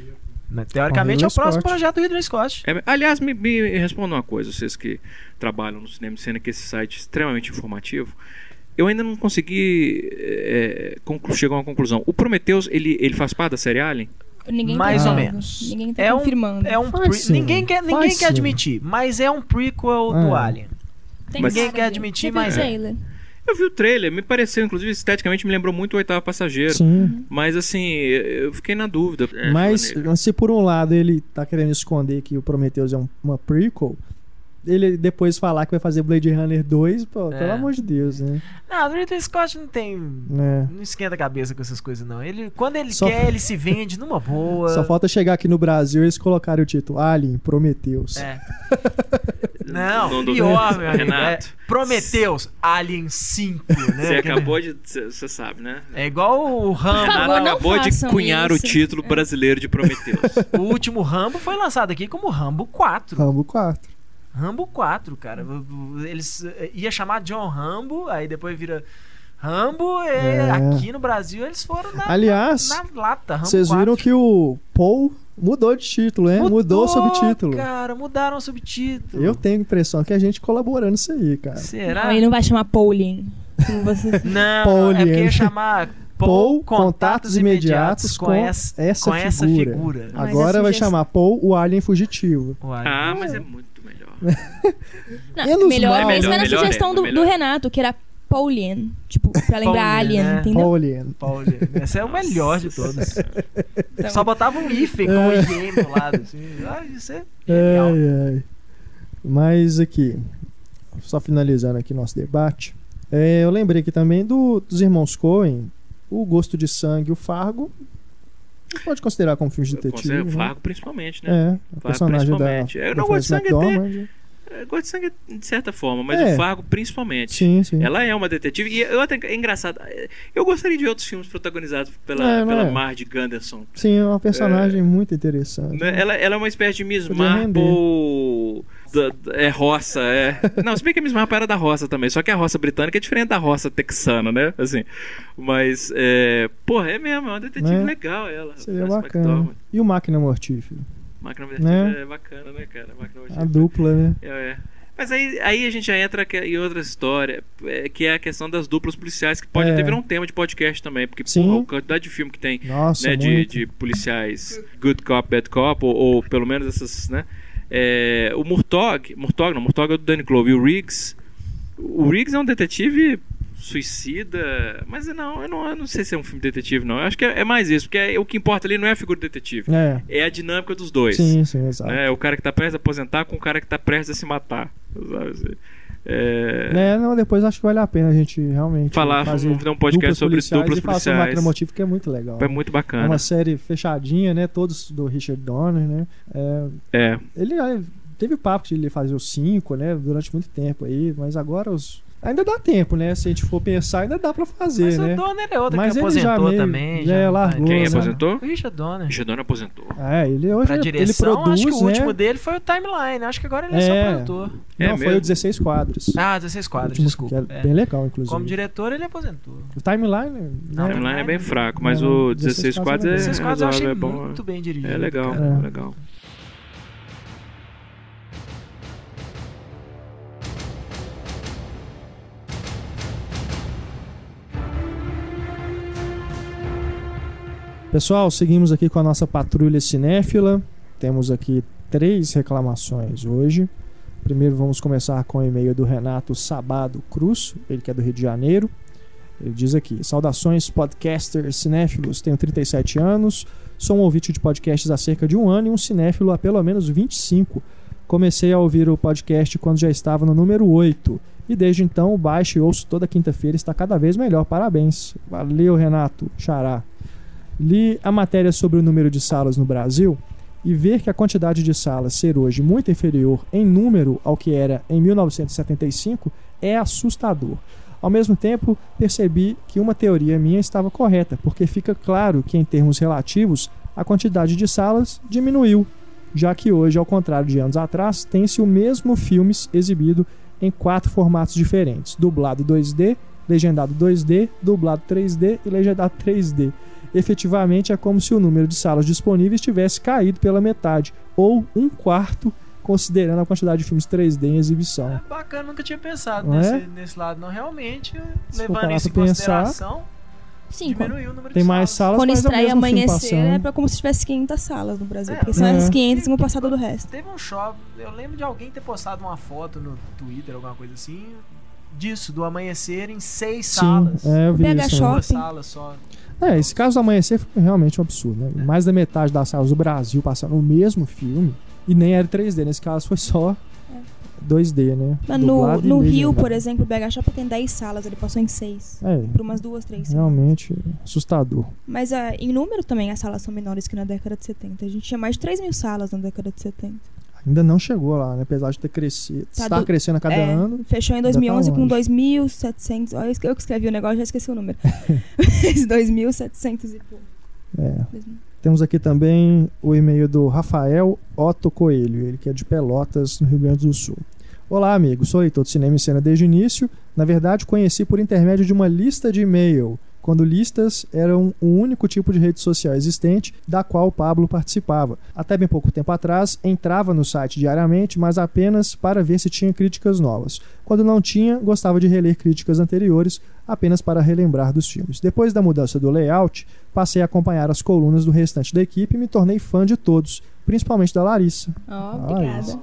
Né, teoricamente é o próximo projeto do Ridley Scott. É, aliás, me, me respondam uma coisa, vocês que trabalham no cinema de cena, que esse site é extremamente informativo. Eu ainda não consegui é, conclu- chegar a uma conclusão. O Prometheus, ele, ele faz parte da série Alien? Ninguém Mais tá ou dizendo. menos. Ninguém tá É um, confirmando. é um pre- sim, ninguém quer, ninguém quer admitir, mas é um prequel do É. Alien. Tem Ninguém quer de- admitir, mas é. Eu vi o trailer, me pareceu, inclusive, esteticamente me lembrou muito o Oitavo Passageiro. Sim. Mas assim, eu fiquei na dúvida. É, Mas se por um lado ele tá querendo esconder que o Prometheus é um- uma prequel, ele depois falar que vai fazer Blade Runner 2, pô, É. pelo amor de Deus, né? Não, o Ridley Scott não tem. É. Não esquenta a cabeça com essas coisas, não. Ele, quando ele Só- quer, ele se vende numa boa. Só falta chegar aqui no Brasil e eles colocarem o título Alien Prometheus. É. Não, pior, meu amigo. Renato. É Prometheus, Alien 5, né? Você acabou de. Você sabe, né? É igual o Rambo. Favor, acabou de cunhar isso. o título brasileiro de Prometheus. O último Rambo foi lançado aqui como Rambo 4. Rambo 4. Rambo 4, cara. Eles eh, ia chamar John Rambo, aí depois vira Rambo. e É. Aqui no Brasil eles foram na, Aliás, na lata. Rambo vocês 4. viram que o Paul mudou de título, né? Mudou, o subtítulo. Cara, mudaram o subtítulo. Eu tenho a impressão que a gente colaborando nisso aí, cara. Será? Não, ele não vai chamar Pauline. Você... Não, Paul é porque ia chamar Paul, Paul contatos imediatos com, essa, essa, com essa figura. figura. Mas Agora vai chamar Paul o Alien Fugitivo. Uai. Ah, mas é muito. Não, melhor, mal, essa né? era a sugestão é, do, do Renato, que era Pauline. Tipo, pra lembrar Pauline, Alien, né? entendeu? Esse é o melhor de todos. Então, Só botava um hífen com o IE do lado. Assim. Ah, isso é genial. Ai, ai. Mas aqui, só finalizando aqui nosso debate, é, eu lembrei aqui também do, dos irmãos Coen, o Gosto de Sangue, o Fargo. Não pode considerar como filme de detetive. Conselho né? Fargo, principalmente, né? É, o personagem da, principalmente. Eu da não gosto de sangue até-. Eu gosto de sangue de certa forma, mas É. o Fargo principalmente. Sim, sim. Ela é uma detetive. E eu até, é engraçado. Eu gostaria de ver outros filmes protagonizados pela, É, pela é? Marge Gunderson. Sim, é uma personagem muito interessante. Né? Ela, ela é uma espécie de Miss Marple. É roça, é. Não, se bem que a Miss Marple era da roça também. Só que a roça britânica é diferente da roça texana, né? Assim. Mas, é. Porra, é mesmo, é uma detetive Né? legal ela. Seria bacana. McDormand. E o Máquina Mortífera? Máquina Né? Vertigo é bacana, né, cara? Máquina A Vertigo. dupla, né? É, é. Mas aí, aí a gente já entra em outra história, é, que é a questão das duplas policiais, que pode É. até virar um tema de podcast também, porque Sim. porra, a quantidade de filme que tem Nossa, né, de, de policiais good cop, bad cop, ou, ou pelo menos essas, né? É, o Murtaugh, Murtaugh não, Murtaugh é do Danny Glover, e o Riggs, o Riggs é um detetive suicida, mas não, eu não, eu não sei se é um filme detetive não, eu acho que é, é mais isso, porque é- o que importa ali não é a figura do detetive, É. é a dinâmica dos dois. Sim, sim, exato. né? O cara que tá prestes a aposentar com o cara que tá prestes a se matar. Sabe? É, É, não, depois acho que vale a pena a gente realmente Falar, fazer um podcast sobre policiais duplas e falar sobre policiais. Máquina Mortífera, que é muito legal. É muito É bacana. uma série fechadinha, né? Todos do Richard Donner, né? É, É. ele ah, teve papo de ele fazer os cinco, né? Durante muito tempo aí, mas agora os Ainda dá tempo, né? Se a gente for pensar, ainda dá pra fazer, Mas né? o Donner é outro Mas que ele já aposentou meio- também. já não largou, Quem né? aposentou? O Richard Donner. Richard Donner aposentou. É, ele hoje Pra ele direção, produz, acho que o né? último dele foi o Timeline. Acho que agora ele é, É. só produtor. É Não, foi o 16 quadros. Ah, 16 quadros, O último, desculpa. que é É. bem legal, inclusive. Como diretor, ele aposentou. O timeline, né? Não, A timeline é bem fraco, mas o 16 quadros é 16 quadros eu achei é muito bem dirigido. É legal, cara. É. é legal. Pessoal, seguimos aqui com a nossa patrulha cinéfila. Temos aqui três reclamações hoje. Primeiro vamos começar com o e-mail do Renato Sabado Cruz, ele que é do Rio de Janeiro. Ele diz aqui: Saudações, podcasters cinéfilos. Tenho 37 anos, sou um ouvinte de podcasts há cerca de um ano e um cinéfilo há pelo menos 25. Comecei a ouvir o podcast quando já estava no número 8 e desde então baixo e ouço toda quinta-feira. Está cada vez melhor. Parabéns. Valeu, Renato. Xará. Li a matéria sobre o número de salas no Brasil e ver que a quantidade de salas ser hoje muito inferior em número ao que era em 1975 é assustador. Ao mesmo tempo, percebi que uma teoria minha estava correta, porque fica claro que, em termos relativos, a quantidade de salas diminuiu, já que hoje, ao contrário de anos atrás, tem-se o mesmo filmes exibido em quatro formatos diferentes: dublado 2D, legendado 2D, dublado 3D e legendado 3D efetivamente é como se o número de salas disponíveis tivesse caído pela metade, ou um quarto, considerando a quantidade de filmes 3D em exibição. É bacana, nunca tinha pensado Não nesse, é? nesse lado, não. Realmente, Se levando isso em pensar, consideração, Sim, diminuiu o número Tem de mais salas. quando é o estreia filme amanhecer, é pra como se tivesse 500 salas no Brasil. É, porque são é. essas 500 com passado do resto. Teve um shopping, eu lembro de alguém ter postado uma foto no Twitter, alguma coisa assim, disso, do amanhecer em seis Sim, salas. é, eu vi PH isso. Shopping. Duas salas só. É, esse caso do Amanhecer foi realmente um absurdo, né? Mais da metade das salas do Brasil passando o mesmo filme e nem era 3D. Nesse caso foi só 2D, né? Mas no, no Rio, por exemplo, o BH Shopping tem 10 salas, ele passou em 6. É, Por umas duas, três semanas. realmente assustador. Mas ah, em número também as salas são menores que na década de 70. A gente tinha mais de 3 mil salas na década de 70. Ainda não chegou lá, né? Apesar de ter crescido. Tá do- crescendo a cada É, ano. Fechou em ainda tá 2011 com longe. 2.700. Olha, eu que escrevi o negócio, já esqueci o número. Mas 2.700 e pouco. É. Temos aqui também o e-mail do Rafael Otto Coelho, ele que é de Pelotas, no Rio Grande do Sul. Olá, amigo. Sou leitor de cinema e cena desde o início. Na verdade, conheci por intermédio de uma lista de e-mail, quando listas eram o único tipo de rede social existente da qual o Pablo participava. Até bem pouco tempo atrás, entrava no site diariamente, mas apenas para ver se tinha críticas novas. Quando não tinha, gostava de reler críticas anteriores, apenas para relembrar dos filmes. Depois da mudança do layout, passei a acompanhar as colunas do restante da equipe e me tornei fã de todos, principalmente da Larissa Ah, obrigada. isso.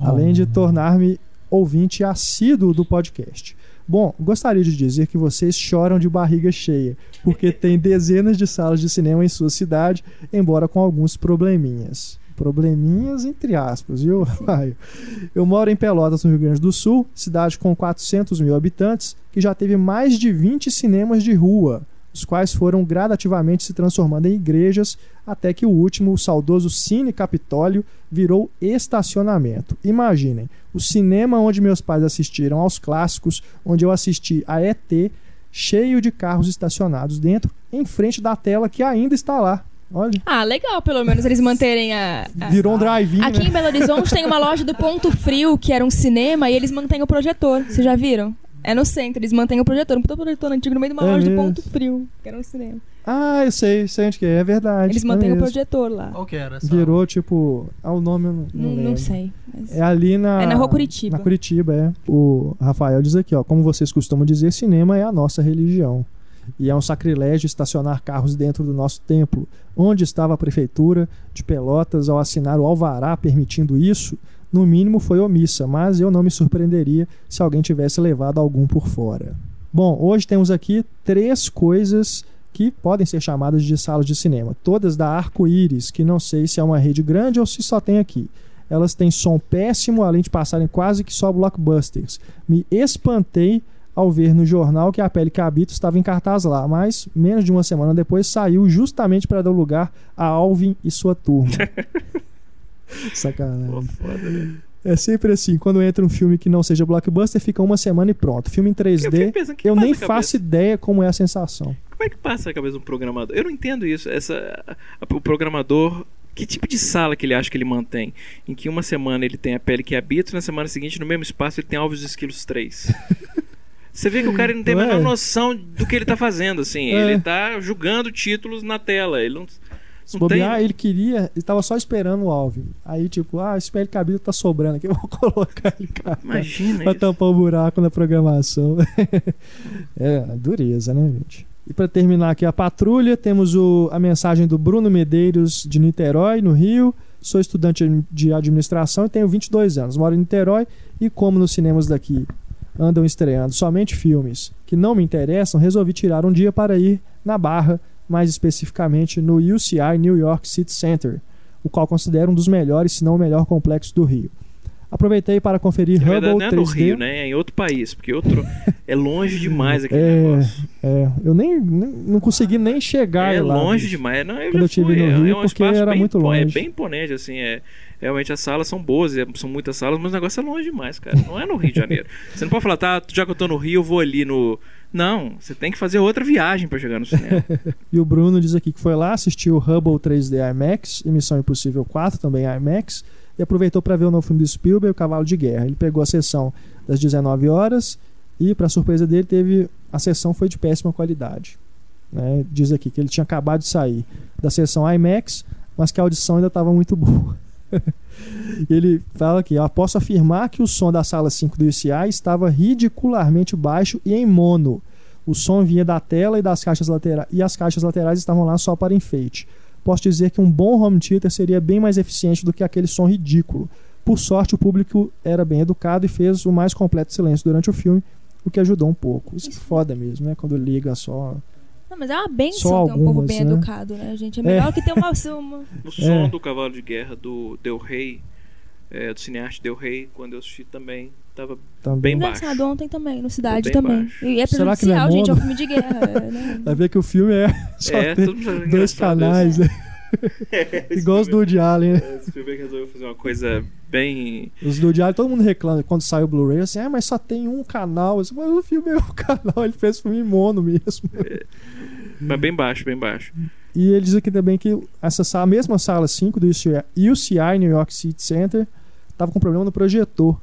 além de tornar-me ouvinte assíduo do podcast. Bom, gostaria de dizer que vocês choram de barriga cheia, porque tem dezenas de salas de cinema em sua cidade, embora com alguns probleminhas. Probleminhas entre aspas, viu, Rafael? Eu moro em Pelotas, no Rio Grande do Sul, cidade com 400 mil habitantes, que já teve mais de 20 cinemas de rua, os quais foram gradativamente se transformando em igrejas, até que o último, o saudoso Cine Capitólio, virou estacionamento. Imaginem, o cinema onde meus pais assistiram aos clássicos, onde eu assisti a ET, cheio de carros estacionados dentro, em frente da tela que ainda está lá. Olha, Ah, legal, pelo menos eles manterem a. a- virou um drive-in, Aqui né? em Belo Horizonte tem uma loja do Ponto Frio, que era um cinema, e eles mantêm o projetor. Vocês já viram? É no centro, eles mantêm o projetor. Um puta projetor antigo no meio de uma É loja do mesmo? Ponto Frio, que era um cinema. Ah, eu sei, sei onde que é, é verdade. Eles é mantêm o mesmo. projetor lá. Qual que era? essa? Virou tipo. Ah, o nome eu não, não Não, não lembro. sei. mas- É ali na. É na Rua Curitiba. Na Curitiba, é. O Rafael diz aqui, ó. Como vocês costumam dizer, cinema é a nossa religião. E é um sacrilégio estacionar carros dentro do nosso templo. Onde estava a prefeitura de Pelotas ao assinar o alvará permitindo isso? No mínimo foi omissa, mas eu não me surpreenderia se alguém tivesse levado algum por fora. Bom, hoje temos aqui três coisas que podem ser chamadas de salas de cinema. Todas da Arco-Íris, que não sei se é uma rede grande ou se só tem aqui. Elas têm som péssimo, além de passarem quase que só blockbusters. Me espantei ao ver no jornal que a Pele Cabito estava em cartaz lá, mas menos de uma semana depois saiu justamente para dar lugar a Alvin e sua turma. Sacanagem. Pô, foda, né? É sempre assim, quando entra um filme que não seja blockbuster, fica uma semana e pronto. Filme em 3D, Eu eu nem faço ideia como é a sensação. Como é que passa a cabeça de um programador? Eu não entendo isso. Essa, o programador, que tipo de sala que ele acha que ele mantém? Em que uma semana ele tem a pele que habita, e na semana seguinte, no mesmo espaço, ele tem alvos esquilos 3. Você vê que o cara não tem a Não é? menor noção do que ele tá fazendo, assim. É. Ele tá julgando títulos na tela. Ele não, Se não tem... bobear, ele queria, ele tava só esperando o Alvin. Aí, tipo, ah, esse pele cabido tá sobrando aqui, eu vou colocar ele cá. Imagina pra isso. tampar o buraco na programação. é, dureza, né, gente? E pra terminar aqui a patrulha, temos o, a mensagem do Bruno Medeiros de Niterói, no Rio. Sou estudante de administração e tenho 22 anos. Moro em Niterói e como nos cinemas daqui andam estreando somente filmes que não me interessam, resolvi tirar um dia para ir na Barra, mais especificamente no UCI New York City Center, o qual considero um dos melhores, se não o melhor complexo do Rio. Aproveitei para conferir Na verdade, Hubble não é no 3D. Rio, né? É em outro país. Porque outro é longe demais aquele É, negócio. é, eu nem, nem- não consegui nem chegar É lá. longe bicho. demais. Não, eu Quando eu tive fui. no é, Rio, é um porque era bem, muito É longe. bem imponente, assim. É, realmente as salas são boas, é- são muitas salas, mas o negócio é longe demais, cara. Não é no Rio de Janeiro. Você não pode falar, tá, já que eu tô no Rio, eu vou ali no. Não, você tem que fazer outra viagem pra chegar no cinema. E o Bruno diz aqui que foi lá, assistiu o Hubble 3D IMAX e Missão Impossível 4 também IMAX e aproveitou para ver o novo filme do Spielberg, O Cavalo de Guerra. Ele pegou a sessão das 19 horas e, para surpresa dele, teve a sessão foi de péssima qualidade. né? Diz aqui que ele tinha acabado de sair da sessão IMAX, mas que a audição ainda estava muito boa. Ele fala aqui, posso afirmar que o som da sala 5 do UCI estava ridicularmente baixo e em mono. O som vinha da tela e das caixas laterais e as caixas laterais estavam lá só para enfeite. Posso dizer que um bom home theater seria bem mais eficiente do que aquele som ridículo. Por sorte, o público era bem educado e fez o mais completo silêncio durante o filme, o que ajudou um pouco. Isso é foda mesmo, né? Quando liga só. Não, mas é uma benção Só ter um povo bem né? educado, né, gente? É melhor que ter uma. uma... O som É. do Cavalo de Guerra do Del Rey, é, do cineasta Del Rey, quando eu assisti também, tava Também. bem baixo. Engraçado ontem também, no Cidade também. baixo. E é Será que não é prejudicial, gente. É um filme de guerra. né? Vai ver que o filme é só É, que é dois engraçado canais, isso. né? É, Igual os do Woody Allen, né? É, Esse filme resolveu fazer uma coisa bem. Os do Woody Allen, todo mundo reclama quando sai o Blu-ray, assim, ah, mas só tem um canal. Assim, mas o filme é um canal, ele fez filme mono mesmo. Mas bem baixo, bem baixo. E ele diz aqui também que essa sala, a mesma sala 5 do UCI, UCI New York City Center estava com problema no projetor.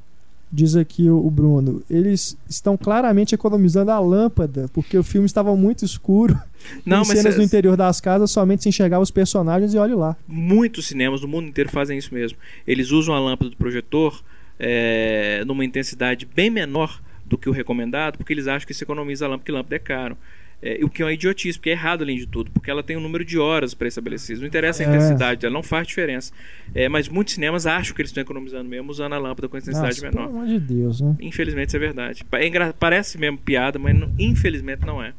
Diz aqui o, Bruno. Eles estão claramente economizando a lâmpada, porque o filme estava muito escuro. Não, em cenas no interior das casas somente se enxergava os personagens e olhe lá. muitos cinemas do mundo inteiro fazem isso mesmo. Eles usam a lâmpada do projetor é, numa intensidade bem menor do que o recomendado, porque eles acham que se economiza a lâmpada, que lâmpada é caro. É, o que é uma idiotice, porque é errado além de tudo, porque ela tem um número de horas pré-estabelecido. Não interessa a É. intensidade, ela não faz diferença. É, mas muitos cinemas acham que eles estão economizando mesmo usando a lâmpada com a intensidade Nossa, pelo menor. amor de Deus, né? Infelizmente isso é verdade. É Parece mesmo piada, mas não- infelizmente não é.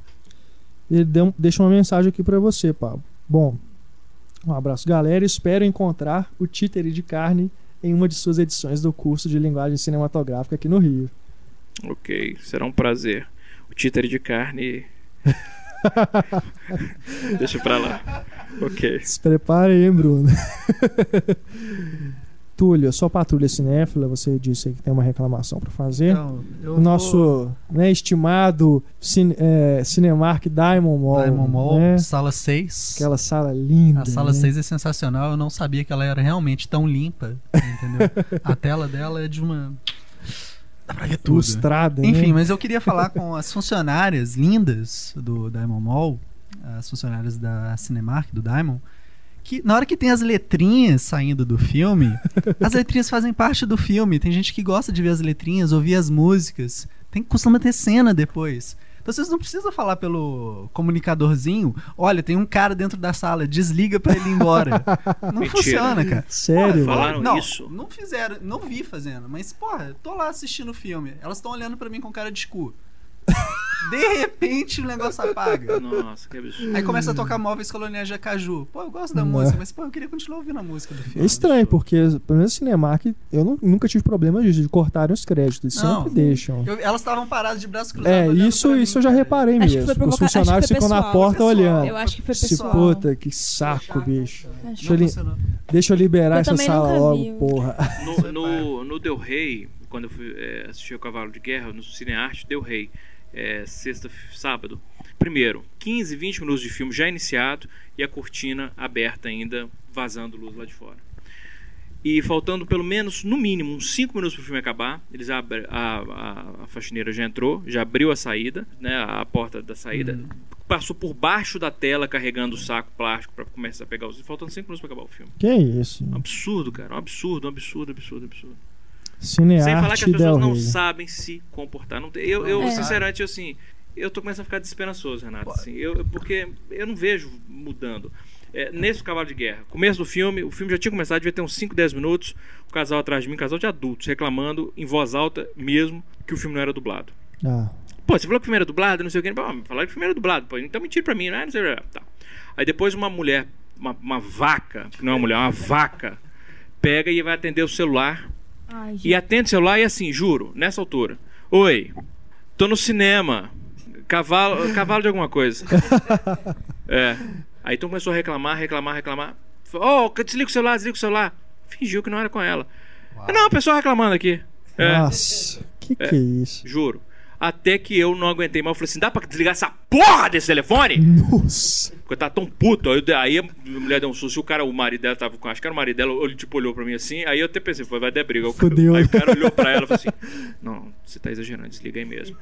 Ele deu- deixa uma mensagem aqui pra você, Pablo. Bom, um abraço, galera. Espero encontrar o títere de carne em uma de suas edições do curso de linguagem cinematográfica aqui no Rio. Ok, será um prazer. O títere de carne. Deixa pra lá. Ok. Se prepare aí, Bruno. Túlio, sua patrulha cinéfila, você disse aí que tem uma reclamação pra fazer. Então, eu nosso vou- né, estimado cine, é, Cinemark Diamond Mall. Diamond Mall, né? sala 6. Aquela sala linda. A sala né? 6 é sensacional, eu não sabia que ela era realmente tão limpa, entendeu? a tela dela é de uma. Dá pra ver tudo. Lustrada, né? Enfim, mas eu queria falar com as funcionárias lindas do Diamond Mall, as funcionárias da Cinemark, do Diamond, que na hora que tem as letrinhas saindo do filme, as letrinhas fazem parte do filme. Tem gente que gosta de ver as letrinhas, ouvir as músicas. Tem costuma ter cena depois. Então vocês não precisam falar pelo comunicadorzinho, olha, tem um cara dentro da sala, desliga pra ele ir embora. Não Mentira. funciona, cara. Sério? Porra, Falaram não, isso? Não fizeram, não vi fazendo, mas porra, tô lá assistindo o filme. Elas estão olhando pra mim com cara de cu. De repente o negócio apaga. Nossa, que absurdo. Aí começa a tocar móveis coloniais de Acaju. Pô, eu gosto da Não. música, mas pô, eu queria continuar ouvindo a música do filme. É estranho, porque, pelo menos Cinemark, eu nu- nunca tive problema disso, de cortarem os créditos. Eles Não. sempre deixam. Eu- elas estavam paradas de braços cruzados. É, olhando isso, pra isso mim, eu já cara. reparei Acho que mesmo. foi Os provoca- acho que funcionários foi ficam na pessoal, porta pessoal. olhando. Eu acho que foi Se pessoal. puta, que saco, bicho. Acho Deixa que- eu, li- Funcionou. deixa eu liberar Eu essa também sala nunca logo, vi. porra. No, no, no Del Rey, quando eu fui é, assistir o Cavalo de Guerra, no Cinearte Del Rey, é, sexta, sábado. Primeiro, 15, 20 minutos de filme já iniciado e a cortina aberta ainda, vazando luz lá de fora. E faltando pelo menos, no mínimo, uns 5 minutos para o filme acabar, eles abre, a, a, a faxineira já entrou, já abriu a saída, né, a porta da saída, passou por baixo da tela carregando o saco plástico para começar a pegar os. Faltando 5 minutos para acabar o filme. Que isso? Um absurdo, cara. Um absurdo, um absurdo, absurdo, absurdo. Cinearte Sem falar que as pessoas não sabem se comportar. Não tem- eu, eu É. sinceramente, assim, eu tô começando a ficar desesperançoso, Renato. Assim, eu, porque eu não vejo mudando. É, nesse Cavalo de Guerra, começo do filme, o filme já tinha começado, devia ter uns 5, 10 minutos, o casal atrás de mim, um casal de adultos, reclamando em voz alta mesmo que o filme não era dublado. Ah, Pô, você falou que o filme era dublado, não sei o que. Pô, falaram que o filme era dublado. Pô, então mentira pra mim, não é? Não sei o que. Tá. Aí depois uma mulher, uma, uma vaca, que não é uma mulher, é uma vaca, pega e vai atender o celular Ai, e atende o celular e assim, juro, nessa altura. Oi, tô no cinema. Cavalo, cavalo de alguma coisa. É. Aí então começou a reclamar, reclamar, reclamar. Ô, oh, desliga o celular, desliga o celular. Fingiu que não era com ela. Não, o pessoal reclamando aqui. É, Nossa, que que É. é isso? juro. Até que eu não aguentei mais. Eu falei assim: dá pra desligar essa porra desse telefone? Nossa. Porque eu tava tão puto. Aí, aí a mulher deu um susto. E o cara, o marido dela tava com. Acho que era o marido dela. Ele tipo olhou pra mim assim. Aí eu até pensei: foi, vai dar briga. Fudeu. Aí o cara olhou pra ela e falou assim: Não, você tá exagerando, desliga aí mesmo.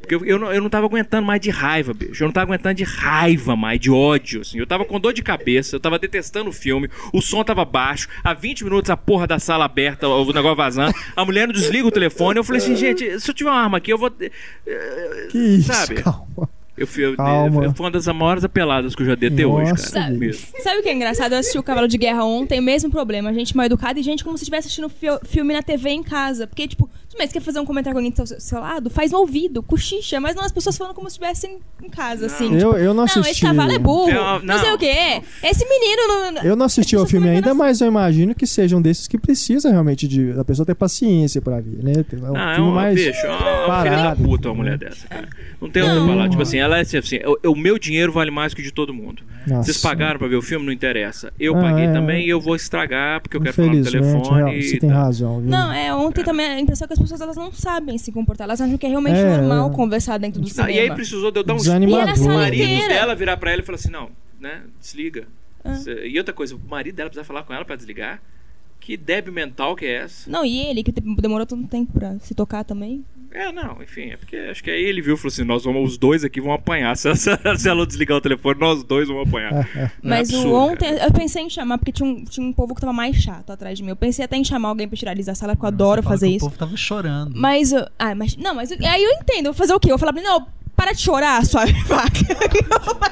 Porque eu, eu, não, eu não tava aguentando mais de raiva, bicho. Eu não tava aguentando de raiva mais, de ódio. Assim. Eu tava com dor de cabeça. Eu tava detestando o filme. O som tava baixo. Há 20 minutos a porra da sala aberta, o negócio vazando. A mulher não desliga o telefone. Eu falei assim: Gente, se eu tiver uma arma aqui, eu vou. Que isso? Sabe? Calma. Eu fui, eu, Calma. eu- foi uma das maiores apeladas que eu já dei até hoje, Nossa, cara. bicho. Mesmo. Sabe o que é engraçado? Eu assisti o Cavalo de Guerra ontem, mesmo problema. Gente mal educada e gente como se estivesse assistindo fi- filme na TV em casa. Porque, tipo, você quer fazer um comentário com alguém do seu, seu lado? Faz no ouvido, cochicha. Mas não as pessoas falando como se estivessem em casa, assim. Não. tipo, Eu, eu não não, assisti. esse cavalo é burro. Não, Não, não. sei o quê. Esse menino. Não... Eu não assisti As ao filme ainda, assim. mas eu imagino que sejam desses que precisa realmente de da pessoa ter paciência pra ver, né? É um Ah, é filme uma, mais bicho, é uma, filha da parado. puta uma mulher dessa, cara. Não tem outra Não. palavra. Tipo assim, ela é assim, assim, o, o meu dinheiro vale mais que o de todo mundo. Nossa. Vocês pagaram pra ver o filme? Não interessa. Eu Ah, paguei é. também e eu vou estragar porque eu quero falar no telefone. real, você tem tá. razão, viu? Não, é, ontem também a impressão é que as pessoas elas não sabem se comportar. Elas acham que é realmente É, normal é. conversar dentro do Ah, cinema. e aí precisou de eu dar um Desanimador. E era a O sala marido dela virar pra ela e falar assim: não, né? Desliga. Ah. E outra coisa, o marido dela precisa falar com ela pra desligar. Que débil mental que é essa? Não, e ele, que demorou tanto tempo pra se tocar também. É, não, enfim, é porque acho que aí ele viu e falou assim: nós vamos, os dois aqui vão apanhar. Se, se, se ela desligar o telefone, nós dois vamos apanhar. É Mas absurdo, ontem, cara. eu pensei em chamar, porque tinha um, tinha um povo que tava mais chato atrás de mim. Eu pensei até em chamar alguém pra tirar eles da sala, porque eu adoro fazer isso. O povo tava chorando. Mas, eu- ah, mas, não, mas eu- aí eu entendo, eu vou fazer o quê? Eu vou falar pra ele, não, para de chorar, sua vaca.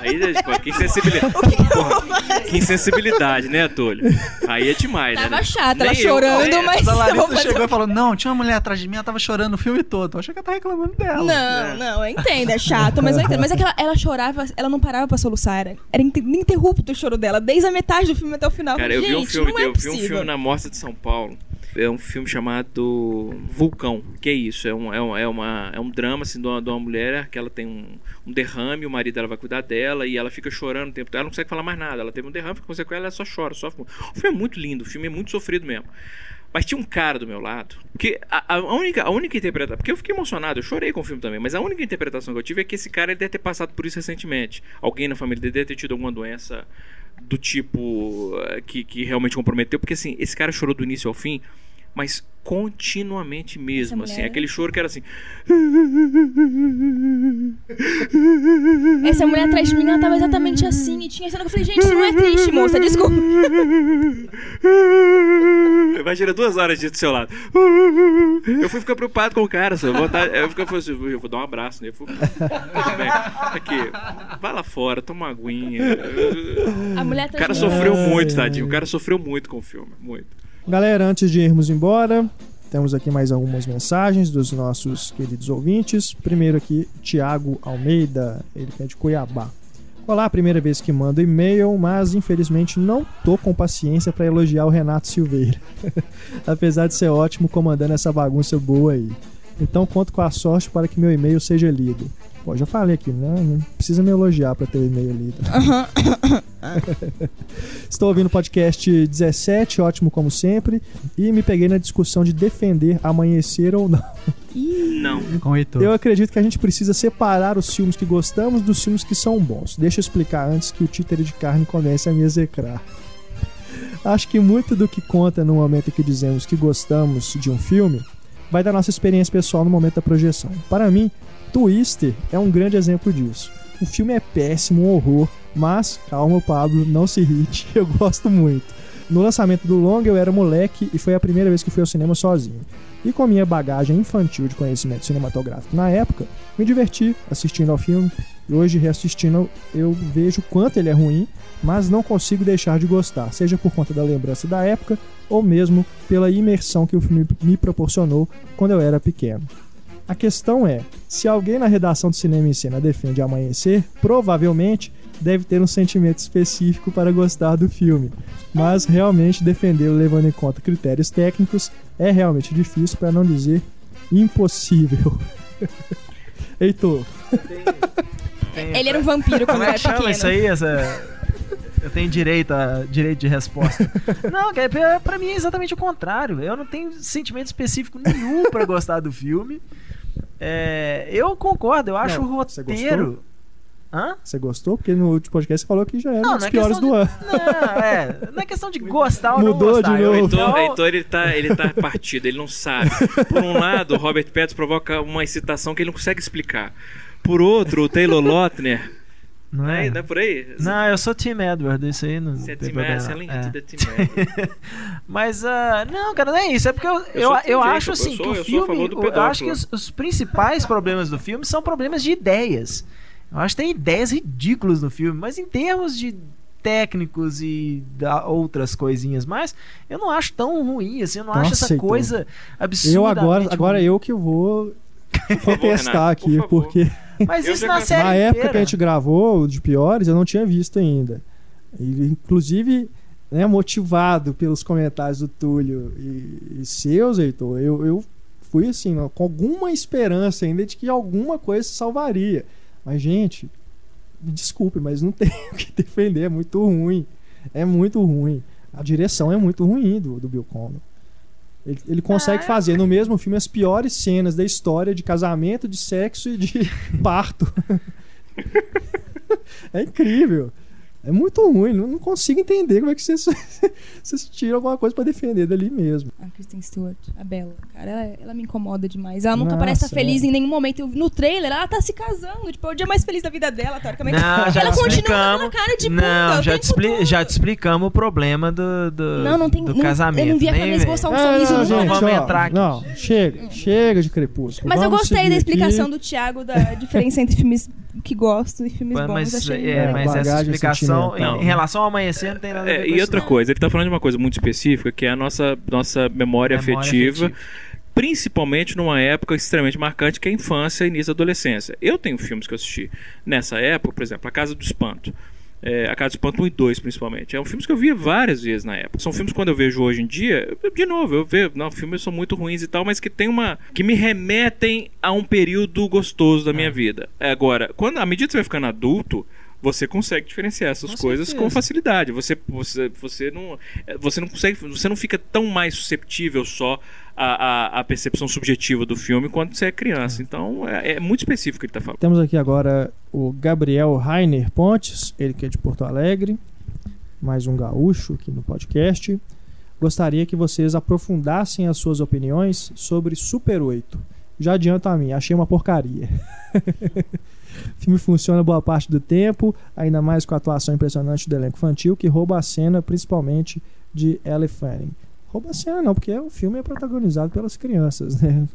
Aí, né, tipo, que insensibilidade. Porra, que insensibilidade, né, Túlio? Aí é demais, né? Tava chata, ela eu- chorando, é, mas a eu Larissa chegou e falou: Não, tinha uma mulher atrás de mim, ela tava chorando o filme todo. Eu achei que ela tava reclamando dela. Não, não, eu entendo, é chato, mas eu entendo. Mas é que ela, ela chorava, ela não parava pra soluçar. Era, era inter- ininterrupto o choro dela, desde a metade do filme até o final. Cara, eu vi um Gente, filme, não é eu vi um possível. filme na Mostra de São Paulo. É um filme chamado Vulcão. Que é isso? É um, é um, é uma, é um drama assim, de, uma, de uma mulher que ela tem um, um derrame, o marido dela vai cuidar dela e ela fica chorando o tempo todo. Ela não consegue falar mais nada. Ela teve um derrame, fica com ela, ela só chora, muito. O filme é muito lindo, o filme é muito sofrido mesmo. Mas tinha um cara do meu lado que a, a única, a única interpretação. Porque eu fiquei emocionado, eu chorei com o filme também. Mas a única interpretação que eu tive é que esse cara ele deve ter passado por isso recentemente. Alguém na família dele deve ter tido alguma doença do tipo eh, que, que realmente comprometeu. Porque assim, esse cara chorou do início ao fim, mas continuamente mesmo. Essa Assim, mulher- aquele choro que era assim. Essa mulher atrás de mim, ela tava exatamente assim. E tinha cena que eu falei, gente, isso não é triste, moça, desculpa. Imagina duas horas disso do seu lado. Eu fui ficar preocupado com o cara, só. Vontade, eu fiquei assim, eu vou dar um abraço nele. Eu fui. Aqui, vai lá fora, toma uma aguinha. A mulher O cara sofreu muito, tadinho. O cara sofreu muito com o filme. Muito. Galera, antes de irmos embora, Temos aqui mais algumas mensagens dos nossos queridos ouvintes. Primeiro aqui, Tiago Almeida, ele é de Cuiabá. Olá, primeira vez que mando e-mail, mas infelizmente não tô com paciência para elogiar o Renato Silveira. Apesar de ser ótimo comandando essa bagunça boa aí. Então conto com a sorte para que meu e-mail seja lido. Pô, já falei aqui, né? Não precisa me elogiar para ter o e-mail lido. Estou ouvindo o podcast 17, ótimo como sempre, e me peguei na discussão de defender amanhecer ou não. Não. Com o Heitor. Eu acredito que a gente precisa separar os filmes que gostamos dos filmes que são bons. Deixa eu explicar antes que o títere de carne comece a me execrar. Acho que muito do que conta no momento em que dizemos que gostamos de um filme vai da nossa experiência pessoal no momento da projeção. Para mim, Twister é um grande exemplo disso. O filme é péssimo, um horror, mas calma, Pablo, não se irrite, eu gosto muito. No lançamento do longa eu era moleque e foi a primeira vez que fui ao cinema sozinho. E com a minha bagagem infantil de conhecimento cinematográfico na época, me diverti assistindo ao filme e hoje reassistindo eu vejo quanto ele é ruim, mas não consigo deixar de gostar, seja por conta da lembrança da época ou mesmo pela imersão que o filme me proporcionou quando eu era pequeno. A questão é, se alguém na redação do Cinema em Cena defende Amanhecer, provavelmente deve ter um sentimento específico para gostar do filme. Mas realmente defendê-lo levando em conta critérios técnicos é realmente difícil, para não dizer impossível. Heitor, Ele era um vampiro quando Como é era que chama pequeno. isso aí? Essa... Eu tenho direito, a... direito de resposta. não, cara, pra- pra mim é exatamente o contrário. Eu não tenho sentimento específico nenhum pra gostar do filme. É, eu concordo, eu acho Não, o você roteiro. Hã? você gostou? Porque no último podcast você falou que já era Não, um dos é piores questão do ano. Não, é, não é questão de gostar ou Mudou não gostar. de Eu- novo. Heitor, eu- Heitor ele, tá, ele tá partido, ele não sabe. Por um lado, o Robert Pattinson provoca uma excitação que ele não consegue explicar. Por outro, o Taylor Lautner. Não Não é, é? não é por aí? Não, eu sou Tim Edward, isso aí não Você é tem Tim problema, Você é É. Tim Edward. Mas, ah, não, cara, não é isso. É porque eu, Eu eu, eu, acho eu assim sou- que o eu sou a favor filme. do Eu acho que os, os principais problemas do filme são problemas de ideias. Eu acho que tem ideias ridículas no filme, mas em termos de técnicos e da outras coisinhas mais, eu não acho tão ruim assim, eu não acho Nossa, essa Heitor. coisa absurda. Eu agora, agora eu que vou contestar Renato, aqui, por favor. porque Mas Eu isso na gostei. série na época inteira. que a gente gravou o de piores, eu não tinha visto ainda. E, inclusive, né, motivado pelos comentários do Túlio e, e seus, Heitor, eu, eu fui assim, com alguma esperança ainda de que alguma coisa se salvaria. Mas, gente, me desculpe, mas não tem o que defender, é muito ruim. É muito ruim. A direção é muito ruim do, do Bill Condon. Ele, ele consegue Ah. fazer no mesmo filme as piores cenas da história de casamento, de sexo e de parto. é incrível. É muito ruim. Não, não consigo entender como é que vocês, vocês tiram alguma coisa pra defender dali mesmo. A Kristen Stewart, a Bella. Cara, ela, ela me incomoda demais. Ela nunca Nossa, parece estar feliz é. em nenhum momento. Eu- no trailer, ela tá se casando. Tipo, é o dia mais feliz da vida dela, teoricamente. Não, já ela te continua dando cara de Não, já te, expli- já te explicamos o problema do, do, Não, não tem. do não- casamento. Eu não vi a Camila esboçar um Ah, sorriso não, no gente, vamos ó, entrar aqui. Não, chega, chega de crepúsculo. Mas eu Vamos gostei seguir da aqui. explicação do Thiago da diferença entre filmes que gosto e filmes bons. Mas, achei é, mas essa bagagem explicação em, sentimental. em relação ao amanhecer não tem nada a ver É, e outra não. coisa, ele tá falando de uma coisa muito específica, que é a nossa, nossa memória, Memória afetiva, afetiva. principalmente numa época extremamente marcante, que é a infância e início da adolescência. Eu tenho filmes que eu assisti nessa época, por exemplo, A Casa do Espanto. É, a Casa do Espanto 1 e 2, principalmente. É um filme que eu via várias vezes na época. São filmes que quando eu vejo hoje em dia, eu- de novo, eu vejo, não, filmes são muito ruins e tal, mas que tem uma. que me remetem a um período gostoso da É. minha vida. Agora, quando, à medida que você vai ficando adulto, você consegue diferenciar essas Com coisas certeza. com facilidade. Você, você, você, não, é, você não consegue. Você não fica tão mais susceptível só à, à, à percepção subjetiva do filme quando você é criança. Então é, é muito específico o que ele está falando. Temos aqui agora o Gabriel Rainer Pontes, ele que é de Porto Alegre, mais um gaúcho aqui no podcast. Gostaria que vocês aprofundassem as suas opiniões sobre Super 8. Já adianto a mim, achei uma porcaria. o filme funciona boa parte do tempo, ainda mais com a atuação impressionante do elenco infantil, que rouba a cena, principalmente de Elle Fanning. Rouba a cena não, porque o filme é protagonizado pelas crianças, né?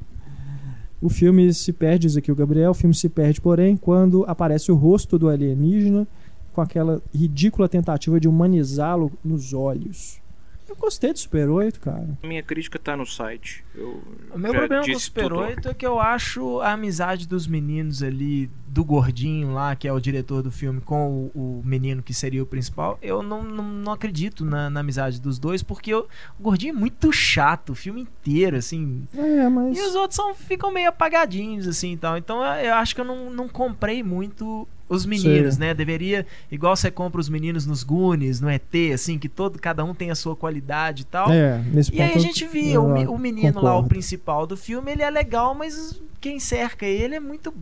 O filme se perde, diz aqui o Gabriel, o filme se perde, porém, quando aparece o rosto do alienígena com aquela ridícula tentativa de humanizá-lo nos olhos. Eu gostei do Super 8, cara. Minha crítica tá no site. Eu O meu problema com o Super tudo. 8 é que eu acho a amizade dos meninos ali, do gordinho lá, que é o diretor do filme, com o, o menino que seria o principal, eu não, não, não acredito na, na amizade dos dois, porque eu- o gordinho é muito chato o filme inteiro, assim. É, mas. E os outros são, ficam meio apagadinhos, assim, então. Então eu eu acho que eu não, não comprei muito os meninos, Sei. né? Deveria, igual você compra os meninos nos Goonies, no ET, assim, que todo, cada um tem a sua qualidade e tal. É, nesse E aí ponto a eu- gente via eu o, o menino lá, o principal do filme, ele é legal, mas quem cerca ele é muito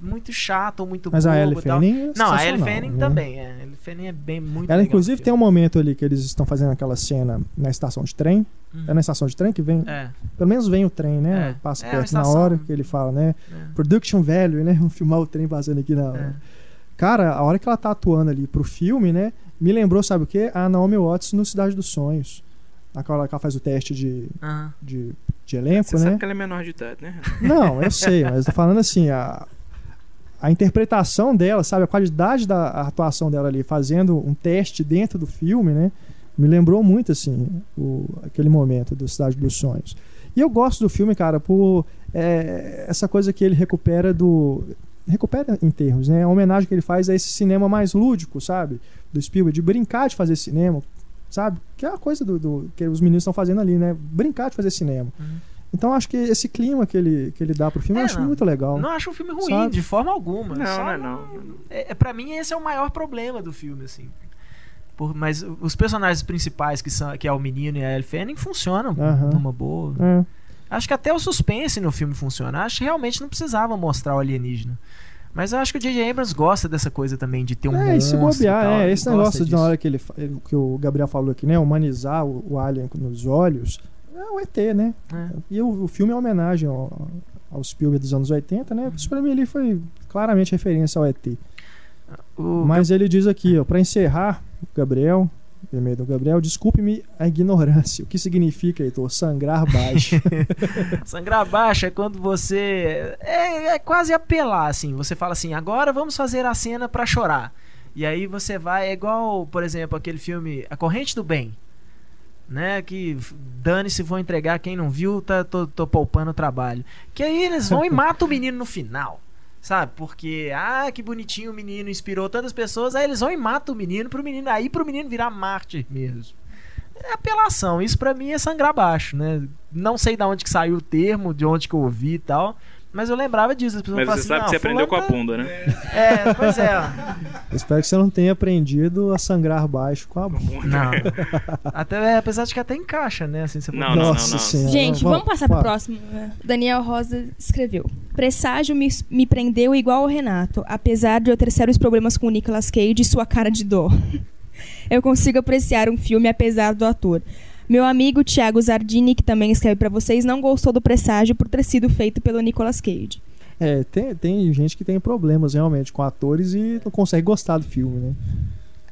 muito chato, muito Mas a bobo Ellie e tal. Fanning é Não, a Ellie Fanning né? também, é. A Ellie Fanning é bem muito Ela, inclusive, tem um momento ali que eles estão fazendo aquela cena na estação de trem. Uhum. É na estação de trem que vem. É. Pelo menos vem o trem, né? É. Passa É, perto uma na hora que ele fala, né? É. Production value, né? Vamos filmar o trem passando aqui na hora. É. Cara, a hora que ela tá atuando ali pro filme, né? Me lembrou, sabe o quê? A Naomi Watts no Cidade dos Sonhos. Aquela hora que ela faz o teste de, Aham. de, de elenco, Você né? sabe que ela é menor de idade, né? Não, eu sei, mas eu tô falando assim, a, a interpretação dela, sabe, a qualidade da atuação dela ali, fazendo um teste dentro do filme, né? Me lembrou muito, assim, o, aquele momento do Cidade dos Sonhos. E eu gosto do filme, cara, por é, essa coisa que ele recupera do. Recupera em termos, né? A homenagem que ele faz a esse cinema mais lúdico, sabe? Do Spielberg, de brincar de fazer cinema, sabe? Que é a coisa do, do- que os meninos estão fazendo ali, né? Brincar de fazer cinema. Então acho que esse clima que ele, que ele dá pro filme É, eu acho não. muito legal. Não acho um filme ruim, Sabe? de forma alguma. Não, Só não é não. É, é, pra mim, esse é o maior problema do filme, assim. Por- mas os personagens principais, que, são, que é o menino e a Ellie Fanning, funcionam Aham. numa boa. É. Acho que até o suspense no filme funciona. Acho que realmente não precisava mostrar o alienígena. Mas eu acho que o J.J. Abrams gosta dessa coisa também, de ter um É, se monstro bobear, tal, é, esse negócio de na hora que ele que o Gabriel falou aqui, né, humanizar o, o alien nos olhos, é o ET, né? É. E o, o filme é uma homenagem ao, ao Spielberg dos anos 80, né? Isso pra mim ali foi claramente referência ao ET. O Mas ele diz aqui, ó, para encerrar, Gabriel, e-mail do Gabriel, desculpe-me a ignorância. O que significa, Heitor? Sangrar baixo. Sangrar baixo é quando você. É, é quase apelar, assim. Você fala assim, agora vamos fazer a cena pra chorar. E aí você vai, é igual, por exemplo, aquele filme A Corrente do Bem. Né? Que dane-se, vou entregar. Quem não viu, tá, tô, tô poupando o trabalho. Que aí eles vão e matam o menino no final. Sabe? Porque, ah, que bonitinho o menino inspirou tantas pessoas. Aí eles vão e matam o menino pro menino. Aí pro menino virar mártir mesmo. É apelação. Isso pra mim é sangrar baixo, né? Não sei de onde que saiu o termo, de onde que eu ouvi e tal. Mas eu lembrava disso. As pessoas Mas você assim, sabe que "Não, você aprendeu com a fulano bunda, né? tá-" É, pois é. Espero que você não tenha aprendido a sangrar baixo com a bunda. Não. Até, apesar de que até encaixa, né? Assim, você Não, não, Nossa não, não. Senhora. Gente, vamos passar pro fala. próximo. né? Daniel Rosa escreveu: Presságio me, me prendeu igual ao Renato, apesar de eu ter sérios problemas com o Nicolas Cage e sua cara de dó. eu consigo apreciar um filme apesar do ator. Meu amigo Thiago Zardini, que também escreve pra vocês, não gostou do Presságio por ter sido feito pelo Nicolas Cage. É, tem, tem gente que tem problemas realmente com atores e não consegue gostar do filme, né?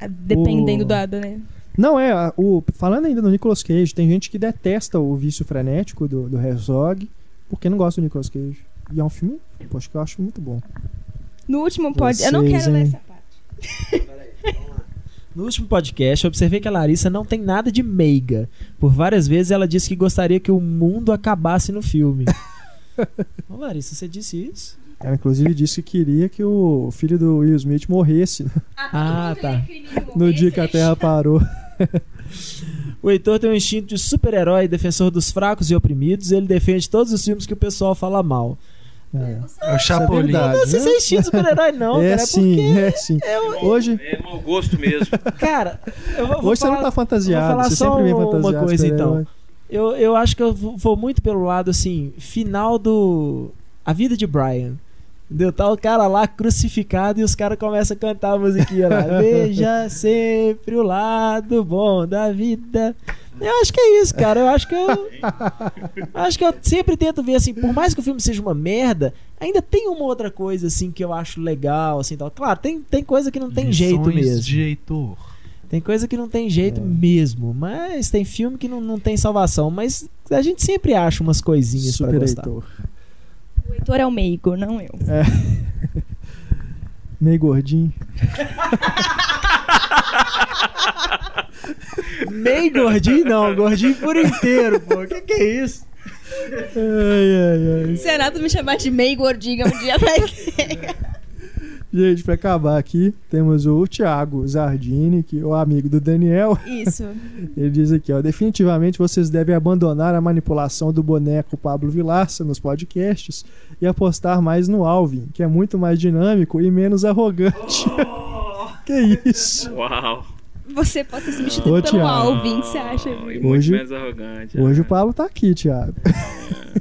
Ah, Dependendo O- da, né? Não, é, o, falando ainda do Nicolas Cage, tem gente que detesta o vício frenético do, do Herzog porque não gosta do Nicolas Cage. E é um filme, poxa, que eu acho muito bom. No último pod... Eu não Vocês, quero ler essa parte. No último podcast, eu observei que a Larissa não tem nada de meiga. Por várias vezes ela disse que gostaria que o mundo acabasse no filme. Ô, Larissa, você disse isso? Ela inclusive disse que queria que o filho do Will Smith morresse Ah, tá. no dia que a Terra parou. O Heitor tem um instinto de super-herói, defensor dos fracos e oprimidos. Ele defende todos os filmes que o pessoal fala mal. É, É o Chapolin. verdade. Não sei se é de super-herói, não, é cara. É sim, porque. é sim. Eu, Hoje, É mau gosto mesmo. cara, eu vou, vou hoje você não falar- tá fantasiado, vou falar você só sempre vem uma fantasiado. coisa, super-herói. então. Eu, eu acho que eu vou muito pelo lado, assim, final do. A vida de Brian. Entendeu? Tá o cara lá crucificado e os caras começam a cantar a musiquinha lá. Veja sempre o lado bom da vida. Eu acho que é isso, cara. Eu acho que eu. acho que eu sempre tento ver, assim, por mais que o filme seja uma merda, ainda tem uma outra coisa, assim, que eu acho legal, assim, tal. Claro, tem, tem coisa que não tem jeito Lições mesmo. de Heitor. Tem coisa que não tem jeito mesmo, mas tem filme que não, não tem salvação. Mas a gente sempre acha umas coisinhas pra Super gostar. Heitor. O Heitor é o meigo, não eu. Meio gordinho. Meio gordinho não, gordinho por inteiro, pô. O que, que é isso? Ai, ai, ai. Se Renato me chamar de meio gordinha um dia vai. Gente, pra acabar aqui, temos o Thiago Zardini, que é o amigo do Daniel. Isso. Ele diz aqui, ó, definitivamente vocês devem abandonar a manipulação do boneco Pablo Vilaça nos podcasts e apostar mais no Alvin, que é muito mais dinâmico e menos arrogante. que isso? Uau. Você pode ser substituído Ô, pelo Thiago. Alvin, que você acha? E muito Hoje- menos arrogante. Hoje é. o Pablo tá aqui, Thiago.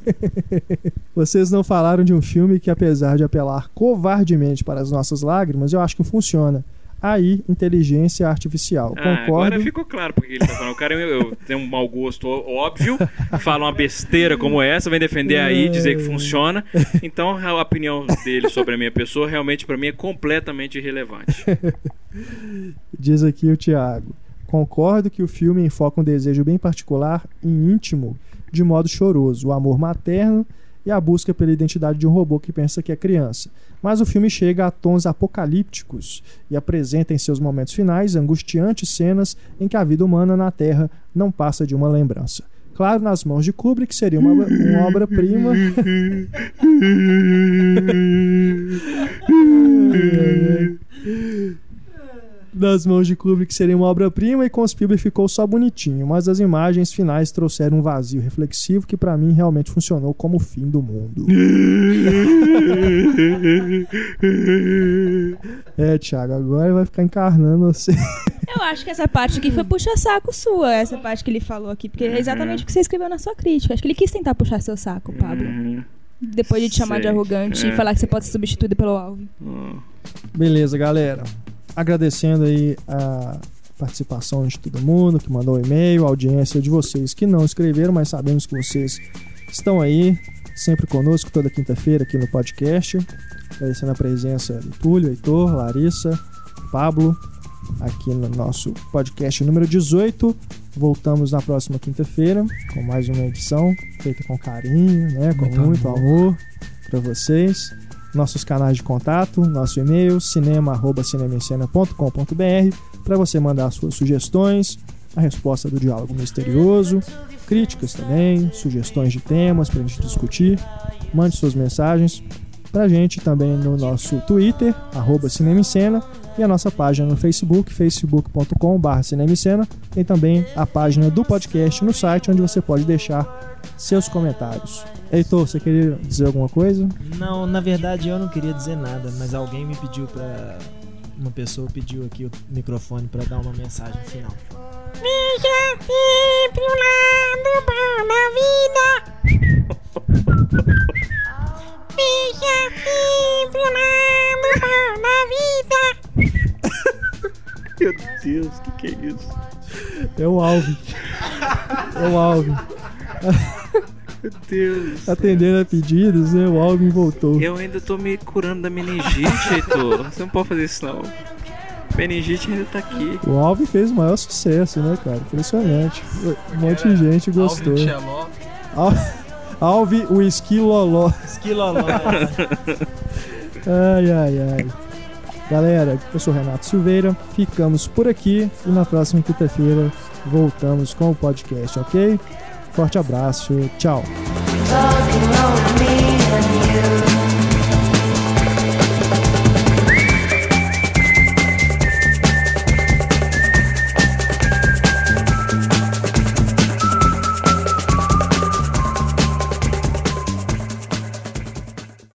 Vocês não falaram de um filme que, apesar de apelar covardemente para as nossas lágrimas, eu acho que funciona. Aí, inteligência artificial. Ah, Concordo. agora ficou claro porque ele tá falando. O cara eu, eu, tem um mau gosto óbvio, fala uma besteira como essa, vem defender aí, dizer que funciona. Então a opinião dele sobre a minha pessoa realmente pra mim é completamente irrelevante. Diz aqui o Thiago. Concordo que o filme enfoca um desejo bem particular e íntimo, de modo choroso, o amor materno e a busca pela identidade de um robô que pensa que é criança. Mas o filme chega a tons apocalípticos e apresenta em seus momentos finais angustiantes cenas em que a vida humana na Terra não passa de uma lembrança. Claro, nas mãos de Kubrick seria uma, uma obra-prima. nas mãos de Kubrick seria uma obra-prima e com Spielberg ficou só bonitinho, mas as imagens finais trouxeram um vazio reflexivo que pra mim realmente funcionou como o fim do mundo. é, Thiago, agora vai ficar encarnando você. Eu acho que essa parte aqui foi puxa-saco sua, essa parte que ele falou aqui, porque é exatamente o que você escreveu na sua crítica. Acho que ele quis tentar puxar seu saco, Pablo. Uhum. Depois de te chamar de Sei, arrogante é. e falar que você pode ser substituído pelo Alvin. Hum. Beleza, galera. Agradecendo aí a participação de todo mundo que mandou e-mail, a audiência de vocês que não escreveram, mas sabemos que vocês estão aí, sempre conosco toda quinta-feira aqui no podcast. Agradecendo a presença do Túlio, Heitor, Larissa, Pablo, aqui no nosso podcast número 18. Voltamos na próxima quinta-feira com mais uma edição feita com carinho, né, com Muito muito amor. amor para vocês nossos canais de contato, nosso e-mail cinema@cinemascena.com.br para você mandar suas sugestões, a resposta do diálogo misterioso, críticas também, sugestões de temas para a gente discutir. Mande suas mensagens pra gente também no nosso Twitter, arroba Cinema em Cena, e a nossa página no Facebook, facebook.com.br Cinema em Cena. Tem também a página do podcast no site, onde você pode deixar seus comentários. Heitor, você queria dizer alguma coisa? Não, na verdade eu não queria dizer nada, mas alguém me pediu pra. Uma pessoa pediu aqui o microfone pra dar uma mensagem final. Veja sempre o lado bom da vida. Veja sempre o lado bom da vida. Meu Deus, o que, que é isso? É o Alvin. É o Alvin. Meu Deus. Atendendo a pedidos, né? O Alvin voltou. Eu ainda tô me curando da meningite, Heitor. Você não pode fazer isso não. Meningite ainda tá aqui. O Alvin fez o maior sucesso, né, cara? Impressionante. Um monte de gente gostou. Alvin Tcheló. Al- Alvin, o esquiloló. Esquiloló. Ai, ai, ai. Galera, eu sou Renato Silveira. Ficamos por aqui e na próxima quinta-feira voltamos com o podcast, ok? Forte abraço, tchau.